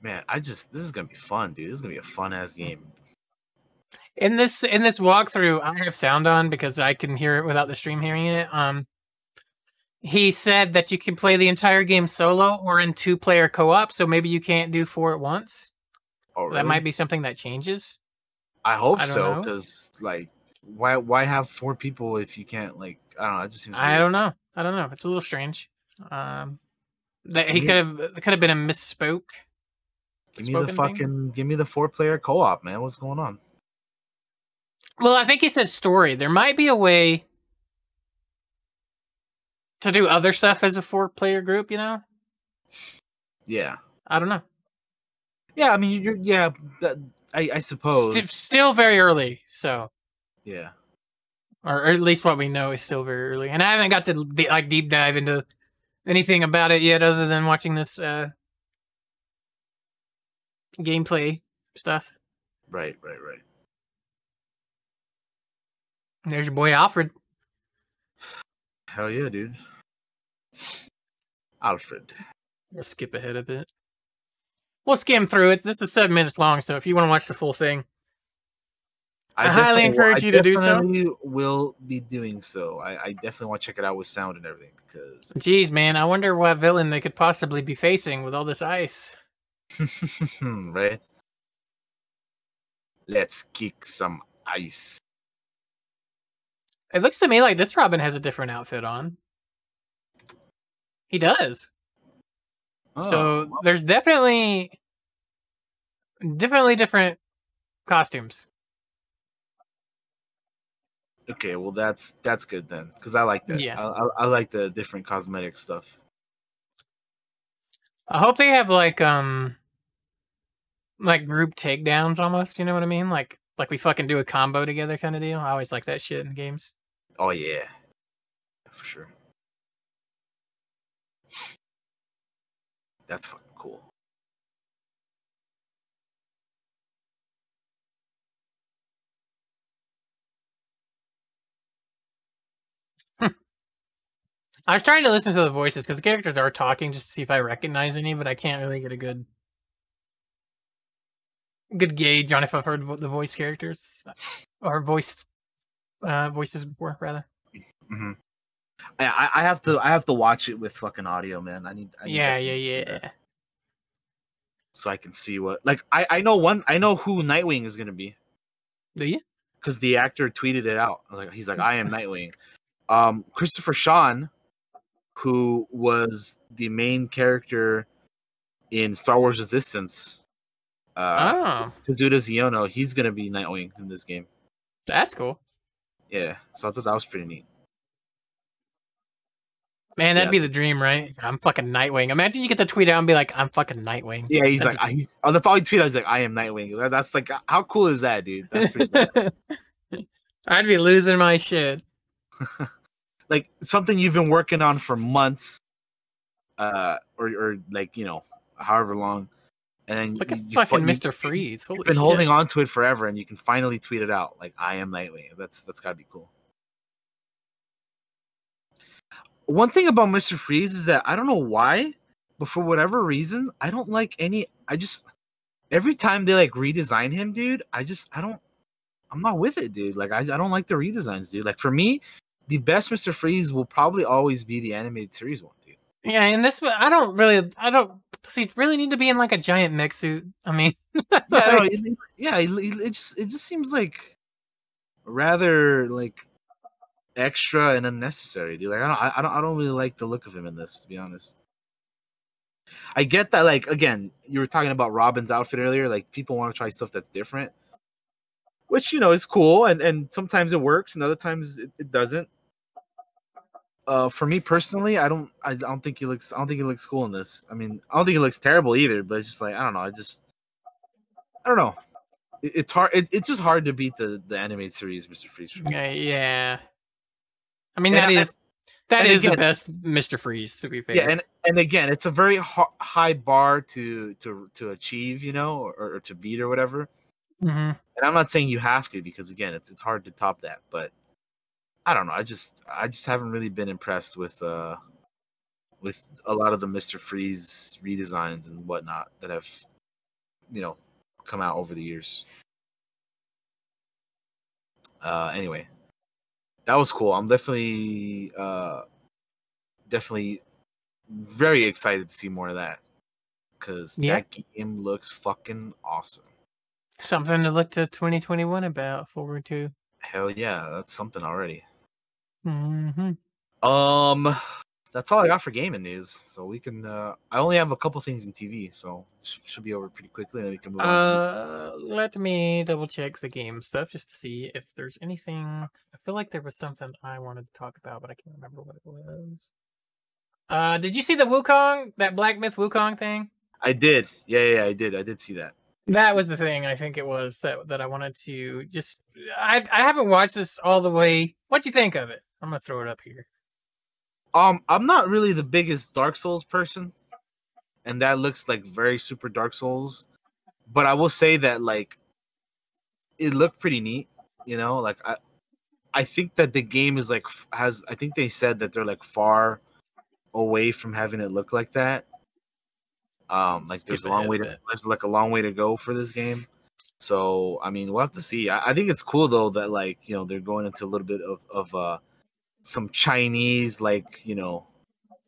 Man, I just this is gonna be fun, dude. This is gonna be a fun ass game. In this in this walkthrough, I have sound on because I can hear it without the stream hearing it. Um, he said that you can play the entire game solo or in two player co op, so maybe you can't do four at once. Oh, That might be something that changes. I hope I so, because like, why why have four people if you can't like? I don't know. It just seems. I don't know. I don't know. It's a little strange. Um, that he could have could have been a misspoke. Give me the spoken thing. fucking. Give me the four player co op, man. What's going on? Well, I think he said story. There might be a way to do other stuff as a four player group. You know, Yeah, I don't know. yeah. I mean, you're yeah. That, I I suppose. St- still very early, so yeah. or, or at least what we know is still very early. And I haven't got to de- like deep dive into anything about it yet, other than watching this uh gameplay stuff. Right, right, right. There's your boy Alfred. Hell yeah, dude. Alfred. We'll skip ahead a bit. We'll skim through it. This is seven minutes long, so if you want to watch the full thing, I highly definitely- encourage I you to do so. Will be doing so. I, I definitely want to check it out with sound and everything because Jeez, man, I wonder what villain they could possibly be facing with all this ice. right? Let's kick some ice. It looks to me like this Robin has a different outfit on. He does. so Oh, there's definitely definitely different costumes. okay, well that's that's good then because I like that. Yeah. I, I, I like the different cosmetic stuff. I hope they have like um like group takedowns almost, you know what I mean? Like like we fucking do a combo together kind of deal. I always like that shit in games. Oh yeah, for sure. That's fucking cool. I was trying to listen to the voices because the characters are talking just to see if I recognize any, but I can't really get a good good gauge on if I've heard the voice characters or voiced uh, voices before, rather. hmm I, I have to I have to watch it with fucking audio, man. I need. I need Yeah, to- yeah, yeah. So I can see what like I I know one I know who Nightwing is gonna be Do you? because the actor tweeted it out. Like he's like I am Nightwing. Um, Christopher Sean, who was the main character in Star Wars Resistance, uh, oh, Kazuda Xiono, he's gonna be Nightwing in this game. that's cool. Yeah, so I thought that was pretty neat. Man, that'd Yeah. be the dream, right? I'm fucking Nightwing. Imagine you get the tweet out and be like, "I'm fucking Nightwing." Yeah, he's That'd like, I, oh, that's all he tweeted. I was like, I am Nightwing. That- That's like, how cool is that, dude? That's pretty bad. I'd be losing my shit. like something you've been working on for months, uh, or or like you know, however long, and then Look at you, you fucking fu- you- Mister Freeze. Holy You've been shit. holding on to it forever, and you can finally tweet it out. Like, I am Nightwing. That's that's gotta be cool. One thing about Mister Freeze is that I don't know why, but for whatever reason, I don't like any. I just every time they like redesign him, dude. I just I don't. I'm not with it, dude. Like I, I don't like the redesigns, dude. Like for me, the best Mister Freeze will probably always be the animated series one, dude. Yeah, and this I don't really I don't does he really need to be in like a giant mech suit? I mean, Yeah, don't it- yeah. It it just it just seems like rather like extra and unnecessary, dude. Like I don't I, don't I don't really like the look of him in this, to be honest. I get that, like again, you were talking about Robin's outfit earlier. Like people want to try stuff that's different, which you know is cool, and and sometimes it works, and other times it, it doesn't. Uh, for me personally, I don't I don't think he looks I don't think he looks cool in this. I mean, I don't think he looks terrible either, but it's just like I don't know. I just I don't know. It, it's hard. It, it's just hard to beat the the animated series, Mister Freeze. yeah, yeah. I mean And that is that and the best Mister Freeze to be fair. Yeah, and and again, it's a very high bar to to to achieve, you know, or, or to beat or whatever. Mhm. And I'm not saying you have to because again, it's it's hard to top that. But I don't know. I just I just haven't really been impressed with uh with a lot of the Mister Freeze redesigns and whatnot that have you know come out over the years. Uh, anyway, that was cool. I'm definitely uh definitely very excited to see more of that because Yeah. that game looks fucking awesome. Something to look to 2021 about forward to. Hell yeah, that's something already. hmm Um, that's all I got for gaming news. So we can. uh I only have a couple things in TV, so sh- should be over pretty quickly. And we can move on. Uh, let me double check the game stuff just to see if there's anything. I feel like there was something I wanted to talk about, but I can't remember what it was. Uh, did you see the Wukong, that Black Myth Wukong thing? I did. Yeah, yeah, yeah, I did. I did see that. That was the thing I think it was that that I wanted to just. I I haven't watched this all the way. What do you think of it? I'm gonna throw it up here. Um, I'm not really the biggest Dark Souls person, and that looks like very super Dark Souls. But I will say that like, it looked pretty neat. You know, like I, I think that the game is like has. I think they said that they're like far away from having it look like that. Um, like there's a long way to bit. there's like a long way to go for this game. So I mean, we'll have to see. I, I think it's cool though that like you know they're going into a little bit of of uh some Chinese like you know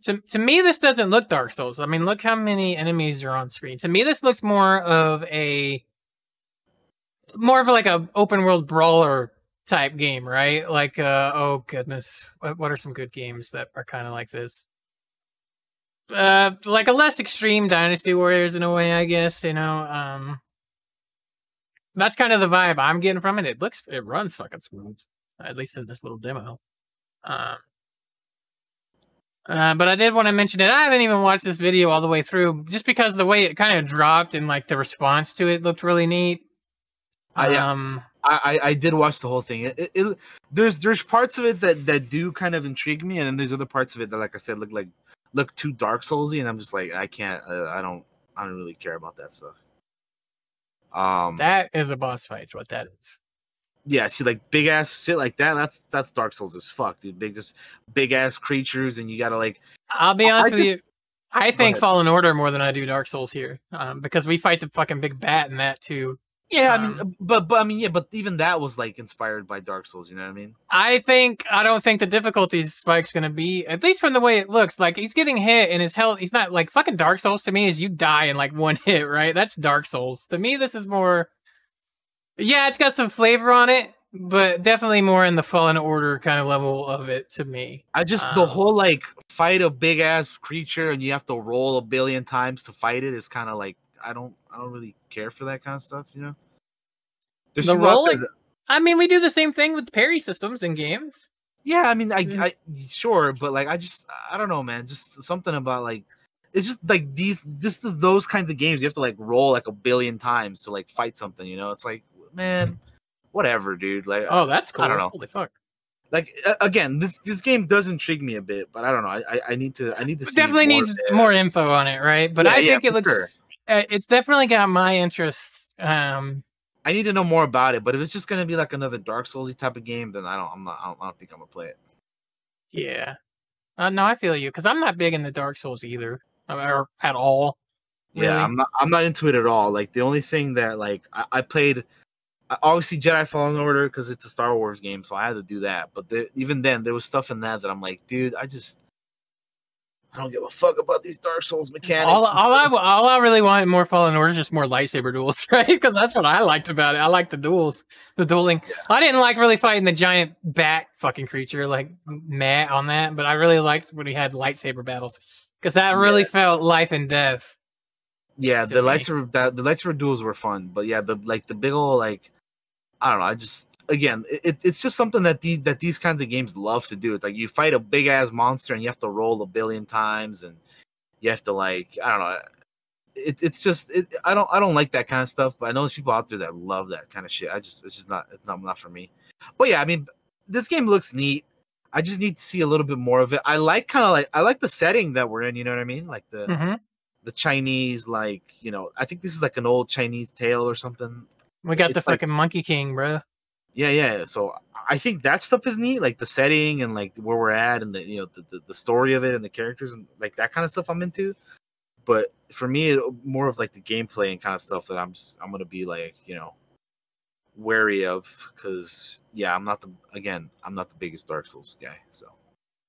To to me, this doesn't look Dark Souls. I mean, look how many enemies are on screen. To me, this looks more of a more of like a open world brawler type game, right? Like, uh, oh goodness, what, what are some good games that are kind of like this? Uh, like a less extreme Dynasty Warriors in a way, I guess. You know, um, that's kind of the vibe I'm getting from it. It looks, it runs fucking smooth, at least in this little demo. Um, uh, but I did want to mention it. I haven't even watched this video all the way through, just because the way it kind of dropped and like the response to it looked really neat. I- yeah. Um, I, I I did watch the whole thing. It, it, it- there's there's parts of it that that do kind of intrigue me, and then there's other parts of it that, like I said, look like look too Dark Soulsy, and I'm just like I can't. Uh, I don't. I don't really care about that stuff. Um. that is a boss fight. Is what that is. Yeah. See, like big ass shit like that. That's that's Dark Souls as fuck, dude. Big just big ass creatures, and you gotta like. I'll be honest I with you. I think. Fallen Order more than I do Dark Souls here, um, because we fight the fucking big bat in that too. Yeah, I mean, Um, but but I mean, yeah, but even that was like inspired by Dark Souls. You know what I mean? I think I don't think the difficulty spike's gonna be at least from the way it looks. Like he's getting hit and his health. He's not like fucking Dark Souls to me. Is you die in like one hit, right? That's Dark Souls to me. This is more. Yeah, it's got some flavor on it, but definitely more in the Fallen Order kind of level of it to me. I just the Um, whole like fight a big ass creature and you have to roll a billion times to fight it is kind of like I don't I don't really care for that kind of stuff. You know? There's The rolling- that- I mean, we do the same thing with parry systems in games. Yeah, I mean, I, Mm. I sure, but like, I just, I don't know, man. Just something about like, it's just like these, just those kinds of games. You have to like roll like a billion times to like fight something. You know, it's like, man, whatever, dude. Like, Oh, that's cool. I don't know. Holy fuck! like again, this this game does intrigue me a bit, but I don't know. I I, need to, I need to. See definitely more needs it. more info on it, right? But Yeah, I yeah, think it for looks. Uh, it's definitely got my interest. Um, I need to know more about it. But if it's just gonna be like another Dark Soulsy type of game, then I don't. I'm not. I don't, I don't think I'm gonna play it. yeah. Uh, no, I feel you because I'm not big in the Dark Souls either, or at all. Yeah. I'm not. I'm not into it at all. Like the only thing that like I, I played, obviously Jedi Fallen Order because it's a Star Wars game, so I had to do that. But there, even then, there was stuff in that that I'm like, dude, I just, I don't give a fuck about these Dark Souls mechanics. All, all I all I really want more Fallen Order is just more lightsaber duels, right? Because that's what I liked about it. I like the duels, the dueling. I didn't like really fighting the giant bat fucking creature, like meh on that. But I really liked when we had lightsaber battles because that really Yeah. felt life and death. Yeah, the me. lightsaber that the lightsaber duels were fun, but yeah, the like the big old like, I don't know. I just again, it, it- it's just something that these that these kinds of games love to do. It's like you fight a big ass monster and you have to roll a billion times and you have to like I don't know. It, it's just it, I don't I don't like that kind of stuff, but I know there's people out there that love that kind of shit. I just it's just not it's not not for me. But yeah, I mean, this game looks neat. I just need to see a little bit more of it. I like kind of like I like the setting that we're in. You know what I mean? Like the hmm the Chinese like you know I think this is like an old Chinese tale or something. We got the It's like- fucking Monkey King, bro. Yeah, yeah. So I think that stuff is neat, like the setting and like where we're at and the you know the, the, the story of it and the characters and like that kind of stuff I'm into. But for me, it, more of like the gameplay and kind of stuff that I'm I'm gonna be like you know wary of because yeah I'm not the again I'm not the biggest Dark Souls guy. So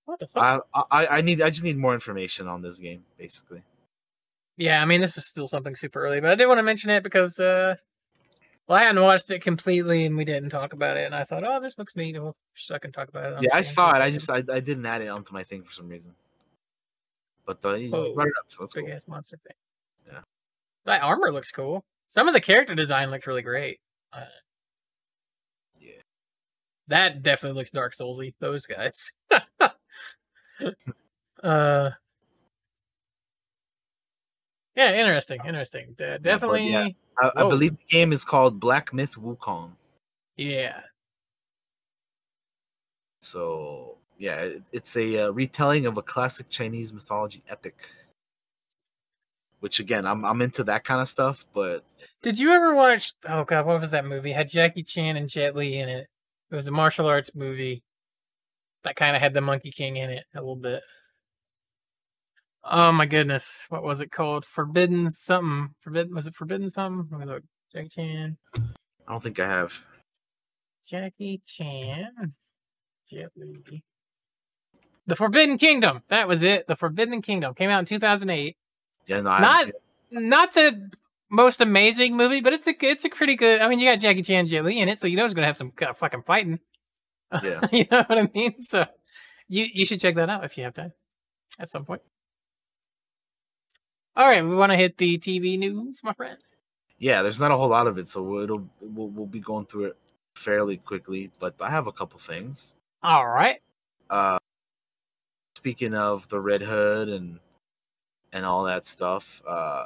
What the fuck? I, I I need I just need more information on this game basically. Yeah, I mean, this is still something super early, but I did want to mention it because, uh, well, I hadn't watched it completely and we didn't talk about it, and I thought, oh, this looks neat. We'll suck and talk about it. Yeah, I saw it. I just I, I didn't add it onto my thing for some reason. But uh, you Oh, brought it up, so that's big cool. ass monster thing. Yeah. That armor looks cool. Some of the character design looks really great. Uh, Yeah. That definitely looks Dark Soulsy. Those guys. uh. Yeah, interesting, interesting. De- definitely, yeah. I, I believe the game is called Black Myth Wukong. yeah. So yeah, it, it's a uh, retelling of a classic Chinese mythology epic. Which again, I'm I'm into that kind of stuff, but Did you ever watch? Oh god, what was that movie? It had Jackie Chan and Jet Li in it. It was a martial arts movie that kind of had the Monkey King in it a little bit. Oh my goodness, what was it called? Forbidden something. Forbidden was it Forbidden something? Let me look. Jackie Chan. I don't think I have. Jackie Chan. Jet Li. The Forbidden Kingdom. That was it. The Forbidden Kingdom came out in 2008. Yeah, no, Not- haven't the most amazing movie, but it's a it's a pretty good. I mean, you got Jackie Chan, and Jet Li in it, so you know it's gonna have some kind of fucking fighting. Yeah. you know what I mean? So you you should check that out if you have time at some point. All right, we want to hit the TV news, my friend. Yeah, there's not a whole lot of it, so it'll we'll, we'll be going through it fairly quickly. But I have a couple things. All right. Uh, speaking of the Red Hood and and all that stuff, uh,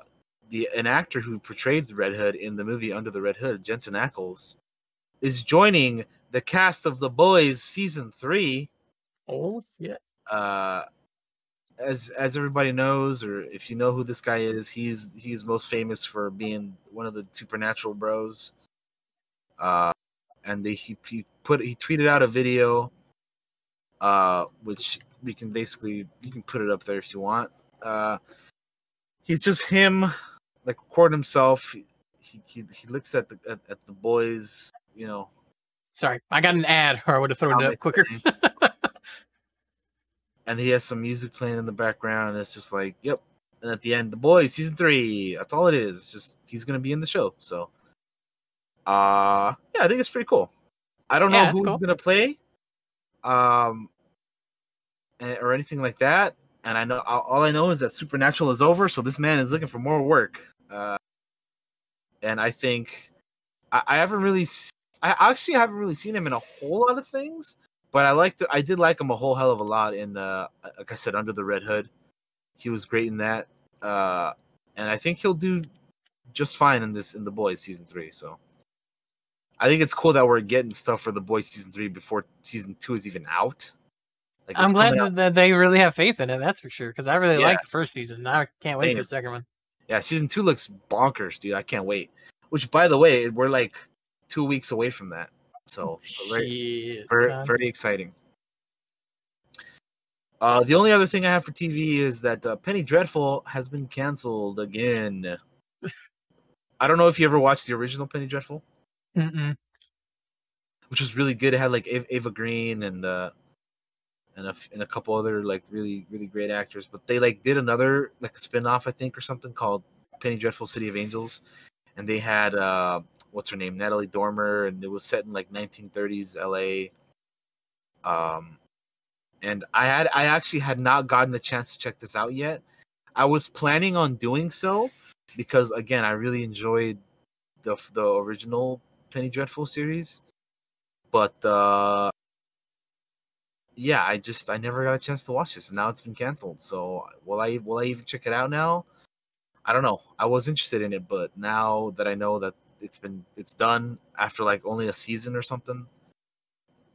the an actor who portrayed the Red Hood in the movie Under the Red Hood, Jensen Ackles, is joining the cast of The Boys season three. Oh yeah. Uh, as as everybody knows, or if you know who this guy is, he's he's most famous for being one of the Supernatural Bros. Uh, and they, he he put he tweeted out a video, uh, which we can basically you can put it up there if you want. Uh, he's just him, like recording himself he he, he looks at the at, at the boys, you know. Sorry, I got an ad, or I would have thrown it up quicker. And he has some music playing in the background. And it's just like, yep. And at the end, the boys season three. That's all it is. It's just he's gonna be in the show. So, uh, yeah, I think it's pretty cool. I don't Yeah, know who's cool. gonna play, um, eh, or anything like that. And I know all all I know is that Supernatural is over, so this man is looking for more work. Uh, and I think I, I haven't really, I actually haven't really seen him in a whole lot of things, but I liked, I did like him a whole hell of a lot in the, like I said, Under the Red Hood. He was great in that, uh, and I think he'll do just fine in this in the Boys season three. So I think it's cool that we're getting stuff for the Boys season three before season two is even out. Like I'm glad that, they really have faith in it. That's for sure. Because I really Yeah. liked the first season. I can't wait for the second one. Yeah, season two looks bonkers, dude. I can't wait. Which, by the way, we're like two weeks away from that, so very, Shit, very, son. very exciting. Uh, the only other thing I have for TV is that uh, Penny Dreadful has been canceled again. I don't know if you ever watched the original Penny Dreadful, Mm-mm. which was really good. It had like Eva, Green and uh, and a, and a couple other like really really great actors. But they like did another like a spin off I think or something called Penny Dreadful City of Angels, and they had uh, what's her name Natalie Dormer, and it was set in like 1930s LA. Um, and I had I actually had not gotten a chance to check this out yet. I was planning on doing so because again I really enjoyed the the original Penny Dreadful series, but uh, yeah, I just I never got a chance to watch this, and now it's been canceled. So will I will I even check it out now? I don't know. I was interested in it, but now that I know that it's been it's done after like only a season or something,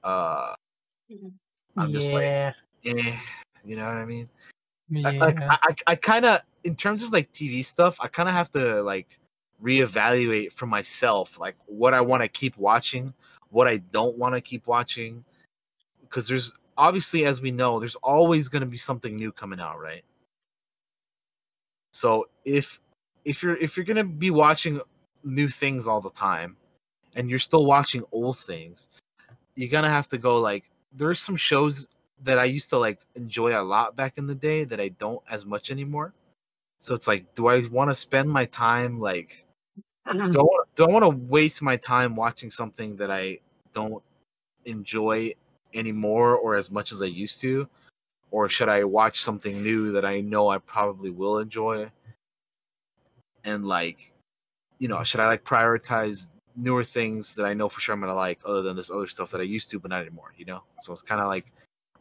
uh, I'm just like, yeah. eh, you know what I mean? yeah. Like I, I, I kind of in terms of like TV stuff, I kind of have to like reevaluate for myself, like what I want to keep watching, what I don't want to keep watching, because there's obviously, as we know, there's always going to be something new coming out, right? So if if you're if you're going to be watching new things all the time, and you're still watching old things, you're gonna have to go like there's some shows that I used to like enjoy a lot back in the day that I don't as much anymore. So it's like, do I want to spend my time like do I want, do I want to waste my time watching something that I don't enjoy anymore or as much as I used to? Or should I watch something new that I know I probably will enjoy? And like, you know, should I like prioritize newer things that I know for sure I'm gonna like other than this other stuff that I used to but not anymore, you know? So it's kind of like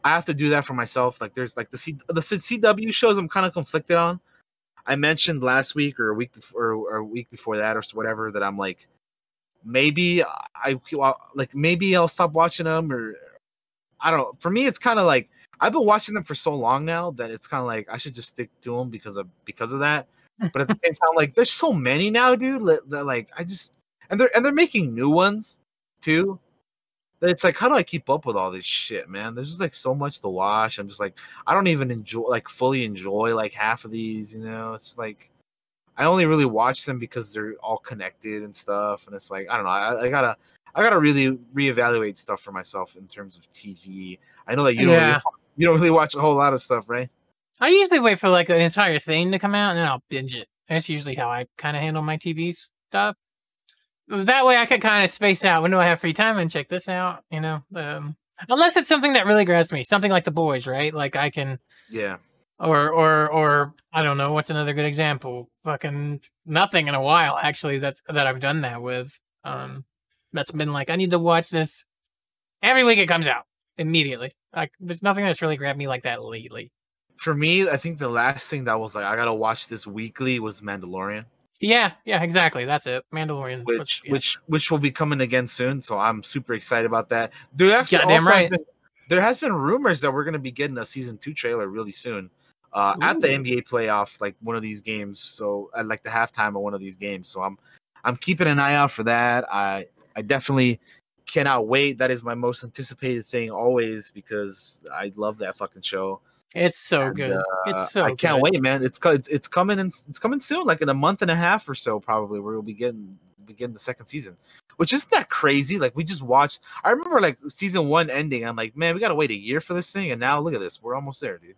I have to do that for myself. Like there's like the C the CW shows I'm kind of conflicted on. I mentioned last week or a week before or a week before that or whatever that I'm like maybe I like maybe I'll stop watching them or I don't know. For me, it's kind of like I've been watching them for so long now that it's kind of like I should just stick to them because of because of that. But at the same time, like there's so many now, dude. Like I just and they're and they're making new ones too. That it's like how do I keep up with all this shit, man? There's just like so much to watch. I'm just like I don't even enjoy like fully enjoy like half of these. You know, it's like I only really watch them because they're all connected and stuff. And it's like I don't know. I, I gotta I gotta really reevaluate stuff for myself in terms of TV. I know that you don't really, Yeah. You don't really watch a whole lot of stuff, right? I usually wait for like an entire thing to come out and then I'll binge it. That's usually how I kind of handle my TV stuff. That way I can kind of space out when do I have free time and check this out, you know. Um, unless it's something that really grabs me, something like The Boys, right? Like I can, Yeah. or or or I don't know what's another good example. Fucking nothing in a while actually that that I've done that with. Um, that's been like I need to watch this every week. It comes out immediately. Like there's nothing that's really grabbed me like that lately. For me, I think the last thing that was like I gotta watch this weekly was Mandalorian, Yeah, yeah, exactly. That's it. Mandalorian. was- which yeah. which which will be coming again soon. So I'm super excited about that. There actually Goddamn has right. been, there has been rumors that we're gonna be getting a season two trailer really soon. Uh, at the NBA playoffs, like one of these games. So at like the halftime of one of these games. So I'm I'm keeping an eye out for that. I I definitely cannot wait. That is my most anticipated thing always because I love that fucking show. It's so And, good. uh, it's so. I can't good. wait, man. It's it's it's coming and it's coming soon, like in a month and a half or so, probably. Where we'll be getting begin the second season, which isn't that crazy. Like we just watched. I remember like season one ending. I'm like, man, we gotta wait a year for this thing, and now look at this. We're almost there, dude.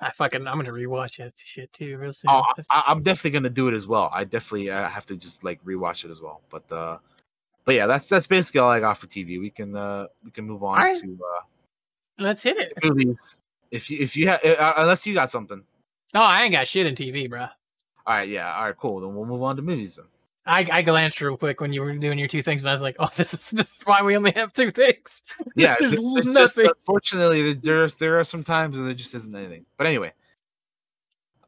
I fucking I'm gonna rewatch that shit too real soon. Oh, I, I'm definitely gonna do it as well. I definitely uh, have to just like rewatch it as well. But uh, but yeah, that's that's basically all I got for TV. We can uh we can move on Alright. to uh Let's hit it. movies. If you if you have uh, unless you got something. Oh, I ain't got shit in TV, bro. All right, yeah, all right, cool. Then we'll move on to movies then. I, I glanced real quick when you were doing your two things, and I was like, "Oh, this is this is why we only have two things." Yeah, There's th- it's just, nothing. unfortunately, there's there are some times when there just isn't anything. But anyway,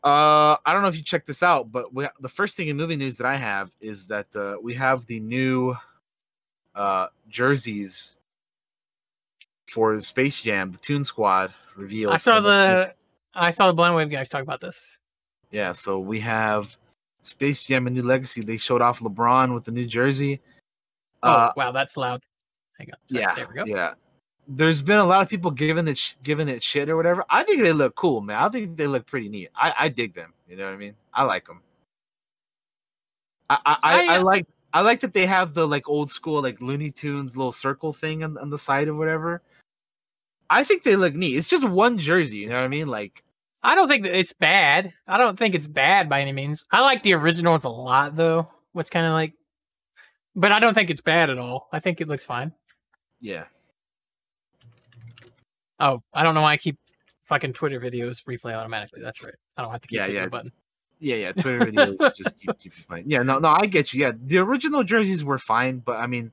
uh, I don't know if you checked this out, but we, the first thing in movie news that I have is that uh, we have the new uh jerseys for Space Jam, the Toon Squad revealed. I saw the I saw the Blind Wave guys talk about this. yeah. So we have Space Jam: A New Legacy. They showed off LeBron with the new jersey. Oh Uh, wow, that's loud. Hang on. Sorry, yeah, there we go. yeah. There's been a lot of people giving it sh- giving it shit or whatever. I think they look cool, man. I think they look pretty neat. I, I dig them. You know what I mean? I like them. I I, I, I, I like I like that they have the like old school like Looney Tunes little circle thing on, on the side or whatever. I think they look neat. It's just one jersey. You know what I mean? Like I don't think that it's bad. I don't think it's bad by any means. I like the original ones a lot though. What's kind of like, but I don't think it's bad at all. I think it looks fine. yeah, Oh, I don't know why I keep fucking Twitter videos replay automatically. That's right. I don't have to keep Yeah, yeah. the button. Yeah, yeah. Twitter videos just keep, keep playing. Yeah, no, no, I get you. Yeah, the original jerseys were fine, but I mean,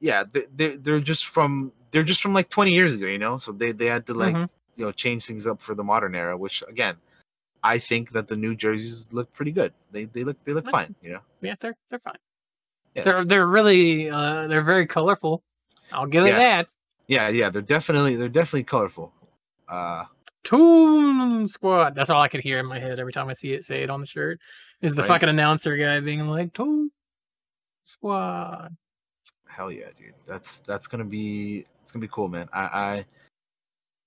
yeah, they they're, they're just from they're just from like 20 years ago, you know. So they they had to like Mhm. you know change things up for the modern era, which again, I think that the new jerseys look pretty good. They they look they look Yeah. fine, you know. Yeah, they're they're fine. Yeah. They're they're really uh they're very colorful. I'll give it Yeah. that. Yeah, yeah, they're definitely they're definitely colorful. Uh, Toon Squad. That's all I could hear in my head every time I see it say it on the shirt. Is the Right. fucking announcer guy being like Toon Squad. hell yeah, dude. That's that's gonna be it's gonna be cool, man. I I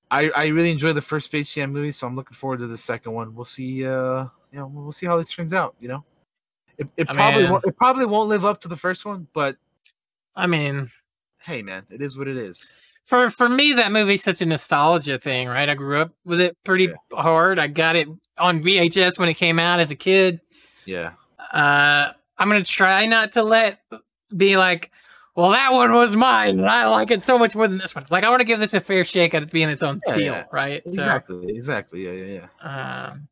I, I really enjoy the first Space Jam movie, so I'm looking forward to the second one. We'll see. Uh, you know, we'll see how this turns out. You know, it, it I probably mean- won't, it probably won't live up to the first one, but I mean, hey, man, it is what it is. For for me that movie's such a nostalgia thing, right? I grew up with it pretty hard. I got it on VHS when it came out as a kid. Yeah, Uh I'm gonna try not to let be like, well, that one was mine, and I like it so much more than this one. Like, I want to give this a fair shake at it being its own Yeah, deal, yeah. right? exactly, exactly. Yeah, yeah, yeah. Um,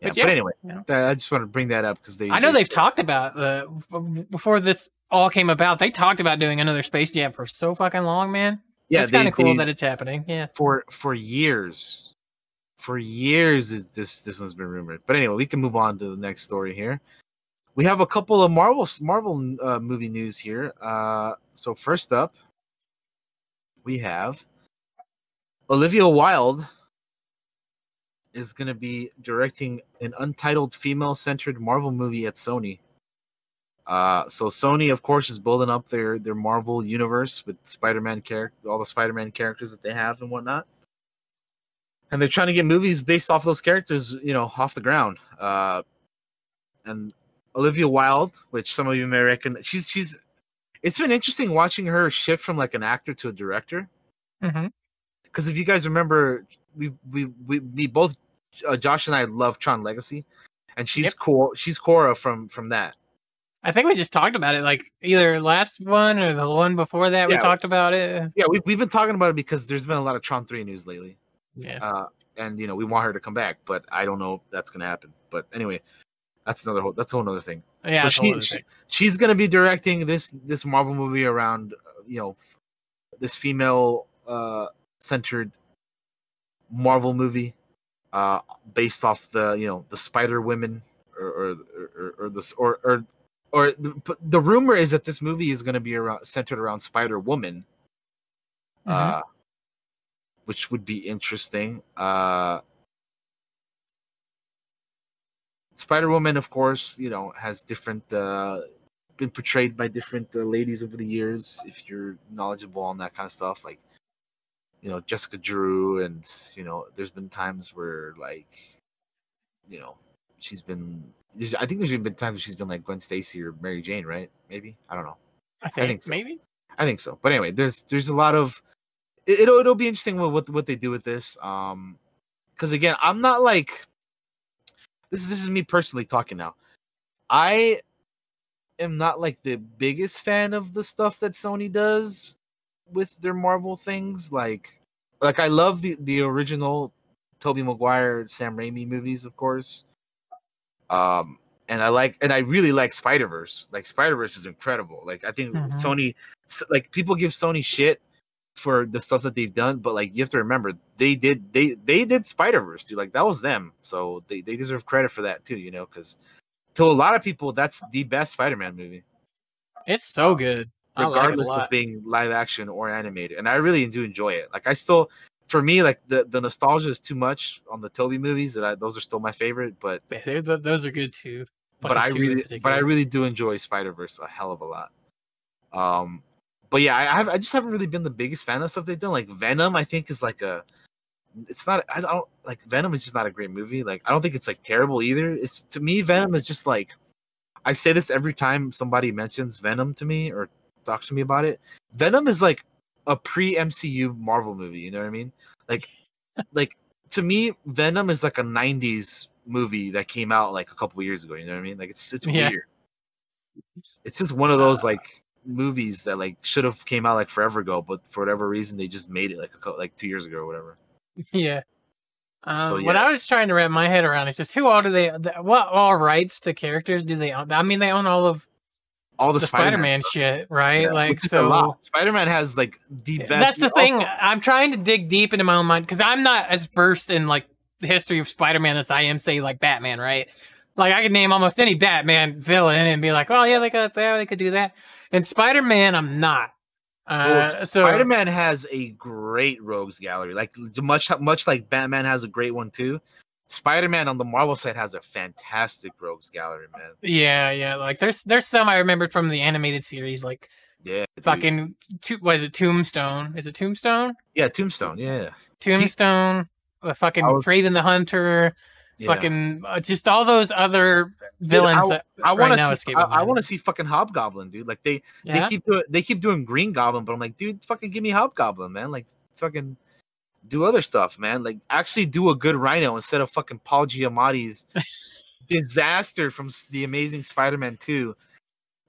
yeah But but, yeah, anyway, you I just want to bring that up because they. I know they- they've talked about the before this all came about. They talked about doing another Space Jam for so fucking long, man. Yeah, it's kind of cool they- that it's happening. Yeah. for for years for years is this this one's been rumored but anyway we can move on to the next story here we have a couple of marvel marvel uh, movie news here uh so first up we have olivia wilde is going to be directing an untitled female-centered marvel movie at sony uh, so Sony, of course, is building up their their Marvel universe with Spider-Man character, all the Spider-Man characters that they have and whatnot, and they're trying to get movies based off those characters, you know, off the ground. Uh, and Olivia Wilde, which some of you may recognize, she's she's. It's been interesting watching her shift from like an actor to a director. Because if you guys remember, we we we, we both uh, Josh and I love Tron Legacy, and she's Yep. cool. She's Quorra from from that. I think we just talked about it, like either last one or the one before that. We talked about it. Yeah, we, we've been talking about it because there's been a lot of Tron 3 news lately. Yeah. Uh, and, you know, we want her to come back, but I don't know if that's going to happen. But anyway, that's another whole, that's a whole other thing. Yeah. so it's a whole she, she she's going to be directing this this Marvel movie around, uh, you know, this female uh, centered Marvel movie uh, based off the, you know, the Spider Women or or or, or this or or or the, the rumor is that this movie is going to be around centered around Spider Woman Mhm. uh, which would be interesting. Uh, Spider Woman, of course, you know, has different uh, been portrayed by different uh, ladies over the years. If you're knowledgeable on that kind of stuff, like you know Jessica Drew, and you know there's been times where like you know she's been. There's, I think there's been times she's been like Gwen Stacy or Mary Jane, right? Maybe I don't know. I think, think so. maybe. I think so. But anyway, there's there's a lot of it, it'll it'll be interesting what what, what they do with this. Um, because again, I'm not like this is this is me personally talking now. I am not like the biggest fan of the stuff that Sony does with their Marvel things. Like like I love the the original Tobey Maguire, Sam Raimi movies, of course. Um and I like and I really like Spider Verse. Like Spider Verse is incredible. Like I think Mhm. Sony, like people give Sony shit for the stuff that they've done, but like you have to remember they did they they did Spider Verse, dude. Like that was them, so they they deserve credit for that too. You know, because to a lot of people that's the best Spider Man movie, It's so good. I like regardless of being live action or animated. And I really do enjoy it. Like I still. For me, like the, the nostalgia is too much on the Tobey movies. That I, those are still my favorite, but they- those are good too. but I really, but I really do enjoy Spider Verse a hell of a lot. Um, but yeah, I've, I just haven't really been the biggest fan of stuff they've done. Like Venom, I think is like a, it's not. I don't like Venom is just not a great movie. Like I don't think it's like terrible either. It's to me, Venom is just like, I say this every time somebody mentions Venom to me or talks to me about it. Venom is like a pre MCU Marvel movie. You know what I mean? Like, like to me, Venom is like a '90s movie that came out like a couple years ago. You know what I mean? Like it's it's Yeah. weird. It's just one of those Uh, like movies that like should have came out like forever ago, but for whatever reason they just made it like a like two years ago or whatever. Yeah. Um, So, What. I was trying to wrap my head around is just who all do they? What all rights to characters do they own? I mean, they own all of All the, the Spider-Man shit, right? Yeah, like which is a so. Spider-Man has like the best. That's the also- thing. I'm trying to dig deep into my own mind because I'm not as versed in like the history of Spider-Man as I am, say, like Batman, right? Like I could name almost any Batman villain and be like, oh yeah, they got that, they could do that. And Spider-Man, I'm not. Uh, Well, so Spider-Man has a great rogues gallery, like much much like Batman has a great one too. Spider-Man on the Marvel side has a fantastic rogues gallery, man. yeah, yeah. Like there's there's some I remembered from the animated series, like Yeah, dude. fucking to, what is it Tombstone? Is it Tombstone? yeah, Tombstone. Yeah, Tombstone, uh, fucking was- Kraven the Hunter, yeah. fucking uh, just all those other villains I- that I want now to escape see. I, I want to see fucking Hobgoblin, dude. Like they Yeah. they keep doing they keep doing Green Goblin, but I'm like, dude, fucking give me Hobgoblin, man. Like fucking do other stuff, man. Like actually do a good Rhino instead of fucking Paul Giamatti's disaster from the Amazing Spider-Man 2.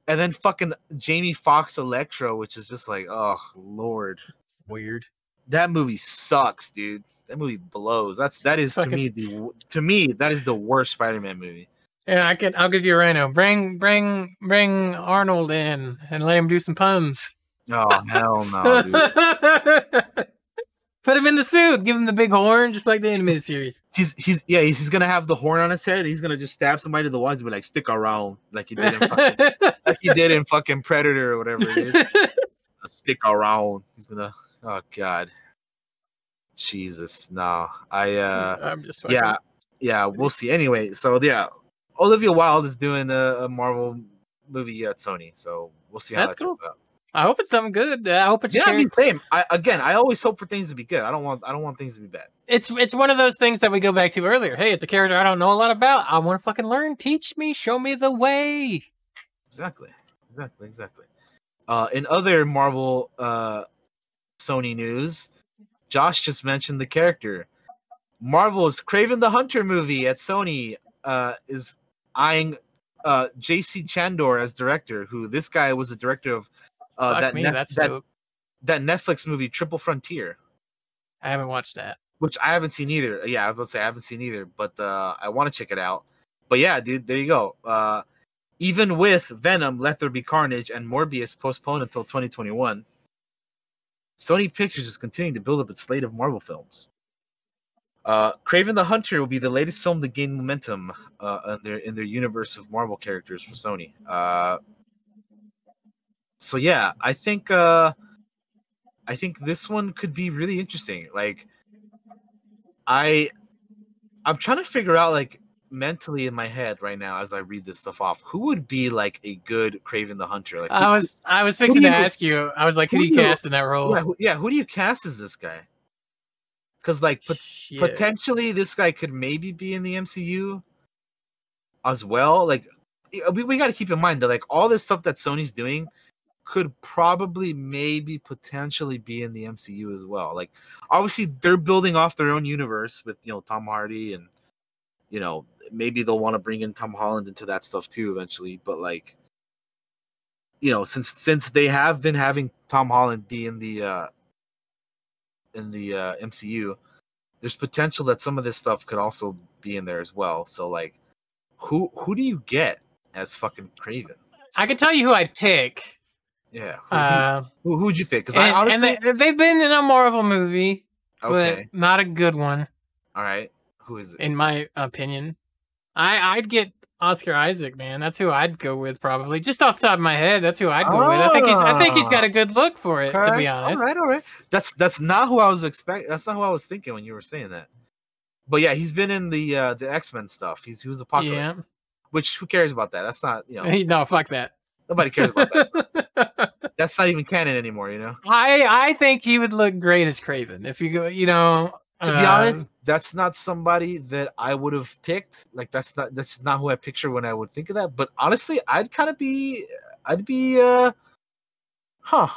And then fucking Jamie Foxx Electro, which is just like, oh lord, weird. that movie sucks, dude. That movie blows. That's that is to me the to me that is the worst Spider-Man movie. Yeah, I can. I'll give you a rhino. Bring, bring, bring Arnold in and let him do some puns. Oh hell no, dude. Put him in the suit. Give him the big horn, just like the animated series. he's he's yeah he's, he's gonna have the horn on his head. He's gonna just stab somebody to the walls and be like, "Stick around," like he did in fucking, like he did in fucking Predator or whatever. It is. Stick around. He's gonna. Oh god. Jesus, no. I uh I'm just fucking, yeah yeah we'll see. Anyway, so yeah, Olivia Wilde is doing a, a Marvel movie at Sony, so we'll see how That's that turns out. I hope it's something good. I hope it's a Yeah, I mean, same. I again, I always hope for things to be good. I don't want I don't want things to be bad. It's it's one of those things that we go back to earlier. Hey, it's a character I don't know a lot about. I want to fucking learn. Teach me. Show me the way. Exactly. Exactly. Exactly. Uh, in other Marvel uh, Sony news, Josh just mentioned the character. Marvel's Kraven the Hunter movie at Sony uh, is eyeing uh, J.C. Chandor as director. Who this guy was the director of uh, that, me, Nef- that's that that Netflix movie Triple Frontier, I haven't watched that. which I haven't seen either. Yeah, I was about to say I haven't seen either, but uh, I want to check it out. But yeah, dude, there you go. Uh, even with Venom, Let There Be Carnage, and Morbius postponed until 2021, Sony Pictures is continuing to build up its slate of Marvel films. Uh, Kraven the Hunter will be the latest film to gain momentum uh, in their in their universe of Marvel characters for Sony. Uh, so yeah, I think uh, I think this one could be really interesting. Like, I I'm trying to figure out like mentally in my head right now as I read this stuff off, who would be like a good Kraven the Hunter? Like, who- I was I was fixing to you- ask you. I was like, who who do you cast in that role? yeah, who, yeah, who do you cast as this guy? because like pot- potentially this guy could maybe be in the MCU as well. Like we, we got to keep in mind that like all this stuff that Sony's doing could probably maybe potentially be in the MCU as well. Like obviously they're building off their own universe with you know Tom Hardy and you know maybe they'll want to bring in Tom Holland into that stuff too eventually. But like you know since since they have been having Tom Holland be in the uh in the uh, MCU, there's potential that some of this stuff could also be in there as well. So like, who who do you get as fucking Kraven? I can tell you who I'd pick. Yeah, who, Uh, who, would you pick? Because I and, and they, they've been in a Marvel movie, okay, but not a good one, all right, who is it? in my opinion. I I'd get Oscar Isaac, man. That's who I'd go with probably. Just off the top of my head, that's who I'd go with. I think he's I think he's got a good look for it, to Okay, be honest. All right, all right. That's that's not who I was expecting. That's not who I was thinking when you were saying that. But yeah, he's been in the uh the X Men stuff. He's he was Apocalypse. Yeah. Which who cares about that? That's not you know no, fuck that. Nobody cares about that. That's not even canon anymore. You know. I I think he would look great as Kraven if you go. You know, to be uh, honest, that's not somebody that I would have picked. Like that's not that's not who I picture when I would think of that. But honestly, I'd kind of be I'd be uh huh.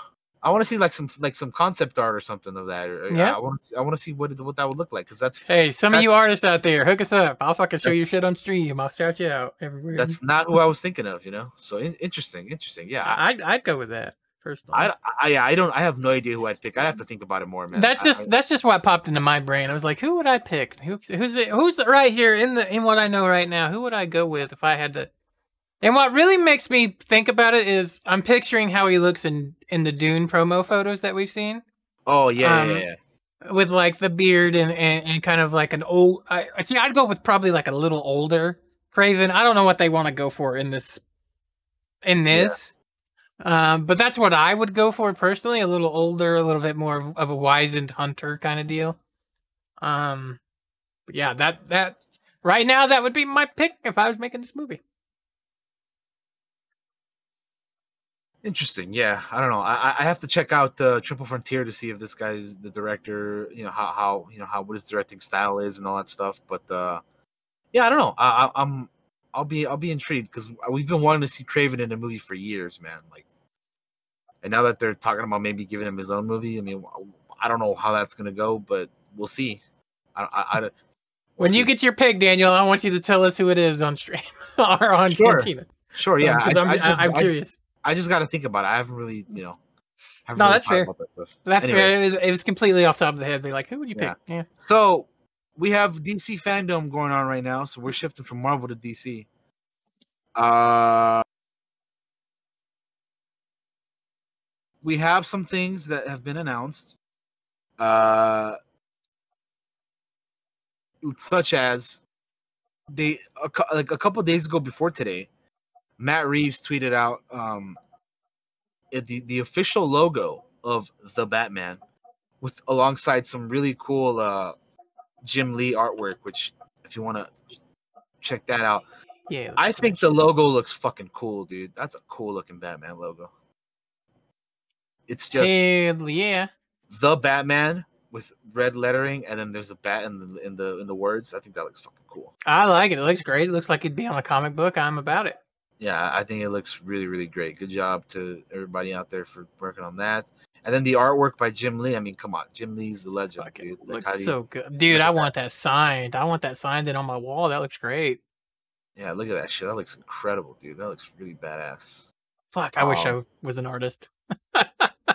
I want to see like some like some concept art or something of that. Yeah. Uh, I want to I want to see what what that would look like because that's Hey, some of you artists out there, hook us up. I'll fucking show That's- you shit on stream. I'll shout you out everywhere. that's not who I was thinking of. You know, so in, interesting, interesting. Yeah, I, I'd I'd go with that personally. I I I don't I have no idea who I'd pick. I'd have to think about it more, man. that's just I- that's just what popped into my brain. I was like, who would I pick? Who, who's it, who's right here in the in what I know right now? Who would I go with if I had to? And what really makes me think about it is I'm picturing how he looks in in the Dune promo photos that we've seen oh yeah, um, yeah, yeah. with like the beard and and, and kind of like an old. I see. I'd go with probably like a little older Kraven. I don't know what they want to go for in this in Yeah. this. Um, but that's what I would go for personally. A little older, a little bit more of- of a wizened hunter kind of deal. Um, yeah, that that right now that would be my pick if I was making this movie. Interesting. Yeah, I don't know. I I- have to check out uh, Triple Frontier to see if this guy's the director. You know how how you know how what his directing style is and all that stuff. But uh, yeah, I don't know. I, I, I'm I'll be I'll be intrigued because we've been wanting to see Kraven in a movie for years, man. Like, and now that they're talking about maybe giving him his own movie, I mean, I don't know how that's gonna go, but we'll see. I I, I we'll When you get your pick, Daniel, I want you to tell us who it is on stream or on Sure. Cantina. sure, yeah, I'm, I, am curious. I just got to think about it. I haven't really, you know, No, really that's fair. that stuff. That's Anyway. fair. It was, it was completely off the top of the head. Be like, who would you Yeah. pick? Yeah. So we have DC fandom going on right now. So we're shifting from Marvel to DC. Uh, we have some things that have been announced. Uh, such as they a, like a couple days ago before today, Matt Reeves tweeted out um the the official logo of the Batman with alongside some really cool uh Jim Lee artwork, which if you want to check that out, Yeah. I think the logo looks fucking cool, dude. That's a cool looking Batman logo. It's just Hell yeah. the Batman with red lettering, and then there's a bat in the in the in the words. I think that looks fucking cool. I like it. It looks great. It looks like it'd be on a comic book. I'm about it. Yeah, I think it looks really really great. Good job to everybody out there for working on that. And then the artwork by Jim Lee. I mean, come on, Jim Lee's the legend, Fuck dude. Like, looks how do you- so good. Dude, I want that signed. I want that signed in on my wall. That looks great. yeah, look at that shit. That looks incredible, dude. That looks really badass. Fuck, I wish I Um, was an artist.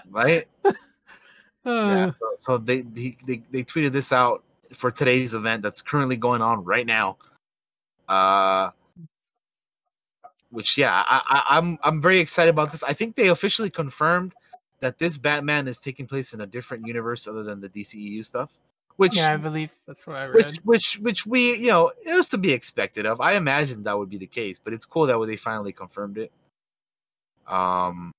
Right? yeah. Uh, So, so they, they they they tweeted this out for today's event that's currently going on right now. Uh, which yeah, I, I I'm I'm very excited about this. I think they officially confirmed that this Batman is taking place in a different universe other than the DCEU stuff. Which yeah, I believe that's what I read. which which which we you know it was to be expected of. I imagined that would be the case, but it's cool that they finally confirmed it. Um.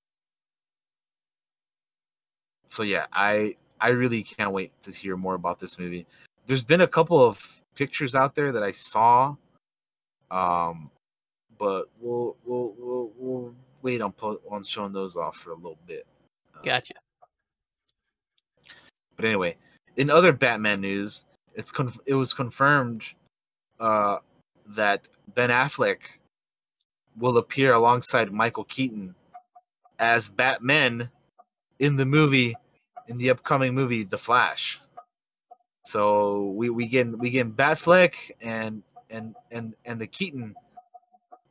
So yeah, I I really can't wait to hear more about this movie. There's been a couple of pictures out there that I saw, um, but we'll we'll we'll, we'll wait on po- on showing those off for a little bit. Uh, Gotcha. but anyway, in other Batman news, it's conf- it was confirmed uh, that Ben Affleck will appear alongside Michael Keaton as Batman in the movie in the upcoming movie The Flash. So we we get we get Batfleck and and and and the Keaton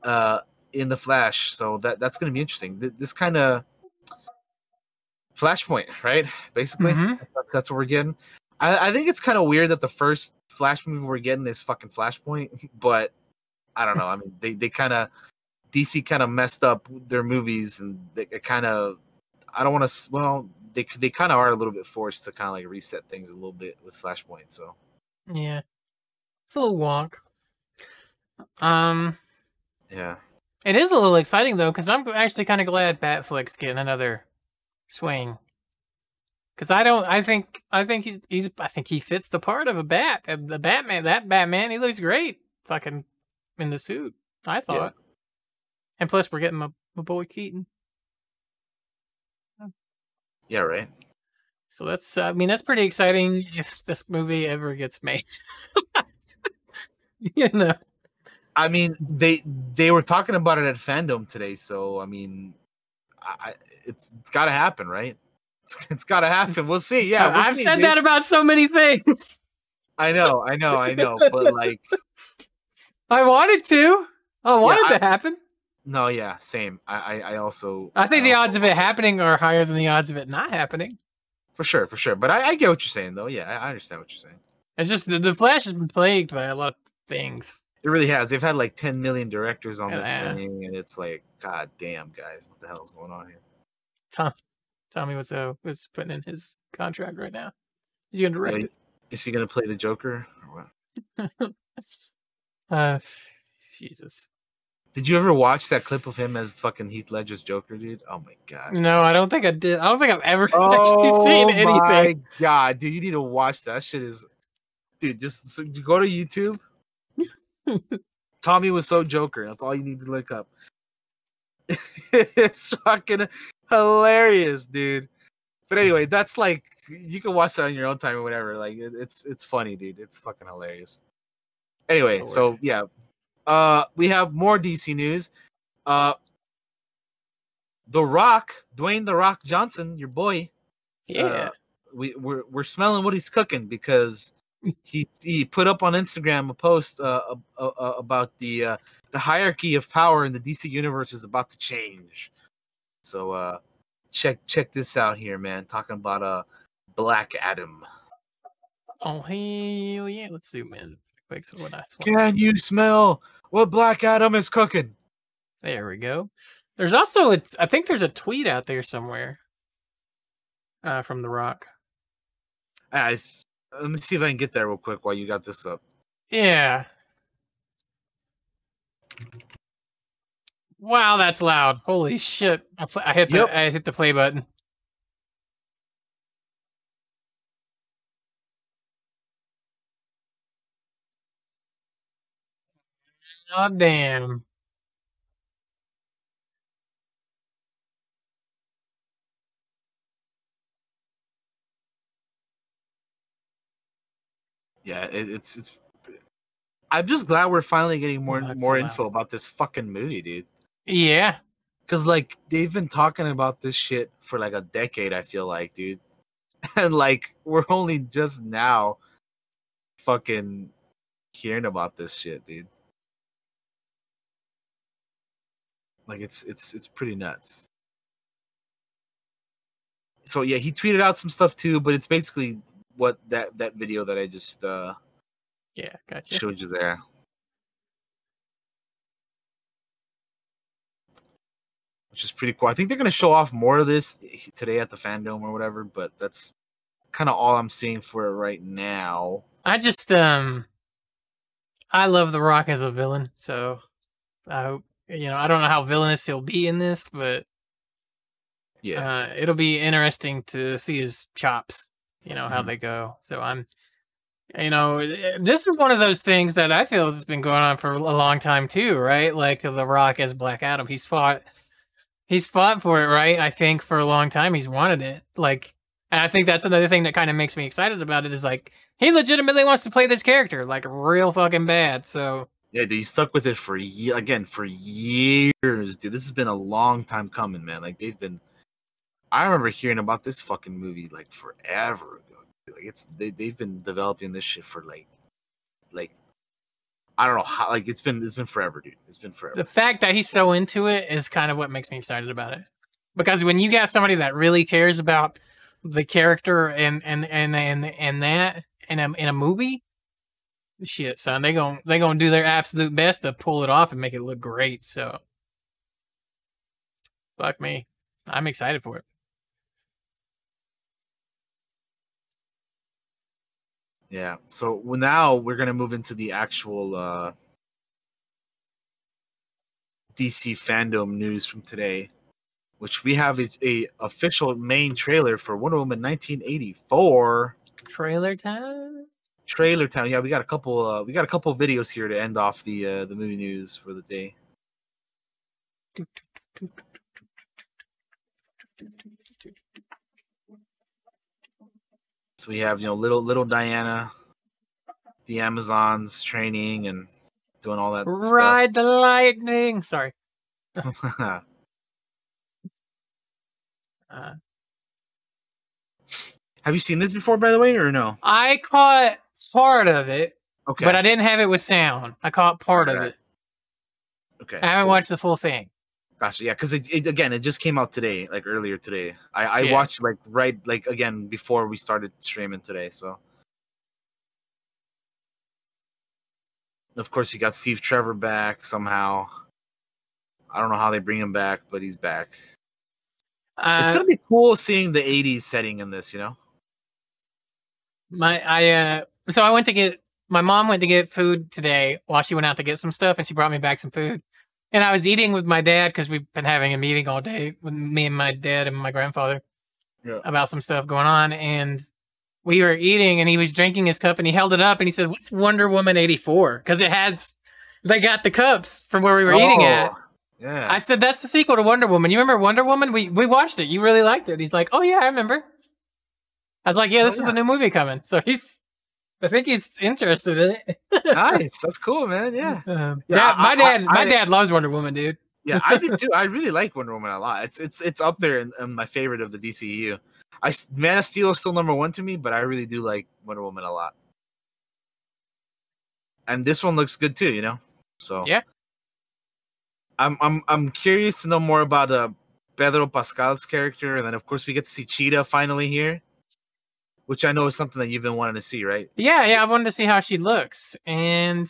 uh in the Flash. So that that's going to be interesting. Th- This kind of Flashpoint, right? Basically, Mhm. that's, that's what we're getting. I, I think it's kind of weird that the first Flash movie we're getting is fucking Flashpoint, but I don't know. I mean, they they kind of DC kind of messed up their movies, and they kind of I don't want to. Well, they they kind of are a little bit forced to kind of like reset things a little bit with Flashpoint. So Yeah. It's a little wonk. Um, yeah, it is a little exciting though, because I'm actually kind of glad Batfleck's getting another swing. Because I don't, I think, I think he's, he's, I think he fits the part of a bat. The Batman, that Batman, he looks great, fucking in the suit. I thought. And plus, we're getting my, my boy Keaton. yeah, right. So that's, I mean, that's pretty exciting if this movie ever gets made. you know. I mean, they they were talking about it at fandom today, so I mean, I, it's, it's got to happen, right? It's, it's got to happen. We'll see. Yeah, we'll I've see, said dude. that about so many things. I know, I know, I know, but like, I wanted to. I wanted I- to happen. no, yeah, same. I I, I also I think the odds of it happening are higher than the odds of it not happening. for sure, for sure. But I, I get what you're saying, though. Yeah, I, I understand what you're saying. It's just the, the Flash has been plagued by a lot of things. It really has. They've had like 10 million directors on this Yeah. thing, and it's like, god damn, guys, what the hell is going on here? Tom, Tommy Wiseau uh, was putting in his contract right now. He's gonna direct Like, Is he gonna play the Joker? Or what? Uh, Jesus. Did you ever watch that clip of him as fucking Heath Ledger's Joker, dude? Oh my god. No, I don't think I did. I don't think I've ever actually seen anything. Oh my god, dude, you need to watch that. That shit is, dude. Just so, you go to YouTube. Tommy Wiseau Joker. That's all you need to look up. it's fucking hilarious, dude. But anyway, that's like you can watch that on your own time or whatever. Like it, it's it's funny, dude. It's fucking hilarious. Anyway, Lord. so yeah, uh, we have more DC news. Uh, The Rock, Dwayne The Rock Johnson, your boy. Yeah. uh, we we're we're smelling what he's cooking because he he put up on Instagram a post uh, uh, uh, about the uh, the hierarchy of power in the DC universe is about to change. So uh, check check this out here, man. Talking about uh Black Adam. oh hell yeah! Let's zoom in quick. So what I Can you smell what Black Adam is cooking? There we go. There's also a, I think there's a tweet out there somewhere. Uh, from The Rock. I, let me see if I can get there real quick while you got this up. Yeah. Wow, that's loud. Holy shit. I, pl- I hit the Yep. I hit the play button. God damn. Yeah, it, it's it's. I'm just glad we're finally getting more Oh, more loud. info about this fucking movie, dude. Yeah. Cause like they've been talking about this shit for like a decade, I feel like, dude. And like we're only just now fucking hearing about this shit, dude. Like it's it's it's pretty nuts. So yeah, he tweeted out some stuff too, but it's basically what that that video that I just uh Yeah, gotcha. showed you there. Which is pretty cool. I think they're gonna show off more of this today at the fandom or whatever, but that's kind of all I'm seeing for it right now. I just um I love The Rock as a villain, so I hope you know, I don't know how villainous he'll be in this, but Yeah. uh, it'll be interesting to see his chops, you know, how Mhm. they go. So I'm, you know, eh, this is one of those things that I feel has been going on for a long time too, right? Like The Rock as Black Adam, he's fought, he's fought for it, right? I think for a long time he's wanted it. Like And I think that's another thing that kind of makes me excited about it is like he legitimately wants to play this character like real fucking bad. So Yeah, dude, you stuck with it for ye- again for years, dude. This has been a long time coming, man. Like they've been. I remember hearing about this fucking movie like forever ago. Like it's they they've been developing this shit for like, like, I don't know how. Like it's been it's been forever, dude. It's been forever. the fact that he's so into it is kind of what makes me excited about it. Because when you got somebody that really cares about the character and and and and, and that in a in a movie, shit, son, they gon' they gonna do their absolute best to pull it off and make it look great. So, fuck me, I'm excited for it. Yeah. So now we're gonna move into the actual uh DC fandom news from today, which we have a, a official main trailer for Wonder Woman 1984 Trailer time. trailer time. Yeah, we got a couple. Uh, we got a couple videos here to end off the uh, the movie news for the day. So we have you know little little Diana, the Amazons training and doing all that Ride the lightning. Sorry. Uh, have you seen this before, by the way, or no? I caught part of it, Okay, but I didn't have it with sound. I caught part of it. okay. I haven't cool. watched the full thing. Yeah, because it, it again, it just came out today, like earlier today. I, I Yeah. watched like right like again before we started streaming today. So, of course, you got Steve Trevor back somehow. I don't know how they bring him back, but he's back. it's Uh, gonna be cool seeing the '80s setting in this. You know. my I uh so I went to get my mom went to get food today while she went out to get some stuff and she brought me back some food. And I was eating with my dad because we've been having a meeting all day with me and my dad and my grandfather Yeah. about some stuff going on. And we were eating and he was drinking his cup and he held it up and he said, What's Wonder Woman 84? Because it has, they got the cups from where we were eating oh, at. Oh, Yeah. I said, That's the sequel to Wonder Woman. You remember Wonder Woman? We, we watched it. You really liked it. He's like, Oh, yeah, I remember. I was like, Yeah, Oh, this is a new movie coming. So he's, I think he's interested in it. nice. That's cool, man. Yeah. Um, Yeah, dad- I- my I- dad, my I- dad loves Wonder Woman, dude. Yeah, I did too. I really like Wonder Woman a lot. It's it's it's up there in, in my favorite of the DCU. I Man of Steel is still number one to me, but I really do like Wonder Woman a lot. And this one looks good too, you know. So Yeah. I'm I'm I'm curious to know more about uh, Pedro Pascal's character, and then of course we get to see Cheetah finally here, which I know is something that you've been wanting to see, right? Yeah, yeah. I wanted to see how she looks, and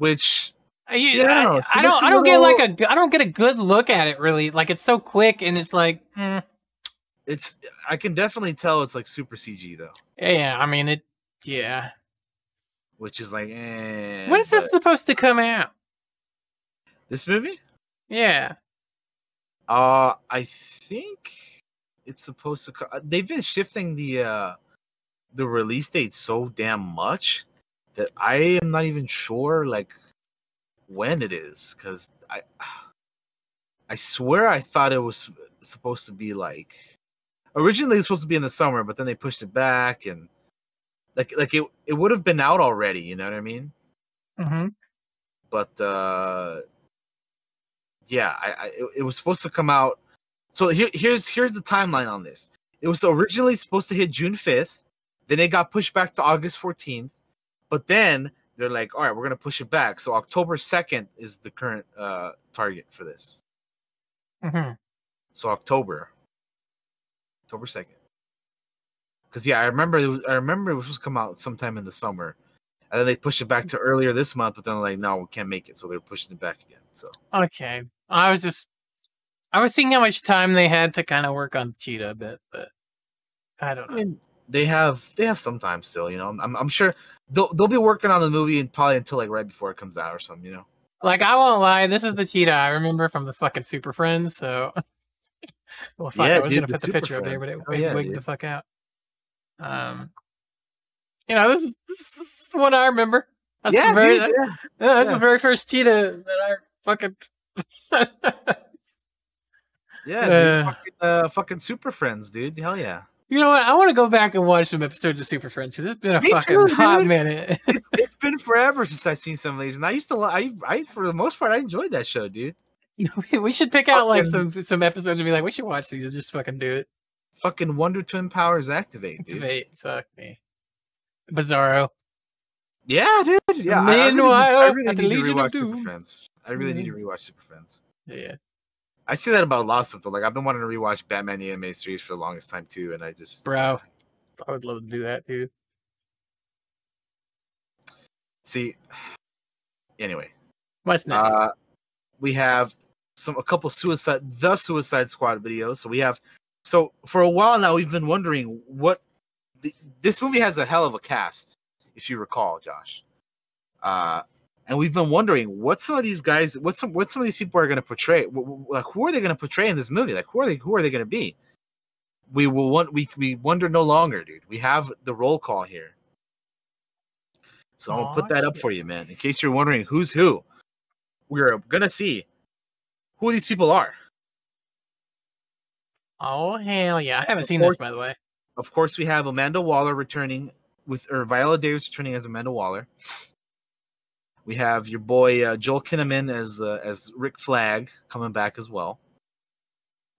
Which I, you- Yeah, I, she I don't, I don't get like a, I don't get a good look at it really. Like it's so quick, and it's like, mm, it's I can definitely tell it's like super CG though, yeah. I mean, it, yeah. which is like, eh, when is this supposed to come out? This movie? Yeah. Uh, I think it's supposed to. Co- uh, they've been shifting the uh the release date so damn much that I am not even sure like when it is because I I swear I thought it was supposed to be like originally it was supposed to be in the summer, but then they pushed it back and like like it it would have been out already. You know what I mean? hmm but uh yeah i, I it, it was supposed to come out so here, here's here's the timeline on this. It was originally supposed to hit june 5th then it got pushed back to august 14th but then they're like all right we're gonna push it back. So october 2nd is the current uh target for this. Hmm so october. October 2nd because yeah i remember it was, i remember it was supposed to come out sometime in the summer and then they pushed it back to earlier this month but then they're like no we can't make it so they're pushing it back again so. Okay. I was just, I was seeing how much time they had to kind of work on Cheetah a bit, but I don't I know. mean, they have they have some time still. You know, I'm I'm sure they'll they'll be working on the movie and probably until like right before it comes out or something. You know. Like I won't lie, this is the Cheetah I remember from the fucking Super Friends. So, well, fuck, Yeah, I was dude, gonna put the picture up there, but it Friends. Oh, wigged, yeah, wigged the fuck out. Um, you know, this is this is what I remember. That's the very dude, yeah. yeah, that's yeah. the very first Cheetah that I fucking. Yeah, dude, Uh. fucking, uh, fucking Super Friends, dude. Hell yeah. You know what? I want to go back and watch some episodes of Super Friends because it's been a Me fucking too, hot dude. minute. It's, it's been forever since I've seen some of these, and I used to, I, I, for the most part, I enjoyed that show, dude. we should pick out like some some episodes and be like, we should watch these and just fucking do it. Fucking Wonder Twin powers activate, dude. Activate. Fuck me. Bizarro. Yeah, dude. Yeah. I- I really need- I really need to rewatch Super. Mm-hmm. Friends. I really need to rewatch Super Friends. Yeah. I see that about a lot of stuff though. Like I've been wanting to rewatch Batman the Animated series for the longest time too, and I just Bro. I would love to do that, dude. see. Anyway, What's next? uh, we have some a couple suicide the Suicide Squad videos. So we have so for a while now we've been wondering what the, this movie has a hell of a cast, if you recall, Josh. Uh, and we've been wondering what some of these guys, what some what some of these people are going to portray. Like who are they going to portray in this movie? Like who are they? Who are they going to be? We will want we we wonder no longer, dude. We have the roll call here. So I'm gonna put that up for you, man. In case you're wondering who's who, we're gonna see who these people are. oh hell yeah! I haven't of seen course- this by the way. Of course, we have Amanda Waller returning with, or Viola Davis returning as Amanda Waller. We have your boy uh, Joel Kinnaman as uh, as Rick Flag coming back as well.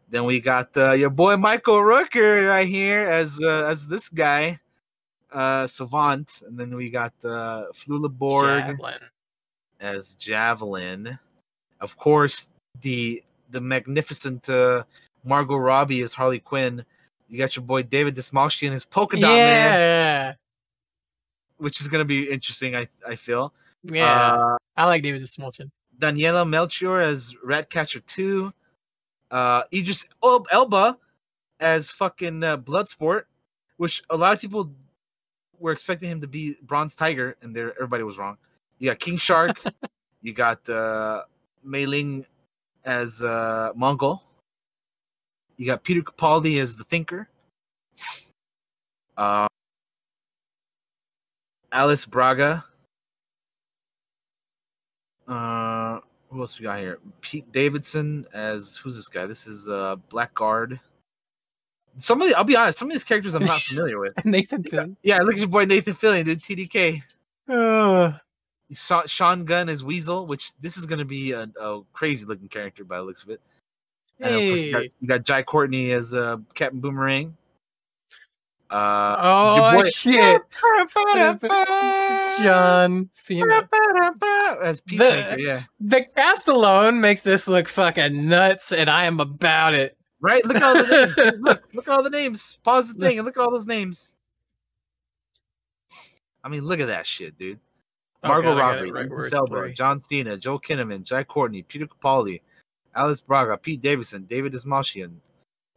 Then we got uh, your boy Michael Rooker right here as uh, as this guy, uh, Savant, and then we got uh, Flula Borg Javelin. as Javelin. Of course, the the magnificent uh, Margot Robbie as Harley Quinn. You got your boy David Dastmalchian as Polka Dot Man, which is gonna be interesting. I I feel. Yeah. Uh, I like David Smolton. Daniela Melchior as Ratcatcher Two. Uh, Idris El- Elba as fucking uh, Bloodsport, which a lot of people were expecting him to be Bronze Tiger, and there everybody was wrong. You got King Shark. you got uh, Mayling as uh, Mongal. You got Peter Capaldi as the Thinker. Uh, Alice Braga. Uh, who else we got here? Pete Davidson as who's this guy? This is uh Blackguard. Some of the, I'll be honest, some of these characters I'm not familiar with. Nathan Fillion. Yeah, look at your boy Nathan Fillion, dude. TDK. Uh, Sha- Sean Gunn as Weasel, which this is gonna be a, a crazy looking character by the looks of it. And of course, you got, hey. you got Jai Courtney as uh, Captain Boomerang. Uh, Oh boy- shit, John Cena. as Peacemaker, yeah. The cast alone makes this look fucking nuts, and I am about it. Right? Look at all the names. look, look at all the names. Pause the thing and look at all those names. I mean, look at that shit, dude. Margot Okay, I got it Robbie, right Elba. John Cena, Joe Kinnaman, Jai Courtney, Peter Capaldi, Alice Braga, Pete Davidson, David Dastmalchian,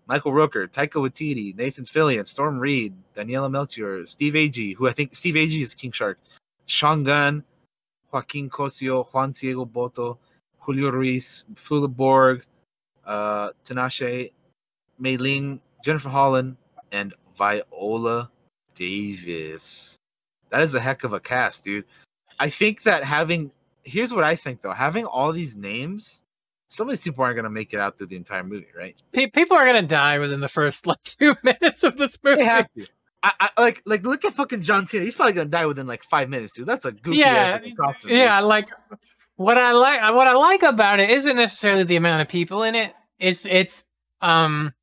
Michael Rooker, Taika Waititi, Nathan Fillion, Storm Reid, Daniela Melchior, Steve Agee, who I think Steve Agee is King Shark, Sean Gunn, Joaquin Cosio, Juan Diego Botto, Julio Ruiz, Flula Borg, uh, Tinashe, Mayling, Jennifer Holland, and Viola Davis. That is a heck of a cast, dude. I think that having here's what I think though, having all these names, some of these people aren't gonna make it out through the entire movie, right? Pe- people are gonna die within the first like two minutes of this movie. They have to. I, I like like look at fucking John Cena. He's probably gonna die within like five minutes, dude. That's a goofy Yeah, ass dude. Yeah, like what I like what I like about it isn't necessarily the amount of people in it. It's it's um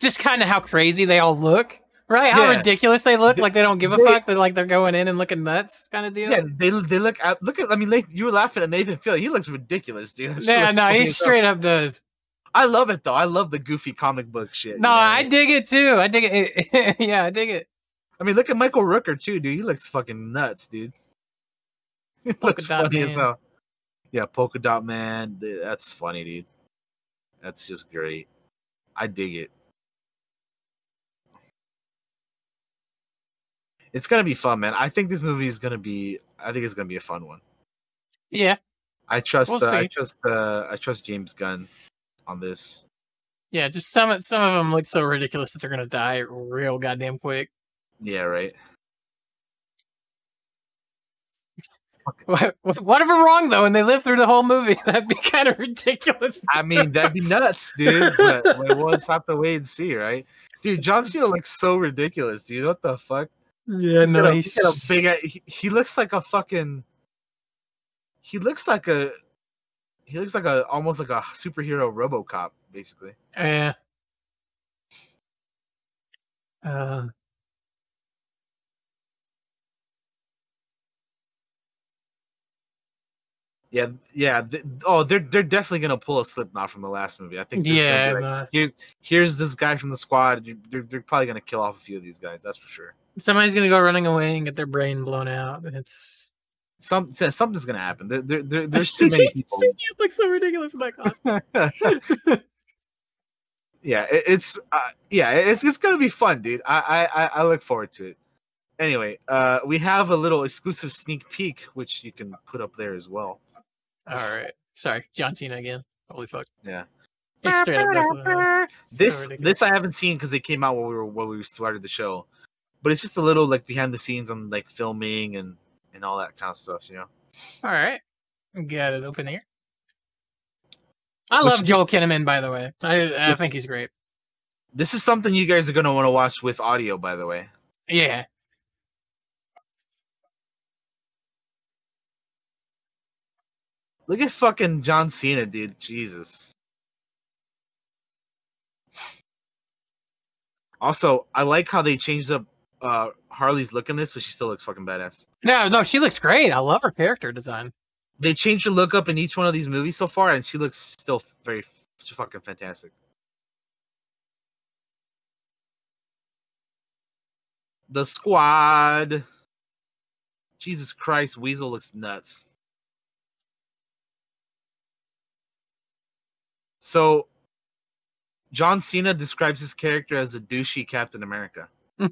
just kind of how crazy they all look, right? How Yeah. ridiculous they look, They- like they don't give a they- fuck. They're like they're going in and looking nuts, kind of deal. Yeah, they they look at look at. I mean, like, you were laughing at Nathan Fillion. He looks ridiculous, dude. Yeah, no, he straight up does. I love it though. I love the goofy comic book shit. you No, know? I dig it too. I dig it. yeah, I dig it. I mean, look at Michael Rooker too, dude. He looks fucking nuts, dude. He looks Dot funny as Man. hell. Yeah, polka dot man. That's funny, dude. That's just great. I dig it. It's gonna be fun, man. I think this movie is gonna be. I think it's gonna be a fun one. Yeah, I trust. We'll uh, I trust. Uh, I trust James Gunn on this. yeah. Just some some of them look so ridiculous that they're gonna die real goddamn quick. Yeah, right. What, whatever wrong though, and they live through the whole movie. That'd be kind of ridiculous. I mean, that'd be nuts, dude. But but we'll just have to wait and see, right? Dude, John Cena looks so ridiculous, dude. What the fuck? Yeah, He's no, a, he's he's got a big. He, he looks like a fucking. He looks like a. He looks like a almost like a superhero RoboCop, basically. Yeah. Uh, Yeah, yeah. th- oh, they're they're definitely gonna pull a Slipknot from the last movie. I think. yeah, like, here's here's this guy from the squad. They're they're probably gonna kill off a few of these guys. That's for sure. somebody's gonna go running away and get their brain blown out. It's Some something's gonna happen. There, there, there there's too many people. it looks so ridiculous in my costume. yeah, it, it's uh, yeah, it's it's gonna be fun, dude. I, I I I look forward to it. Anyway, uh, we have a little exclusive sneak peek, which you can put up there as well. All right, sorry, John Cena again. Holy fuck! Yeah. He straight up does that. So This this I haven't seen because it came out while we were while we started the show, but it's just a little like behind the scenes on like filming and and all that kind of stuff, you know. All right, got it open here. I Which- love Joel Kinnaman, by the way. I I think he's great. This is something you guys are gonna want to watch with audio, by the way. Yeah, Look at fucking John Cena, dude. Jesus. Also, I like how they changed up uh Harley's look in this, but she still looks fucking badass. no, no, she looks great. I love her character design. They changed her look up in each one of these movies so far, and she looks still very fucking fantastic. The squad. Jesus Christ, Weasel looks nuts. So, John Cena describes his character as a douchey Captain America.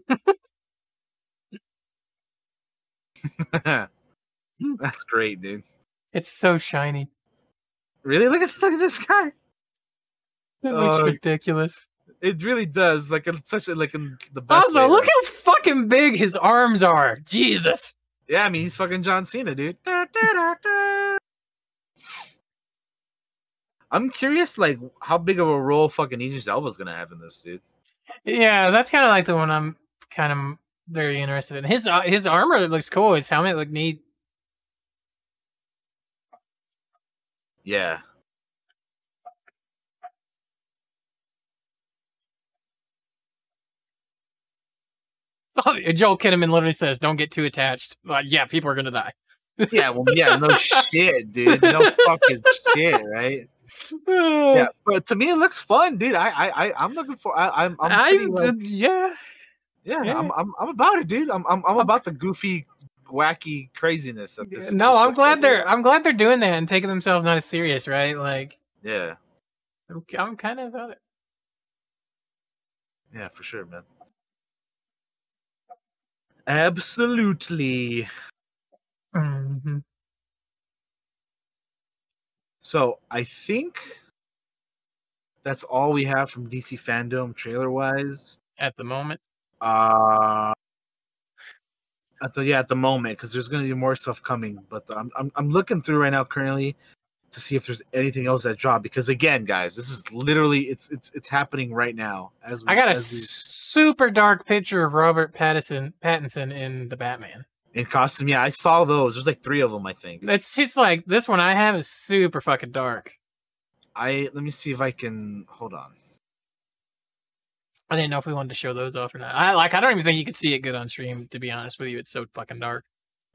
That's great, dude. It's so shiny. Really? Look at, look at this guy. It looks Oh, ridiculous. It really does. Like in such a like in the best. Also, way, look like- how fucking big his arms are. Jesus. Yeah, I mean he's fucking John Cena, dude. I'm curious, like how big of a role fucking Idris Elba's gonna have in this, dude. Yeah, that's kind of like the one I'm kind of very interested in. His uh, his armor looks cool. His helmet look neat. Yeah. Oh, Joel Kinnaman literally says, "Don't get too attached." Yeah, people are gonna die. Yeah, well, yeah, no shit, dude. No fucking shit, right? Yeah, but to me it looks fun, dude. I, I, I I'm looking for. I, I'm, I'm I, pretty, like, yeah. yeah, yeah. I'm, I'm, I'm about it, dude. I'm, I'm, I'm about the goofy, wacky craziness of this. no, this I'm glad they're I'm glad they're doing that and taking themselves not as serious, right? Like, Yeah, I'm, I'm kind of about it. yeah, for sure, man. Absolutely. Mhm. So I think that's all we have from DC fandom trailer wise. At the moment, Uh at the yeah, at the moment, because there's gonna be more stuff coming. But I'm, I'm I'm looking through right now currently to see if there's anything else that dropped. Because again, guys, this is literally it's it's it's happening right now. As we, I got a we- super dark picture of Robert Pattinson Pattinson in the Batman. In costume. Yeah, I saw those. There's like three of them, I think. It's just like this one I have is super fucking dark. I let me see if I can hold on. I didn't know if we wanted to show those off or not. I like. I don't even think you could see it good on stream. To be honest with you, it's so fucking dark.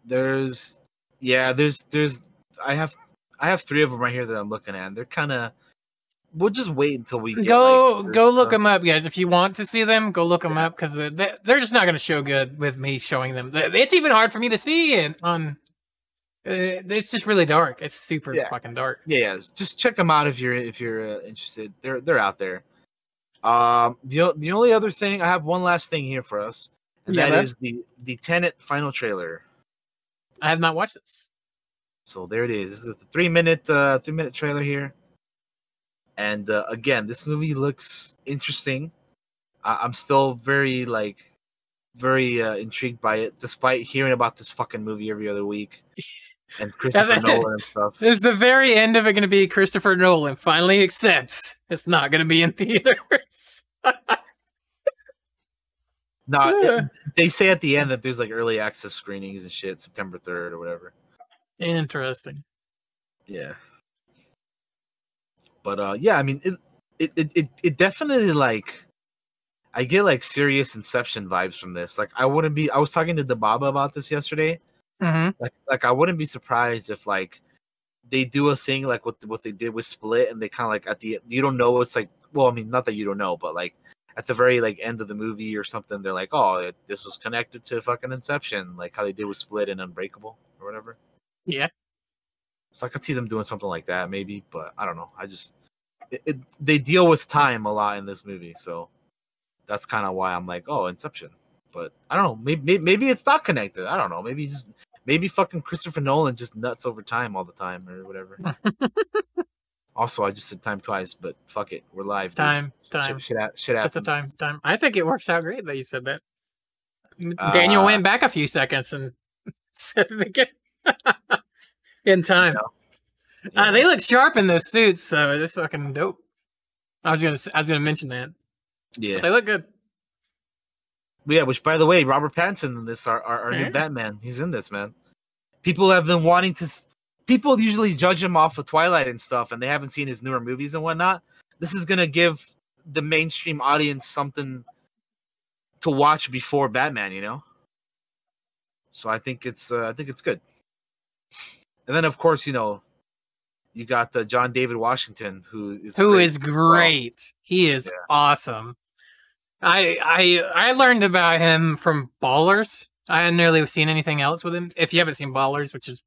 There's yeah, there's there's I have I have three of them right here that I'm looking at. They're kind of. We'll just wait until we get, Go like, go look stuff. them up, guys. If you want to see them, go look them up because they're, they're just not going to show good with me showing them. It's even hard for me to see it on. Uh, it's just really dark. It's super Yeah. fucking dark. Yeah, yeah, just check them out if you're if you're uh, interested. They're they're out there. Um, the the only other thing I have one last thing here for us, and Yeah, that bud. is the the Tenet final trailer. I have not watched this. So there it is. This is the three minute uh three minute trailer here. And uh, again, this movie looks interesting. I- I'm still very like very uh, intrigued by it, despite hearing about this fucking movie every other week. and Christopher. Nolan and stuff. Is the very end of it going to be Christopher Nolan finally accepts it's not going to be in theaters? No, they say at the end that there's like early access screenings and shit, September third or whatever. Interesting. Yeah. But uh yeah, I mean it it it it, it definitely like I get like serious inception vibes from this. Like I wouldn't be I was talking to Dababa about this yesterday. hmm Like like I wouldn't be surprised if like they do a thing like what what they did with Split and they kind of like at the you don't know it's like well I mean not that you don't know but like at the very like end of the movie or something they're like oh it, this was connected to fucking Inception like how they did with Split and Unbreakable or whatever. Yeah. So I could see them doing something like that, maybe, but I don't know. I just it, it, they deal with time a lot in this movie, so that's kind of why I'm like, oh, Inception. But I don't know. Maybe maybe it's not connected. I don't know. Maybe just maybe fucking Christopher Nolan just nuts over time all the time or whatever. also, I just said time twice, but fuck it, we're live. dude. Time, Shit- time. Shit, shit, shit Just happens. the time, time. I think it works out great that you said that. Daniel Uh, went back a few seconds and said it again. in time. Yeah. Uh, they look sharp in those suits, so they're fucking dope. I was gonna, I was gonna mention that. yeah. They look good. Yeah, which by the way, Robert Pattinson in this, our, our, our new Batman, he's in this, man. People have been wanting to. People usually judge him off of Twilight and stuff, and they haven't seen his newer movies and whatnot. This is gonna give the mainstream audience something to watch before Batman, you know. So I think it's, uh, I think it's good. And then, of course, you know, you got uh, John David Washington, who is Who great is great. He is Yeah. awesome. I I I learned about him from Ballers. I hadn't nearly seen anything else with him. If you haven't seen Ballers, which is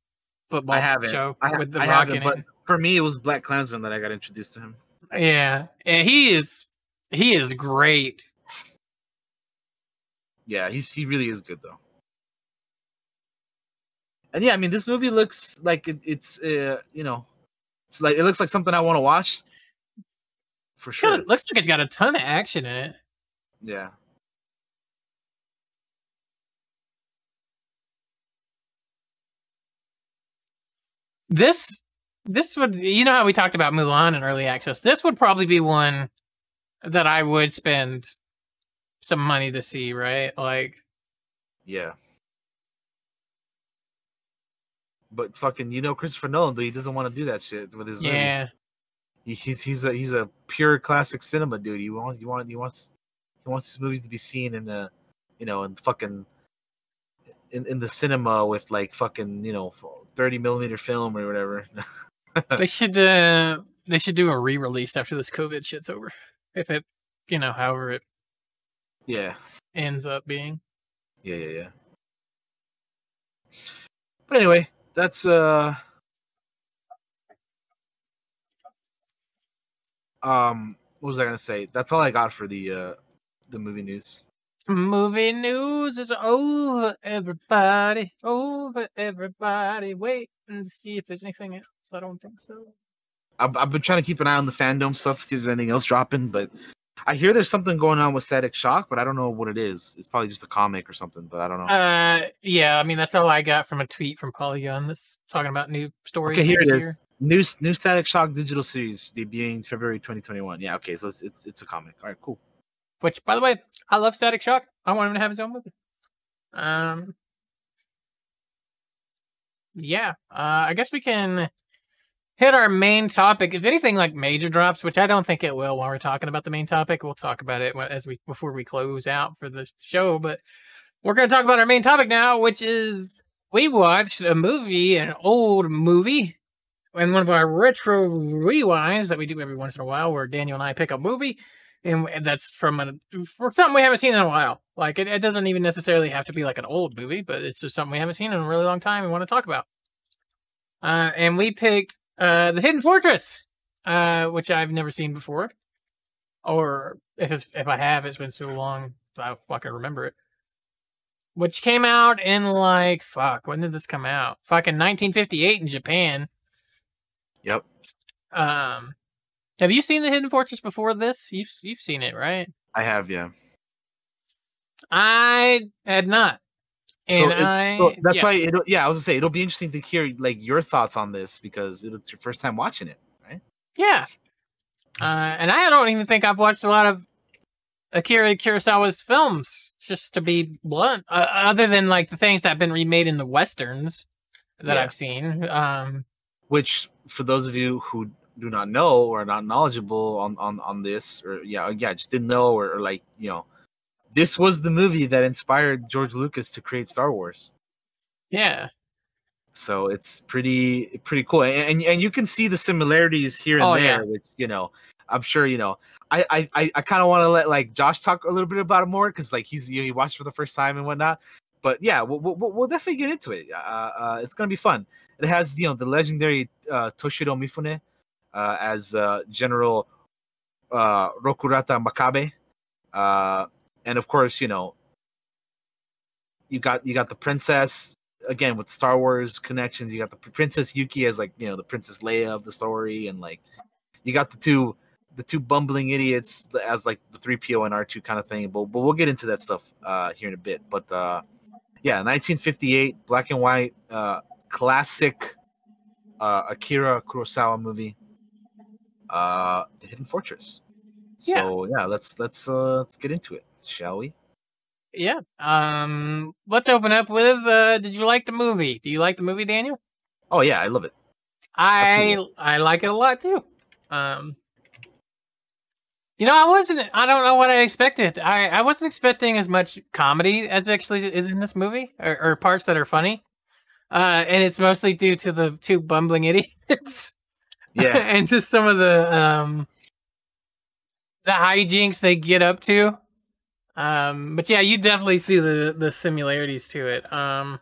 football I haven't. show I, with the I Rock in but it. for me, it was BlacKkKlansman that I got introduced to him. Yeah, and he is he is great. Yeah, he's he really is good though. And yeah, I mean, this movie looks like it, it's uh, you know, it's like it looks like something I want to watch for It's got sure. a- looks like it's got a ton of action in it. Yeah, This this would you know how we talked about Mulan and early access. This would probably be one that I would spend some money to see, right? Like yeah. But fucking, you know, Christopher Nolan, dude, he doesn't want to do that shit with his movie. yeah. He, he's he's a he's a pure classic cinema dude. He wants he want he wants he wants his movies to be seen in the, you know, in fucking in, in the cinema with like fucking you know thirty millimeter film or whatever. they should uh they should do a re-release after this COVID shit's over. If it you know, however it yeah, ends up being. yeah, yeah, yeah. But anyway, that's uh um what was I gonna say? That's all I got for the uh the movie news. Movie news is over, everybody. Over, everybody. Wait and see if there's anything else. I don't think so. I've, I've been trying to keep an eye on the fandom stuff, see if there's anything else dropping, but I hear there's something going on with Static Shock, but I don't know what it is. It's probably just a comic or something, but I don't know. Uh, yeah. I mean, that's all I got from a tweet from Polygon. This talking about new stories. okay, here it year. New new Static Shock digital series debuting February 2021. Yeah, okay, so it's it's, it's a comic. All right, cool. Which, by the way, I love Static Shock. I want him to have his own movie. Um. Yeah. Uh, I guess we can hit our main topic. If anything like major drops, which I don't think it will while we're talking about the main topic, we'll talk about it as we before we close out for the show. But we're going to talk about our main topic now, which is we watched a movie, an old movie, and one of our retro rewinds that we do every once in a while, where Daniel and I pick a movie, and that's from a for something we haven't seen in a while. Like it, it doesn't even necessarily have to be like an old movie, but it's just something we haven't seen in a really long time and want to talk about. Uh, and we picked uh, the Hidden Fortress, uh, which I've never seen before, or if it's if I have, it's been so long I fucking remember it. Which came out in like fuck, when did this come out? Fucking 1958 in Japan. Yep. Um, have you seen the Hidden Fortress before this? You've you've seen it, right? I have, yeah. I had not. And it- I, so that's yeah. why it'll yeah i was gonna say it'll be interesting to hear like your thoughts on this because it's your first time watching it right Yeah. Uh, and I don't even think I've watched a lot of Akira Kurosawa's films, just to be blunt, uh, other than like the things that have been remade in the westerns that Yeah. I've seen. Um, which for those of you who do not know or are not knowledgeable on on on this or yeah yeah just didn't know or, or like you know this was the movie that inspired george lucas to create star wars. Yeah. so it's pretty pretty cool. And and, you can see the similarities here and Oh, there yeah. which you know i'm sure you know i i i, I kind of want to let like josh talk a little bit about it more because like he's you know, he watched for the first time and whatnot. But yeah we'll, we'll, we'll definitely get into it. Uh, uh it's gonna be fun. It has you know the legendary uh toshiro mifune uh as uh general uh Rokurota Makabe. Uh and of course you know you got you got the princess again with Star Wars connections. You got the Princess Yuki as like you know the Princess Leia of the story, and like you got the two the two bumbling idiots as like the three PO and R two kind of thing. But but we'll get into that stuff uh here in a bit. But uh yeah, 1958 black and white uh classic uh Akira Kurosawa movie. Uh The Hidden Fortress. Yeah. So yeah, let's let's uh let's get into it, shall we? Yeah. Um, let's open up with uh, Did you like the movie? Do you like the movie, Daniel? Oh yeah, I love it. I Absolutely. I like it a lot too. Um, you know, I wasn't. I don't know what I expected. I I wasn't expecting as much comedy as actually is in this movie, or, or parts that are funny. Uh, and it's mostly due to the two bumbling idiots. Yeah. and just some of the um the hijinks they get up to. Um, but yeah, you definitely see the the similarities to it. Um,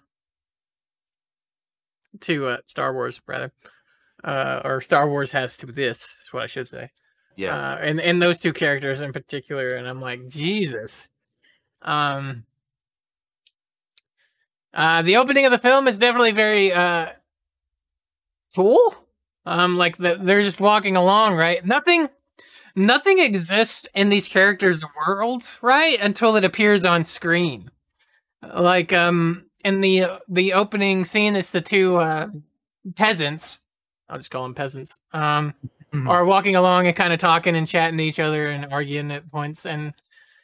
to uh, Star Wars rather, uh, or Star Wars has to this is what I should say. Yeah. Uh, and and those two characters in particular, and I'm like Jesus. Um. Uh, the opening of the film is definitely very uh cool. Um, like the, they're just walking along, right? Nothing, nothing exists in these characters' worlds, right? Until it appears on screen. Like um, in the the opening scene, it's the two uh peasants. I'll just call them peasants. Um, Mhm. are walking along and kind of talking and chatting to each other and arguing at points, and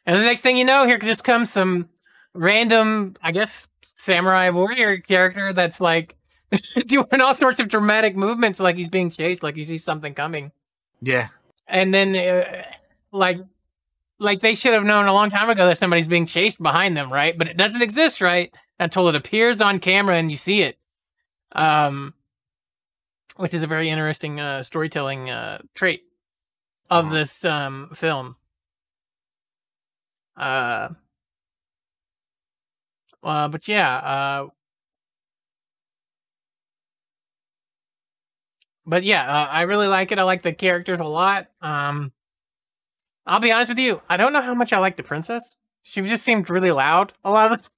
and the next thing you know, here just comes some random, I guess, samurai warrior character that's like doing all sorts of dramatic movements, like he's being chased, like he sees something coming, Yeah. And then uh, like like they should have known a long time ago that somebody's being chased behind them, right? But it doesn't exist, right? Until it appears on camera and you see it. Um, which is a very interesting uh, storytelling uh, trait of Uh-huh. this um, film. Uh, uh, but yeah, uh, but yeah, uh, I really like it. I like the characters a lot. Um, I'll be honest with you, I don't know how much I like the princess. She just seemed really loud a lot of the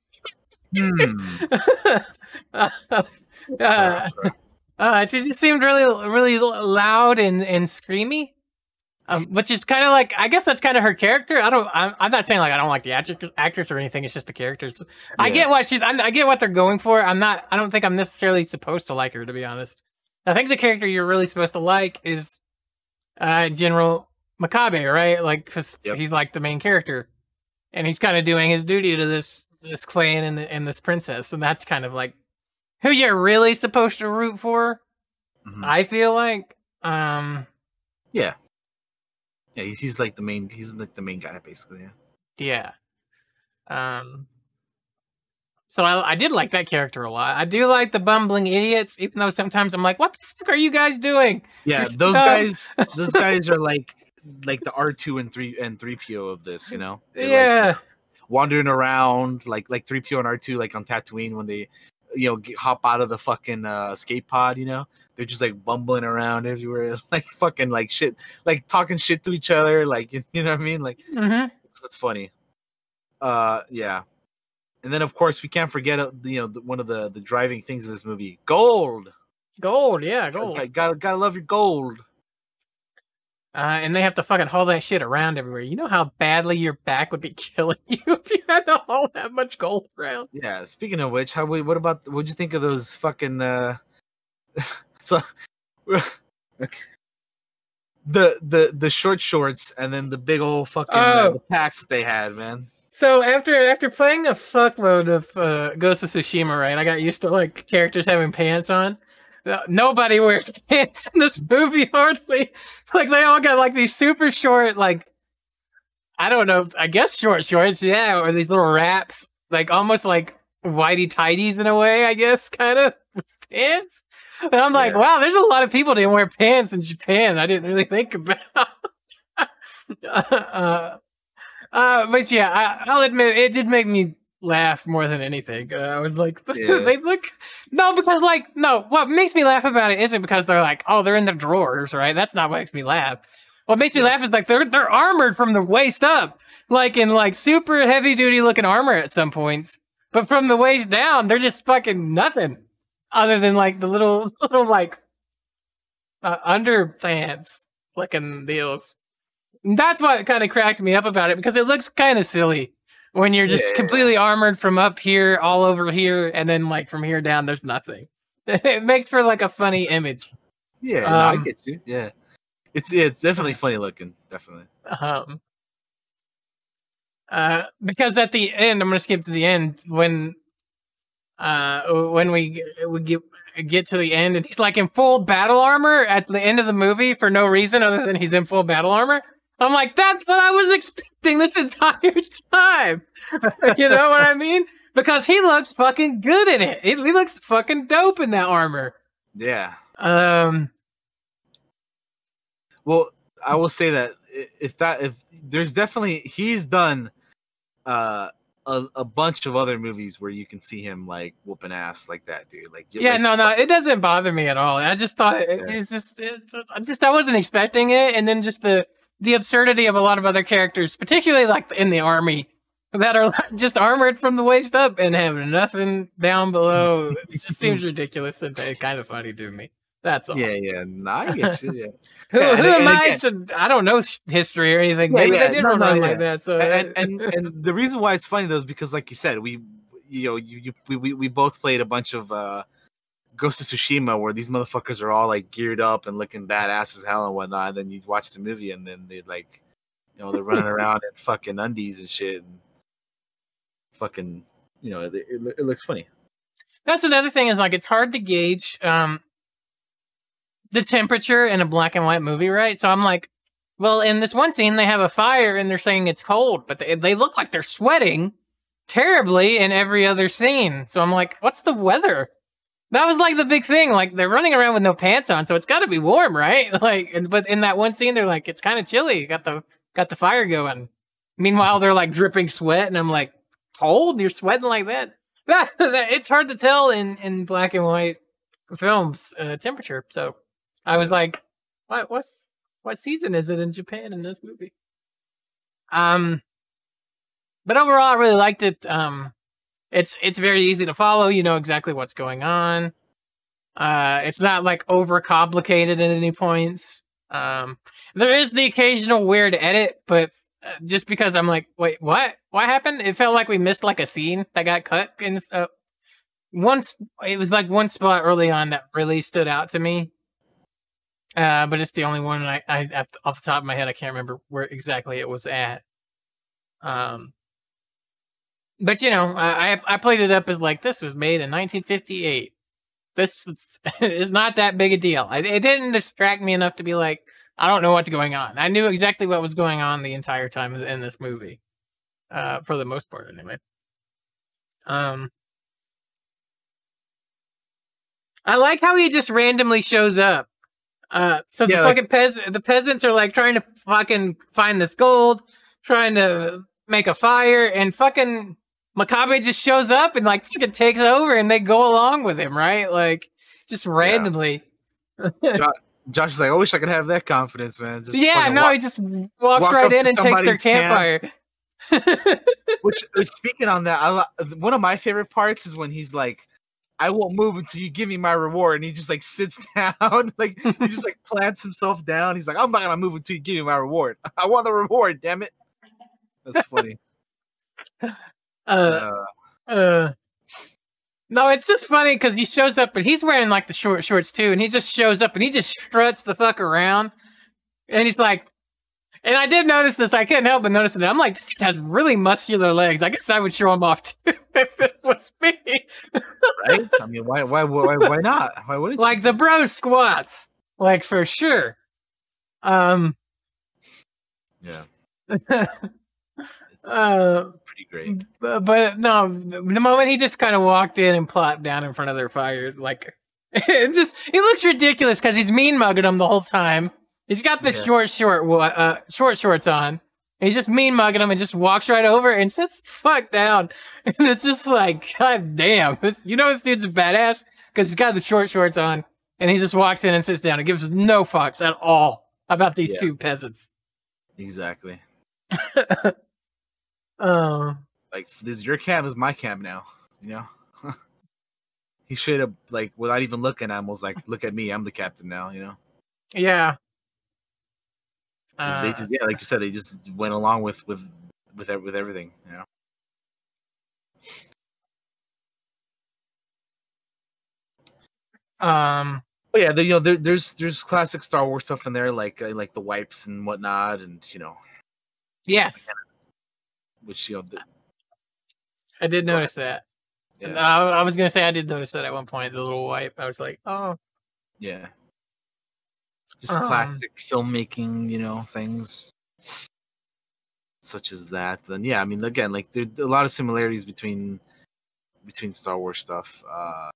Hmm. uh, uh, uh, she just seemed really, really loud and and screamy, um, which is kind of like I guess that's kind of her character. I don't. I'm, I'm not saying like I don't like the actress, actress or anything. It's just the characters. I get what she. I, I get what they're going for. I'm not. I don't think I'm necessarily supposed to like her to be honest. I think the character you're really supposed to like is uh, General Makabe, right? Like, because Yep. he's like the main character, and he's kind of doing his duty to this this clan and, the, and this princess, and that's kind of like who you're really supposed to root for. Mhm. I feel like, um, Yeah. Yeah, he's, he's like the main. He's like the main guy, basically. Yeah. yeah, um. So I, I did like that character a lot. I do like the bumbling idiots, even though sometimes I'm like, "What the fuck are you guys doing?" Yeah, You're those guys. Those guys are like like the R two and three and three PO of this. You know. They're, like, yeah, wandering around like like three PO and R two like on Tatooine when they you know get, hop out of the fucking uh, escape pod. You know, they're just like bumbling around everywhere, like fucking like shit, like talking shit to each other. Like you know what I mean? Like hmm it's what's funny. Uh, yeah. And then of course we can't forget uh, you know the, one of the the driving things in this movie, gold. gold, yeah, gold. Gotta, gotta gotta love your gold. Uh, and they have to fucking haul that shit around everywhere. You know how badly your back would be killing you if you had to haul that much gold around. Yeah. Speaking of which, how we? What about? What'd you think of those fucking? uh So, okay. the the the short shorts and then the big old fucking uh, Oh. packs they had, man. So after after playing a fuckload of uh, Ghost of Tsushima, right? I got used to like characters having pants on. Uh, Nobody wears pants in this movie hardly. Like they all got like these super short, like I don't know, I guess short shorts, yeah, or these little wraps, like almost like whitey tidies in a way, I guess, kind of pants. And I'm like, Yeah. wow, there's a lot of people didn't wear pants in Japan. I didn't really think about. uh, uh, but yeah, I, I'll admit it did make me laugh more than anything. Uh, I was like, Yeah. they look no, because like no, what makes me laugh about it isn't because they're like, oh, they're in the drawers, right? That's not what makes me laugh. What makes me Yeah. laugh is like they're they're armored from the waist up, like in like super heavy duty looking armor at some points, but from the waist down, they're just fucking nothing other than like the little little like uh, underpants looking deals. That's what kind of cracked me up about it because it looks kind of silly when you're just Yeah. completely armored from up here all over here and then like from here down there's nothing. it makes for like a funny image. Yeah, no, I Um, get you. Yeah, it's yeah, it's definitely funny looking. Definitely. Um, uh, because at the end, I'm gonna skip to the end when, uh, when we we get get to the end, and he's like in full battle armor at the end of the movie for no reason other than he's in full battle armor. I'm like, that's what I was expecting this entire time. you know what I mean? Because he looks fucking good in it. He, he looks fucking dope in that armor. Yeah. Um, Well, I will say that if that if there's definitely he's done uh a, a bunch of other movies where you can see him like whooping ass like that, dude. Like Yeah, like, no, no, it doesn't bother me at all. I just thought it, Yeah. it's just, it's, I just I wasn't expecting it, and then just the the absurdity of a lot of other characters, particularly like in the army, that are just armored from the waist up and have nothing down below. It just seems ridiculous and kind of funny to me. That's all. Yeah, yeah. No, I get you. Yeah. Who, Yeah, and- am and I again- to? I don't know history or anything. Maybe yeah, they did no, run no, like that. So and, and and the reason why it's funny though is because like you said we you know you, you we, we we both played a bunch of uh Ghost of Tsushima where these motherfuckers are all like geared up and looking badass as hell and whatnot. And then you watch the movie and then they like you know they're running around in fucking undies and shit and fucking you know it, it, it looks funny. That's another thing is like it's hard to gauge um the temperature in a black and white movie, right? So I'm like, well, in this one scene they have a fire and they're saying it's cold, but they, they look like they're sweating terribly in every other scene. So I'm like, what's the weather? That was like the big thing. Like they're running around with no pants on, so it's got to be warm, right? Like, and, but in that one scene, they're like, it's kind of chilly. Got the got the fire going. Meanwhile, they're like dripping sweat, and I'm like, cold? You're sweating like that? That, that- it's hard to tell in in black and white films uh, temperature. So I was like, what what's what season is it in Japan in this movie? Um, but overall, I really liked it. Um, it's it's very easy to follow. You know exactly what's going on. Uh, it's not like over complicated at any points. Um, there is the occasional weird edit, but uh, just because I'm like, wait, what? What happened? It felt like we missed like a scene that got cut. And uh, once it was like one spot early on that really stood out to me. Uh, but it's the only one I, I off the top of my head I can't remember where exactly it was at. Um, but you know, I I played it up as like this was made in 1958. This was, is not that big a deal. I, it didn't distract me enough to be like, I don't know what's going on. I knew exactly what was going on the entire time in this movie, uh, for the most part, anyway. Um, I like how he just randomly shows up. Uh, so the Yeah, like- fucking peas- the peasants are like trying to fucking find this gold, trying to make a fire, and fucking Makabe just shows up and like fucking takes over, and they go along with him, right? Like just randomly. Josh is like, I wish I could have that confidence, man. Just yeah, no, walk- he just walks walk right in and takes their campfire. which, which speaking on that, I, one of my favorite parts is when he's like, I won't move until you give me my reward. And he just like sits down, like he just like plants himself down. He's like, I'm not gonna move until you give me my reward. I want the reward, damn it. That's funny. Uh, Uh, uh, no, it's just funny because he shows up and he's wearing like the short shorts too, and he just shows up and he just struts the fuck around, and he's like, and I did notice this. I couldn't help but notice it. I'm like, this dude has really muscular legs. I guess I would show him off too if it was me. right? I mean, why, why, why, why not? Why wouldn't you? like the bro squats, like for sure. Um, Yeah, uh, pretty great. but, but no, the moment he just kind of walked in and plopped down in front of their fire, like it just it looks ridiculous because he's mean mugging them the whole time. He's got the Yeah. short, short, uh, short shorts on. He's just mean mugging them and just walks right over and sits the fuck down. And it's just like, god damn, this, you know this dude's a badass because he's got the short shorts on and he just walks in and sits down and gives no fucks at all about these Yeah. two peasants. Exactly. Um. Like this, is your camp is my camp now. You know. he should have like without even looking at him was like, "Look at me, I'm the captain now." You know. Yeah. 'Cause they Uh, just yeah, like you said, they just went along with with with with everything. You know. um. But yeah, there, you know, there, there's there's classic Star Wars stuff in there, like uh, like the wipes and whatnot, and you know, Yes, which you know, the, I did notice that. And yeah, I, I was gonna say I did notice that at one point. The little wipe. I was like, oh, yeah, just Um, classic filmmaking, you know, things such as that. Then yeah, I mean, again, like there's a lot of similarities between between Star Wars stuff uh,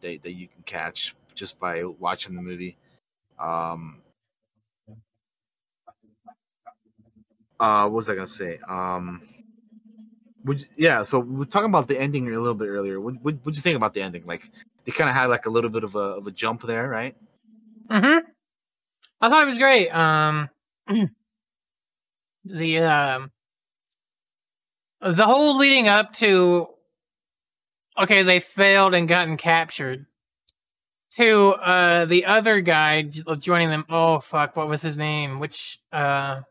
that that you can catch just by watching the movie. Um, uh, what was I gonna say? Um, would you- yeah. So we're talking about the ending a little bit earlier. What what'd you think about the ending? Like they kind of had like a little bit of a of a jump there, right? mm-hmm. I thought it was great. Um, the um, the whole leading up to okay, they failed and gotten captured. To uh, the other guy joining them. Oh fuck, what was his name? Which uh,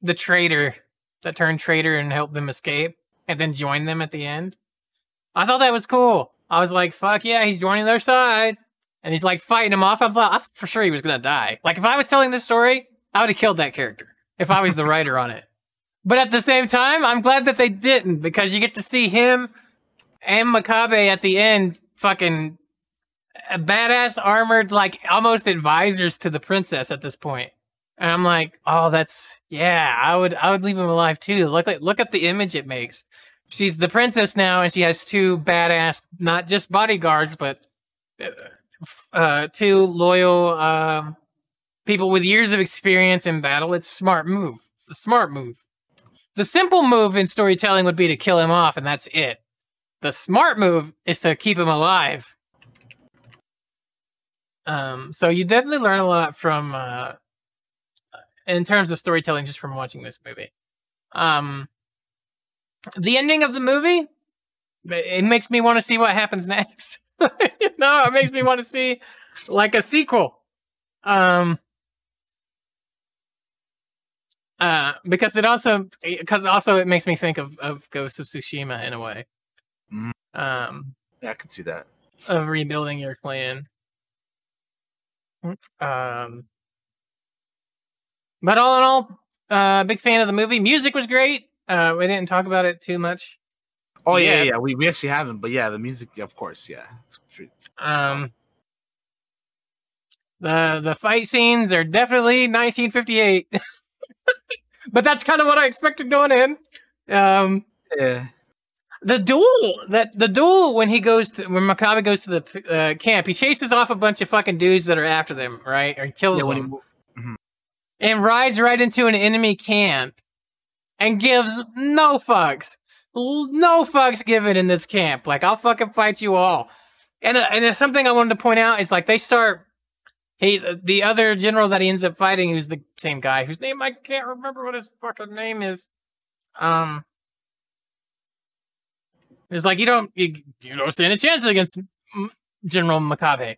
the traitor that turned traitor and helped them escape, and then joined them at the end. I thought that was cool. I was like, fuck yeah, he's joining their side. And he's like fighting him off. I thought, I for sure he was gonna die. Like if I was telling this story, I would have killed that character if I was the writer on it. But at the same time, I'm glad that they didn't because you get to see him and Makabe at the end fucking badass armored like almost advisors to the princess at this point. And I'm like, oh, that's yeah, I would I would leave him alive too. Look at look at the image it makes. She's the princess now, and she has two badass, not just bodyguards, but uh, uh, two loyal um, people with years of experience in battle. It's smart move. It's a smart move. The simple move in storytelling would be to kill him off, and that's it. The smart move is to keep him alive. Um, so you definitely learn a lot from, uh, in terms of storytelling, just from watching this movie. Um, the ending of the movie, it makes me want to see what happens next. you know, it makes me want to see like a sequel. Um, uh, because it also, because also it makes me think of of Ghost of Tsushima in a way. Mhm. Um, Yeah, I can see that. of rebuilding your clan. Um, but all in all, uh, big fan of the movie. Music was great. Uh, we didn't talk about it too much. Oh yeah, Yeah. yeah. We, we actually haven't, but yeah, the music, of course, yeah. It's. Um, the the fight scenes are definitely 1958, but that's kind of what I expected going in. Um, Yeah, the duel that the duel when he goes to when Makabe goes to the uh, camp, he chases off a bunch of fucking dudes that are after them, right? Or kills yeah. Them. And rides right into an enemy camp and gives no fucks. No fucks given in this camp. Like, I'll fucking fight you all. And, uh, and something I wanted to point out is like they start. He, the other general that he ends up fighting, who's the same guy, whose name I can't remember what his fucking name is. Um, It's like you don't you, you don't stand a chance against General Makabe.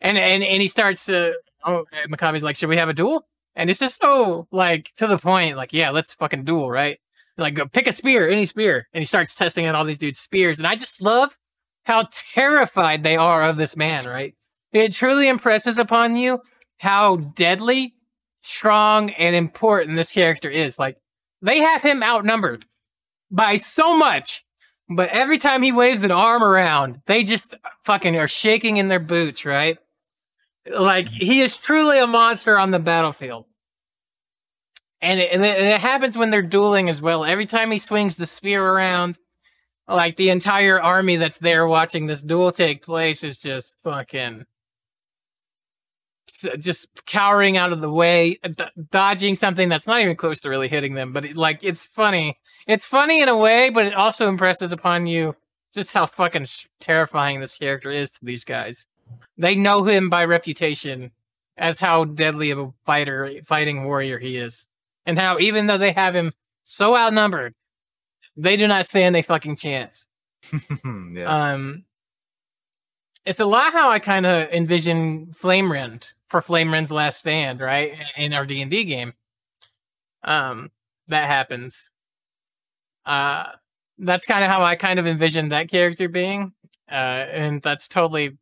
And and and he starts uh, oh Makabe's like, should we have a duel? And it's just so like to the point, like, yeah, let's fucking duel, right? Like go pick a spear, any spear. And he starts testing out all these dudes' spears. And I just love how terrified they are of this man, right? It truly impresses upon you how deadly, strong, and important this character is. Like, they have him outnumbered by so much, but every time he waves an arm around, they just fucking are shaking in their boots, right? Like, he is truly a monster on the battlefield. And it, and it, and it happens when they're dueling as well. Every time he swings the spear around, like the entire army that's there watching this duel take place is just fucking just cowering out of the way, dodging something that's not even close to really hitting them. But it, like, it's funny. It's funny in a way, but it also impresses upon you just how fucking terrifying this character is to these guys. They know him by reputation as how deadly of a fighter, fighting warrior he is, and how even though they have him so outnumbered, they do not stand a fucking chance. yeah. Um, it's a lot how I kind of envision Flame Rend for Flame Rend's Last Stand, right? In our D and D game, um, that happens. Uh, that's kind of how I kind of envisioned that character being, uh, and that's totally,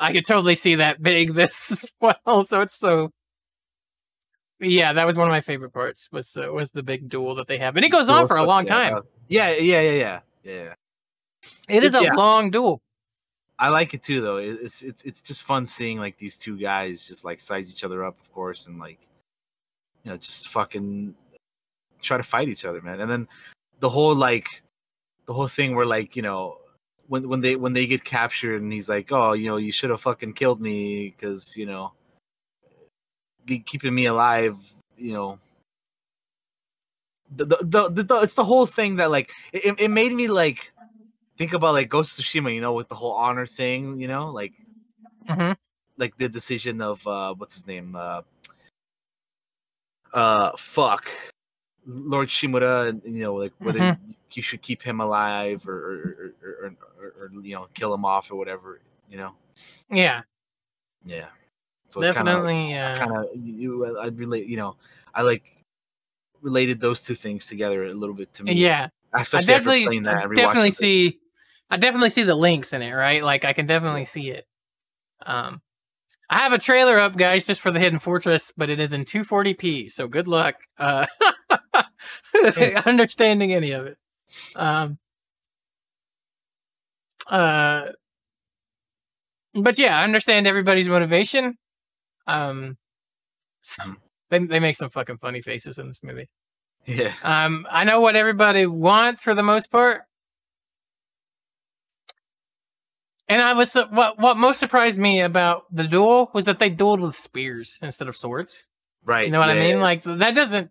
I could totally see that being this as well. So it's so. Yeah, that was one of my favorite parts. Was the was the big duel that they have, and it goes on for a long time. Yeah, yeah, yeah, yeah, yeah. It is a yeah. long duel. I like it too, though. It's it's it's just fun seeing like these two guys just like size each other up, of course, and like you know just fucking try to fight each other, man. And then the whole like the whole thing where like you know when when they when they get captured and he's like, oh, you know, you should have fucking killed me because you know keeping me alive, you know. The, the, the, the, it's the whole thing that like it, it made me like think about like Ghost of Tsushima, you know, with the whole honor thing, you know, like hmm like the decision of uh what's his name uh uh fuck lord shimura and you know like whether Mhm. You should keep him alive or or, or, or, or, you know kill him off or whatever you know Yeah, yeah so definitely. kind of you i relate you know i like related those two things together a little bit to me yeah, especially after definitely, that I definitely it. see, I definitely see the links in it, right? Like I can definitely see it. Um, I have a trailer up, guys, just for the Hidden Fortress, but it is in 240p. So good luck, uh, understanding any of it. Um, uh, but yeah, I understand everybody's motivation. Um, so Mhm. they they make some fucking funny faces in this movie. yeah Um, I know what everybody wants for the most part. And I was what what most surprised me about the duel was that they dueled with spears instead of swords. right You know what I mean? Like that doesn't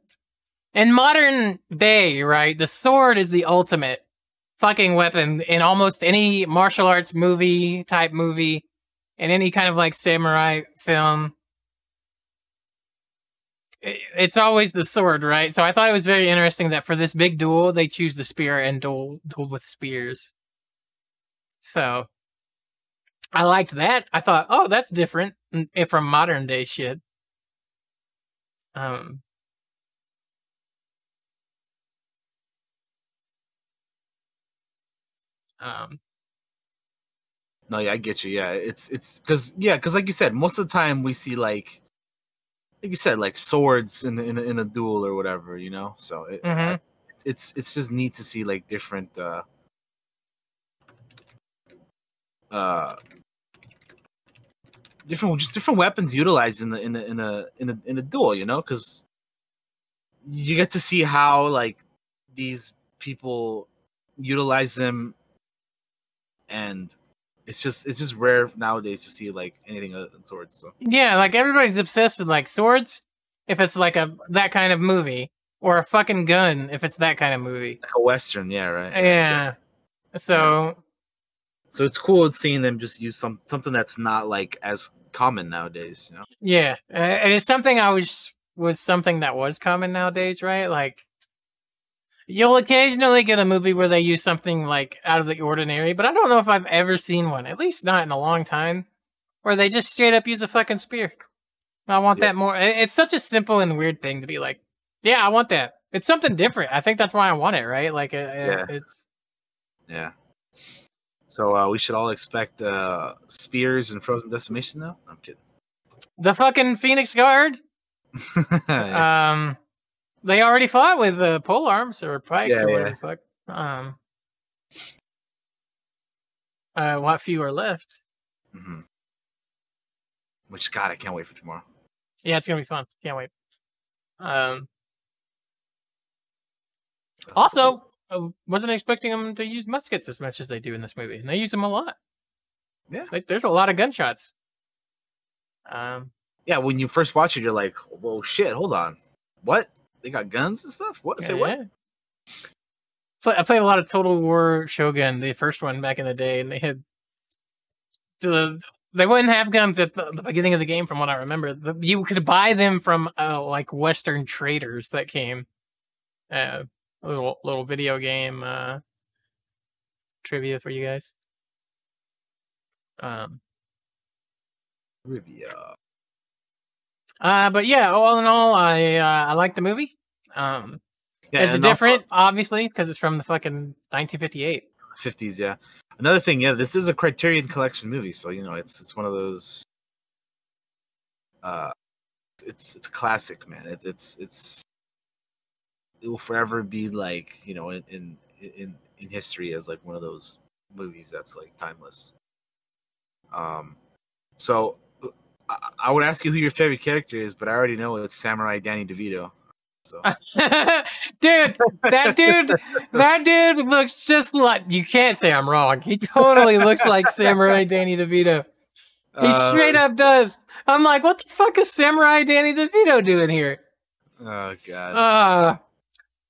in modern day, right? The sword is the ultimate fucking weapon in almost any martial arts movie type movie, in any kind of like samurai film. It's always the sword, right? So I thought it was very interesting that for this big duel, they choose the spear and duel duel with spears. So I liked that. I thought, oh, that's different mm, eh, from modern day shit. Um, um, No, yeah, I get you. Yeah, it's it's because yeah, because like you said, most of the time we see like, like you said, like swords in in a, in a duel or whatever, you know. So it, mhm. it's it's just neat to see like different uh uh different just different weapons utilized in the in the in a in a in a duel, you know, because you get to see how like these people utilize them and it's just it's just rare nowadays to see like anything other than swords so yeah, like everybody's obsessed with like swords. If it's like a that kind of movie, or a fucking gun, if it's that kind of movie. like a western yeah right Yeah. So so it's cool seeing them just use some something that's not like as common nowadays you know yeah, and it's something I was was something that was common nowadays, right? Like, You'll occasionally get a movie where they use something like out of the ordinary, but I don't know if I've ever seen one, at least not in a long time, where they just straight up use a fucking spear. I want Yeah. that more. It's such a simple and weird thing to be like, yeah, I want that. It's something different. I think that's why I want it, right? Like, uh, uh, Yeah. it's Yeah. So uh, we should all expect uh, spears and frozen decimation though. I'm kidding. the fucking Phoenix Guard. Yeah. Um, they already fought with uh, pole arms or pikes Yeah, or whatever yeah. the fuck. Um, uh, what few are left? Mhm. Which God, I can't wait for tomorrow. Yeah, it's gonna be fun. Can't wait. Um, also, I wasn't expecting them to use muskets as much as they do in this movie, and they use them a lot. Yeah. like there's a lot of gunshots. Um, yeah, when you first watch it, you're like, "Whoa, shit! Hold on, what? They got guns and stuff? What? Say what?" yeah. I played a lot of Total War Shogun, the first one back in the day, and they had the they wouldn't have guns at the, the beginning of the game, from what I remember. The, you could buy them from uh, like Western traders that came. Uh, a little little video game uh, trivia for you guys. Um, Trivia. Uh, but yeah, all in all, I uh, I like the movie. Um, Yeah, it's also- different, obviously, because it's from the fucking 1958. 50s yeah another thing yeah this is a criterion collection movie so you know it's it's one of those uh it's it's a classic man it, it's it's it will forever be like you know in in in, in history as like one of those movies that's like timeless um so I, I would ask you who your favorite character is but i already know it's samurai danny devito so dude, that dude, that dude looks just like you can't say I'm wrong. He totally looks like Samurai Danny DeVito. He Uh, straight up does. I'm like, what the fuck is Samurai Danny DeVito doing here? oh god Uh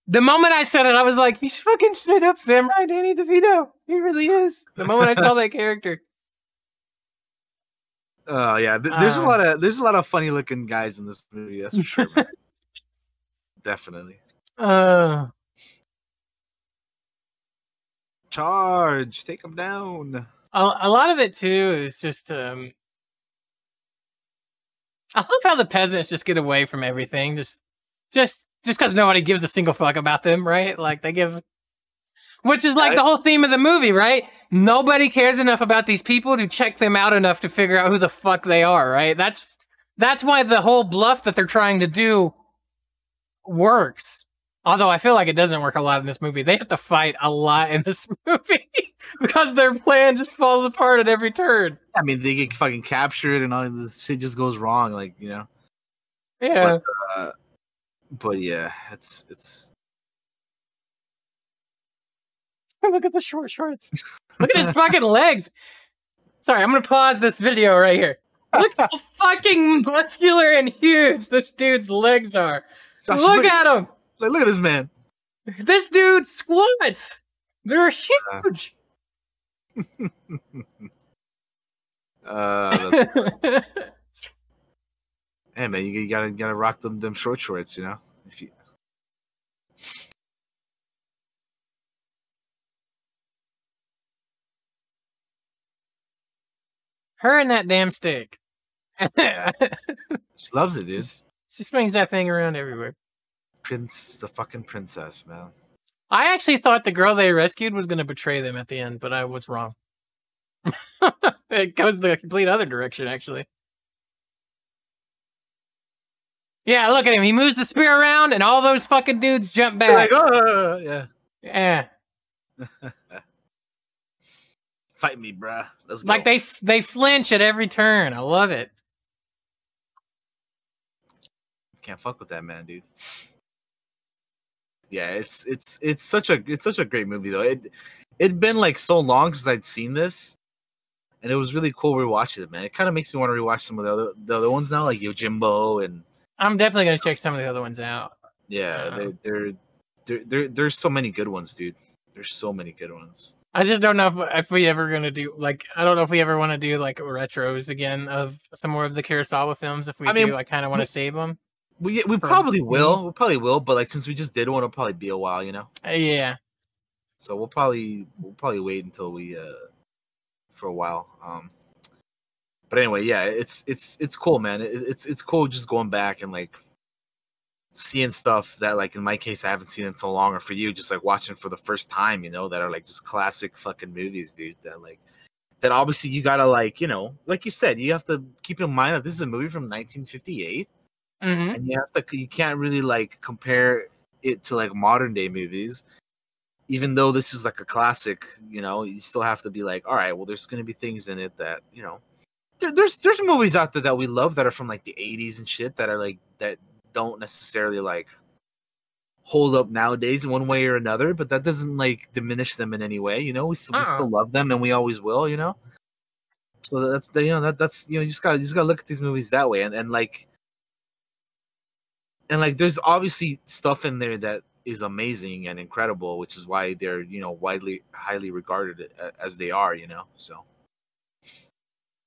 the moment I said it, I was like, he's fucking straight up Samurai Danny DeVito. He really is. The moment I saw that character. Oh yeah, th- there's a Um, lot of there's a lot of funny looking guys in this movie. That's for sure. Definitely. Uh Charge, take them down. a, a lot of it too is just um I love how the peasants just get away from everything just just just because nobody gives a single fuck about them, right? Like they give which is like I- the whole theme of the movie, right? Nobody cares enough about these people to check them out enough to figure out who the fuck they are, right? That's that's why the whole bluff that they're trying to do works. Although I feel like it doesn't work a lot in this movie. They have to fight a lot in this movie because their plan just falls apart at every turn. I mean, they get fucking captured and all this shit just goes wrong. Like you know. Yeah. But uh, yeah, it's it's. Look at the short shorts. Look at his fucking legs. Sorry, I'm gonna pause this video right here. Look how fucking muscular and huge this dude's legs are. Josh, look, look, at him. like, look at this man. This dude squats. They're huge. Uh, that's, hey man, you, you gotta gotta rock them them short shorts, you know. If you Her and that damn stick. she loves it, dude. Just- she swings that thing around everywhere. Prince, the fucking princess, man. I actually thought the girl they rescued was going to betray them at the end, but I was wrong. it goes the complete other direction, actually. Yeah, look at him. He moves the spear around, and all those fucking dudes jump back. like, oh, yeah. yeah, Fight me, bruh. Let's go. like they they flinch at every turn. I love it. can't fuck with that man, dude. Yeah, it's it's it's such a it's such a great movie though. It it'd been like so long since I'd seen this, and it was really cool rewatching it, man. It kind of makes me want to rewatch some of the other the other ones now, like Yojimbo and I'm definitely gonna check some of the other ones out. yeah, Uh. they're, they're they're there there's so many good ones, dude. There's so many good ones. I just don't know if, if we ever gonna do like I don't know if we ever want to do like retros again of some more of the Kurosawa films. If we I mean, do, I kind of want to save them. We we For probably will. We probably will, but like since we just did one, it'll probably be a while, you know. Uh, yeah. So we'll probably we'll probably wait until we uh for a while. Um but anyway, yeah, it's it's it's cool, man. It, it's it's cool just going back and like seeing stuff that like in my case I haven't seen in so long or for you just like watching for the first time, you know, that are like just classic fucking movies, dude. That like that obviously you gotta like, you know, like you said, you have to keep in mind that this is a movie from 1958 hmm and you have to you can't really like compare it to like modern day movies even though this is like a classic you know you still have to be like all right well there's going to be things in it that you know there, there's there's movies out there that we love that are from like the 80s and shit that are like that don't necessarily like hold up nowadays in one way or another but that doesn't like diminish them in any way you know? We, still we Uh-uh. still love them and we always will you know? So that's the you know that that's you know you just gotta you just gotta look at these movies that way and, and like and like there's obviously stuff in there that is amazing and incredible which is why they're you know widely highly regarded uh, as they are you know? So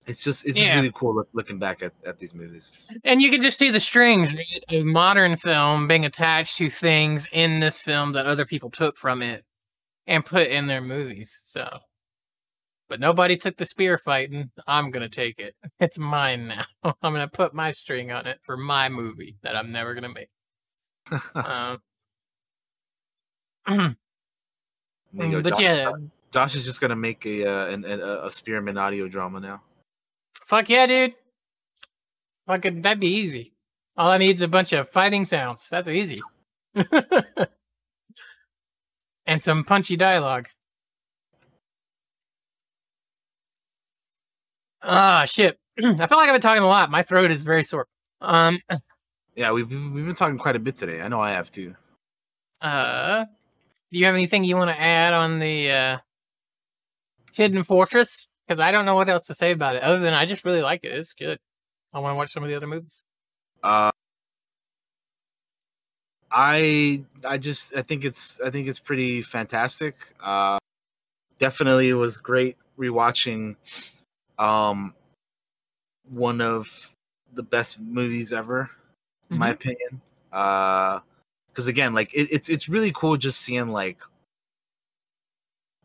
it's just it's just Yeah. really cool look, looking back at, at these movies And you can just see the strings right, of modern film being attached to things in this film that other people took from it and put in their movies. So, but nobody took the spear fighting. I'm gonna take it. It's mine now. I'm gonna put my string on it for my movie that I'm never gonna make. Um, There you go. but Josh, yeah, Josh is just gonna make a uh, an, an, a spearman audio drama now fuck yeah, dude. Fucking that'd be easy. All I need is a bunch of fighting sounds. That's easy. and some punchy dialogue. Ah, shit. I feel like I've been talking a lot. My throat is very sore. Um, yeah we've, been- we've been talking quite a bit today i know i have too uh, do you have anything you want to add on the uh, Hidden Fortress? Because I don't know what else to say about it other than I just really like it. It's good. I want to watch some of the other movies. Uh, I I just I think it's I think it's pretty fantastic. Uh, definitely was great rewatching. Um, one of the best movies ever, in my opinion. Uh, because again, like it, it's it's really cool just seeing like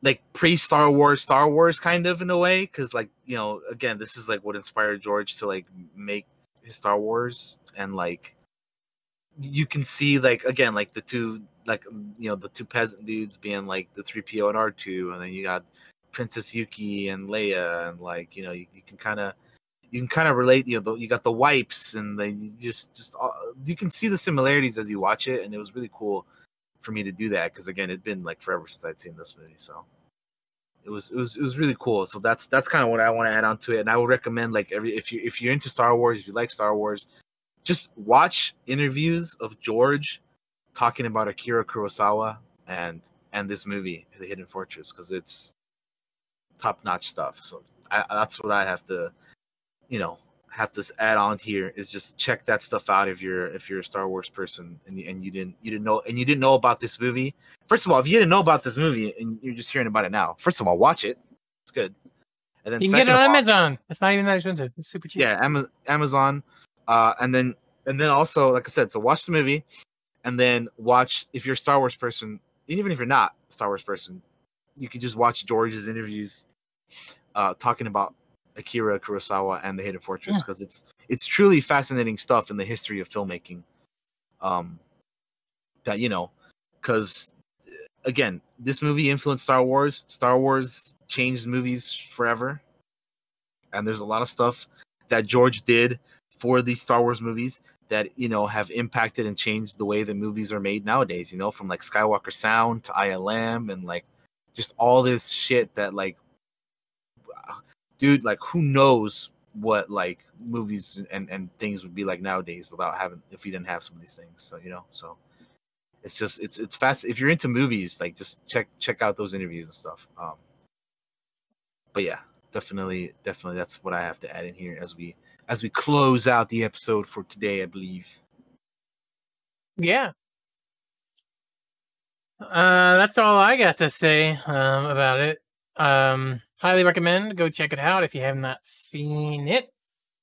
like pre Star Wars Star Wars kind of in a way because like you know again this is like what inspired George to like make his Star Wars and like you can see like again like the two like you know the two peasant dudes being like the 3PO and R2 and then you got Princess Yuki and Leia and like you know you, you can kind of you can kind of relate you know the, you got the wipes and then you just just uh, you can see the similarities as you watch it and it was really cool for me to do that because again it'd been like forever since I'd seen this movie so. It was it was it was really cool so that's that's kind of what I want to add on to it and I would recommend like every if you if you're into Star Wars if you like Star Wars just watch interviews of George talking about Akira Kurosawa and and this movie The Hidden Fortress because it's top notch stuff so I, that's what I have to you know have to add on here is just check that stuff out if you're if you're a Star Wars person and you, and you didn't you didn't know and you didn't know about this movie. First of all, if you didn't know about this movie and you're just hearing about it now, first of all, watch it. It's good. And then You can get it on all- Amazon. It's not even that expensive. It's super cheap. yeah, Amazon. Uh, and then and then also, like I said, so watch the movie, and then watch if you're a Star Wars person, even if you're not a Star Wars person, you can just watch George's interviews, uh, talking about Akira Kurosawa and the Hidden Fortress Yeah. because it's it's truly fascinating stuff in the history of filmmaking. Um, that you know, because again, this movie influenced Star Wars. Star Wars changed movies forever, and there's a lot of stuff that George did for these Star Wars movies that you know have impacted and changed the way the movies are made nowadays. You know, from like Skywalker Sound to ILM and like just all this shit that like, dude, like who knows what like movies and and things would be like nowadays without having if we didn't have some of these things. So you know, so it's just it's it's fast. If you're into movies, like just check check out those interviews and stuff. Um, but yeah, definitely definitely that's what I have to add in here as we as we close out the episode for today. I believe. Yeah. Uh, that's all I got to say um, about it. Um, highly recommend go check it out if you have not seen it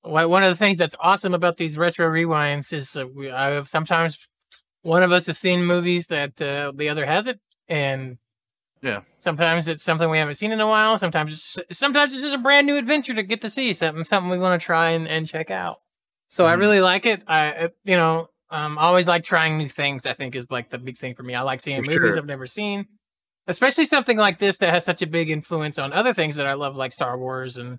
one of the things that's awesome about these retro rewinds is uh, we, I have sometimes one of us has seen movies that uh, the other hasn't, and Yeah. sometimes it's something we haven't seen in a while. Sometimes it's, sometimes it's just a brand new adventure to get to see something something we want to try and, and check out. So I Mhm. really like it. I you know um, I always like trying new things. I think is like the big thing for me. I like seeing For movies sure. I've never seen, especially something like this that has such a big influence on other things that I love, like Star Wars and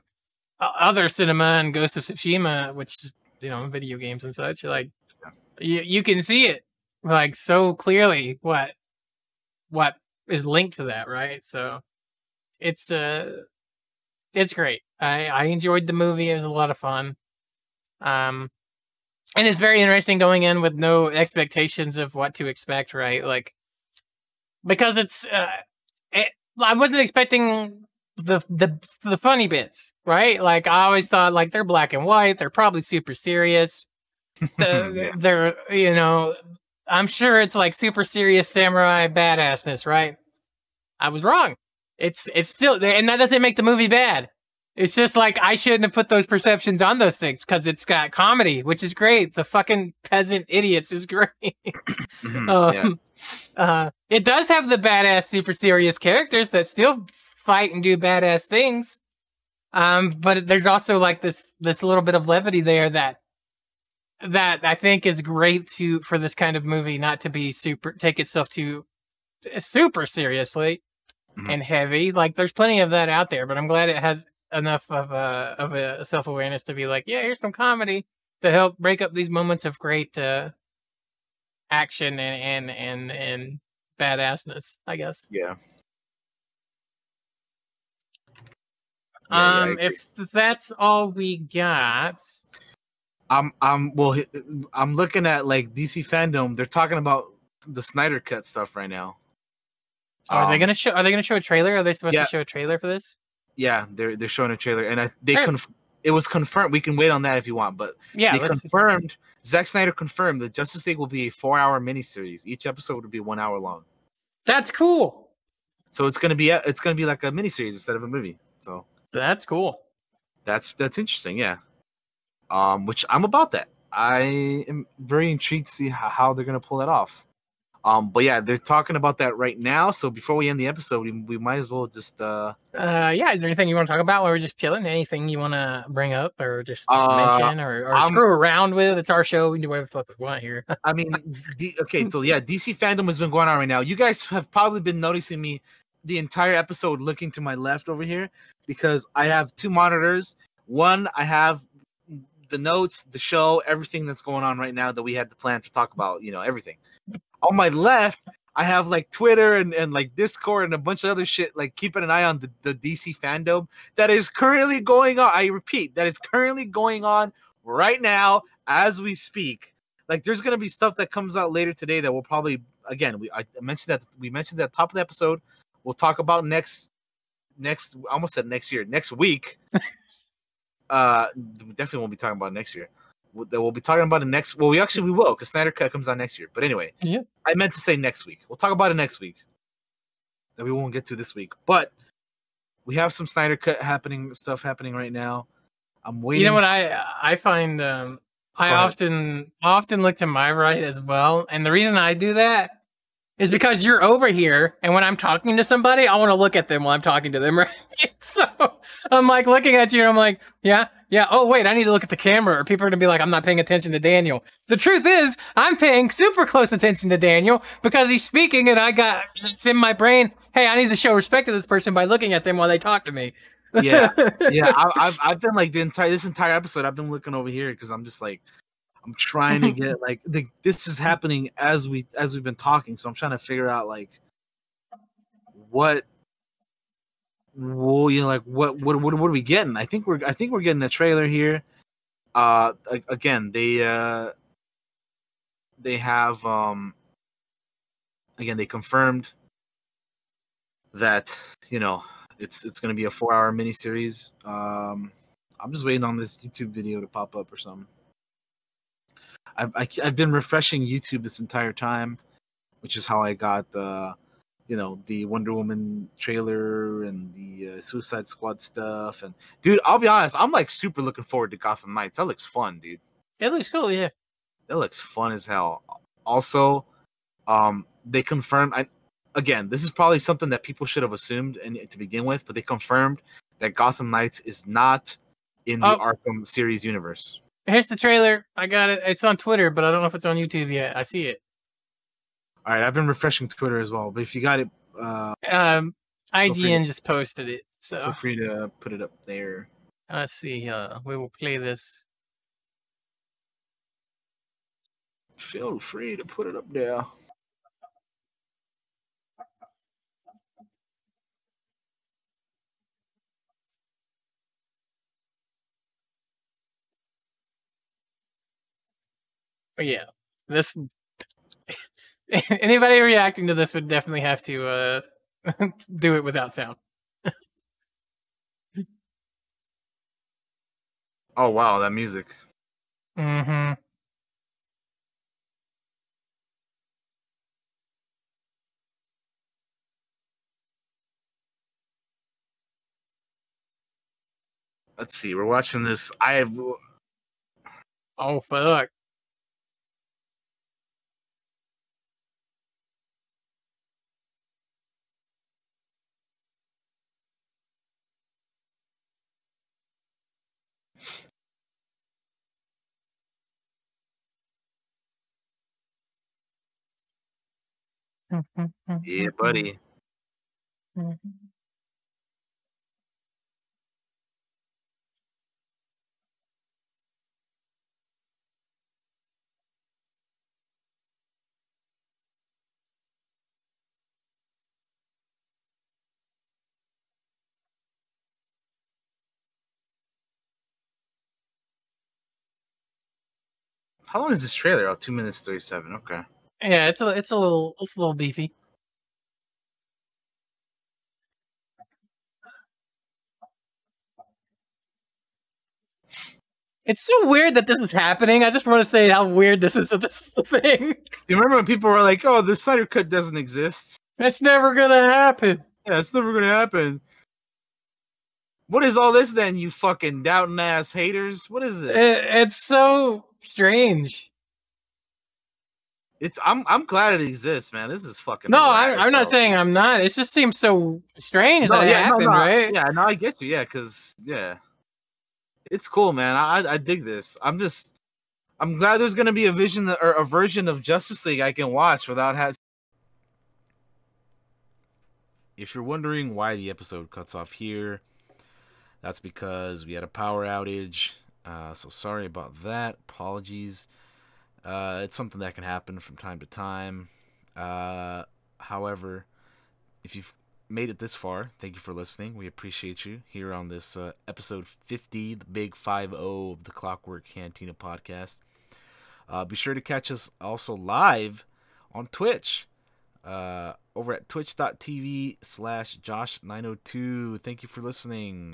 uh, other cinema and Ghost of Tsushima, which you know, video games and such. Like you, you can see it like so clearly what what is linked to that, right? So it's uh it's great. I I enjoyed the movie. It was a lot of fun. Um and it's very interesting going in with no expectations of what to expect, right? Like because it's uh it, I wasn't expecting the the the funny bits, right? Like I always thought like they're black and white, they're probably super serious. The-. They're you know, I'm sure it's like super serious samurai badassness, right? I was wrong. It's it's still and that doesn't make the movie bad. It's just like I shouldn't have put those perceptions on those things because it's got comedy, which is great. The fucking peasant idiots is great. Mhm, Um, yeah. uh, it does have the badass, super serious characters that still fight and do badass things. Um, but there's also like this this little bit of levity there that that I think is great to for this kind of movie not to be super take itself too super seriously Mhm. and heavy. Like there's plenty of that out there, but I'm glad it has enough of a of a self awareness to be like, yeah, here's some comedy to help break up these moments of great uh, action and and and and badassness. I guess. Yeah. Yeah, yeah, um, agree. if that's all we got, I'm I'm well I'm looking at like DC fandom. They're talking about the Snyder cut stuff right now. are they Um, gonna show? Are they gonna show a trailer? Are they supposed yeah. to show a trailer for this? Yeah, they're they're showing a trailer, and I, they Hey. conf- it was confirmed. We can wait on that if you want, but Yeah, they confirmed. Zack Snyder confirmed that Justice League will be a four-hour miniseries. Each episode will be one hour long, that's cool. so it's gonna be a, it's gonna be like a miniseries instead of a movie. So That's cool. that's that's interesting. Yeah, um, which I'm about that. I am very intrigued to see how, how they're gonna pull that off. Um, but yeah, they're talking about that right now. So before we end the episode, we, we might as well just uh Uh, yeah. Is there anything you want to talk about while we're just chilling? Anything you want to bring up or just Uh, mention or, or screw around with? It's our show. We can do whatever the fuck we want here. I mean, D- okay, so yeah, DC fandom has been going on right now. You guys have probably been noticing me the entire episode looking to my left over here because I have two monitors. One, I have the notes, the show, everything that's going on right now that we had to plan to talk about, you know, everything. On my left, I have like Twitter and, and like Discord and a bunch of other shit, like keeping an eye on the, the DC fandom that is currently going on. I repeat, that is currently going on right now as we speak like there's gonna be stuff that comes out later today that we'll probably again we I mentioned that we mentioned that top of the episode. We'll talk about next next I almost said next year next week. uh, definitely won't be talking about next year. That we'll be talking about it next. Well, we actually we will because Snyder Cut comes out next year. But anyway, Yeah. I meant to say next week. We'll talk about it next week. That we won't get to this week, but we have some Snyder Cut happening stuff happening right now. I'm waiting. You know what I I find um I often often look to my right as well, and the reason I do that is because you're over here, and when I'm talking to somebody, I want to look at them while I'm talking to them, right? So I'm like looking at you, and I'm like, yeah, yeah. Oh wait, I need to look at the camera, or people are gonna be like, I'm not paying attention to Daniel. The truth is, I'm paying super close attention to Daniel because he's speaking, and I got it's in my brain. Hey, I need to show respect to this person by looking at them while they talk to me. Yeah. yeah, I, I've I've been like the entire this entire episode. I've been looking over here because I'm just like I'm trying to get like the, this is happening as we as we've been talking. So I'm trying to figure out like what well you know like what what what, what are we getting? I think we're I think we're getting a trailer here. Uh, again they uh they have um again they confirmed that you know it's it's going to be a four hour miniseries. Um, I'm just waiting on this YouTube video to pop up or something. I've I, have i have been refreshing YouTube this entire time, which is how I got the you know the Wonder Woman trailer and the uh, Suicide Squad stuff. And dude, I'll be honest, I'm like super looking forward to Gotham Knights. That looks fun, dude. It looks cool, yeah. That looks fun as hell. Also, um, they confirmed. I, again, this is probably something that people should have assumed and to begin with, but they confirmed that Gotham Knights is not in the Oh. Arkham series universe. Here's the trailer. I got it. It's on Twitter, but I don't know if it's on YouTube yet. I see it. All right, I've been refreshing Twitter as well, but if you got it, uh, Um, IGN to- just posted it. So feel free to put it up there. let's see. Uh, we will play this. Feel free to put it up there. But yeah, this. Anybody reacting to this would definitely have to uh, do it without sound. Oh wow, that music. Mm-hmm. Let's see. We're watching this. I have. Oh fuck. Yeah, mm-hmm. buddy. How long is this trailer? Oh, two minutes thirty-seven. Okay. Yeah, it's a it's a little it's a little beefy. It's so weird that this is happening. I just want to say how weird this is that this is a thing. Do you remember when people were like, "Oh, the Snyder Cut doesn't exist"? It's never gonna happen. Yeah, it's never gonna happen. What is all this then, you fucking doubting ass haters? What is this? It, it's so strange. It's I'm I'm glad it exists, man. This is fucking. No, rad, I'm, I'm not saying I'm not. It just seems so strange No, that yeah, no, happened, no, right? Yeah, no, I get you. Yeah, because yeah, it's cool, man. I I- I dig this. I'm just I'm glad there's gonna be a vision or a version of Justice League I can watch without has. If you're wondering why the episode cuts off here, that's because we had a power outage. Uh, so sorry about that. Apologies. Uh, it's something that can happen from time to time. Uh, however, if you've made it this far, thank you for listening. We appreciate you here on this uh, episode 50, the big 5 0 of the Clockwork Cantina podcast. Uh, be sure to catch us also live on Twitch uh, over at twitch.tv slash josh902. Thank you for listening.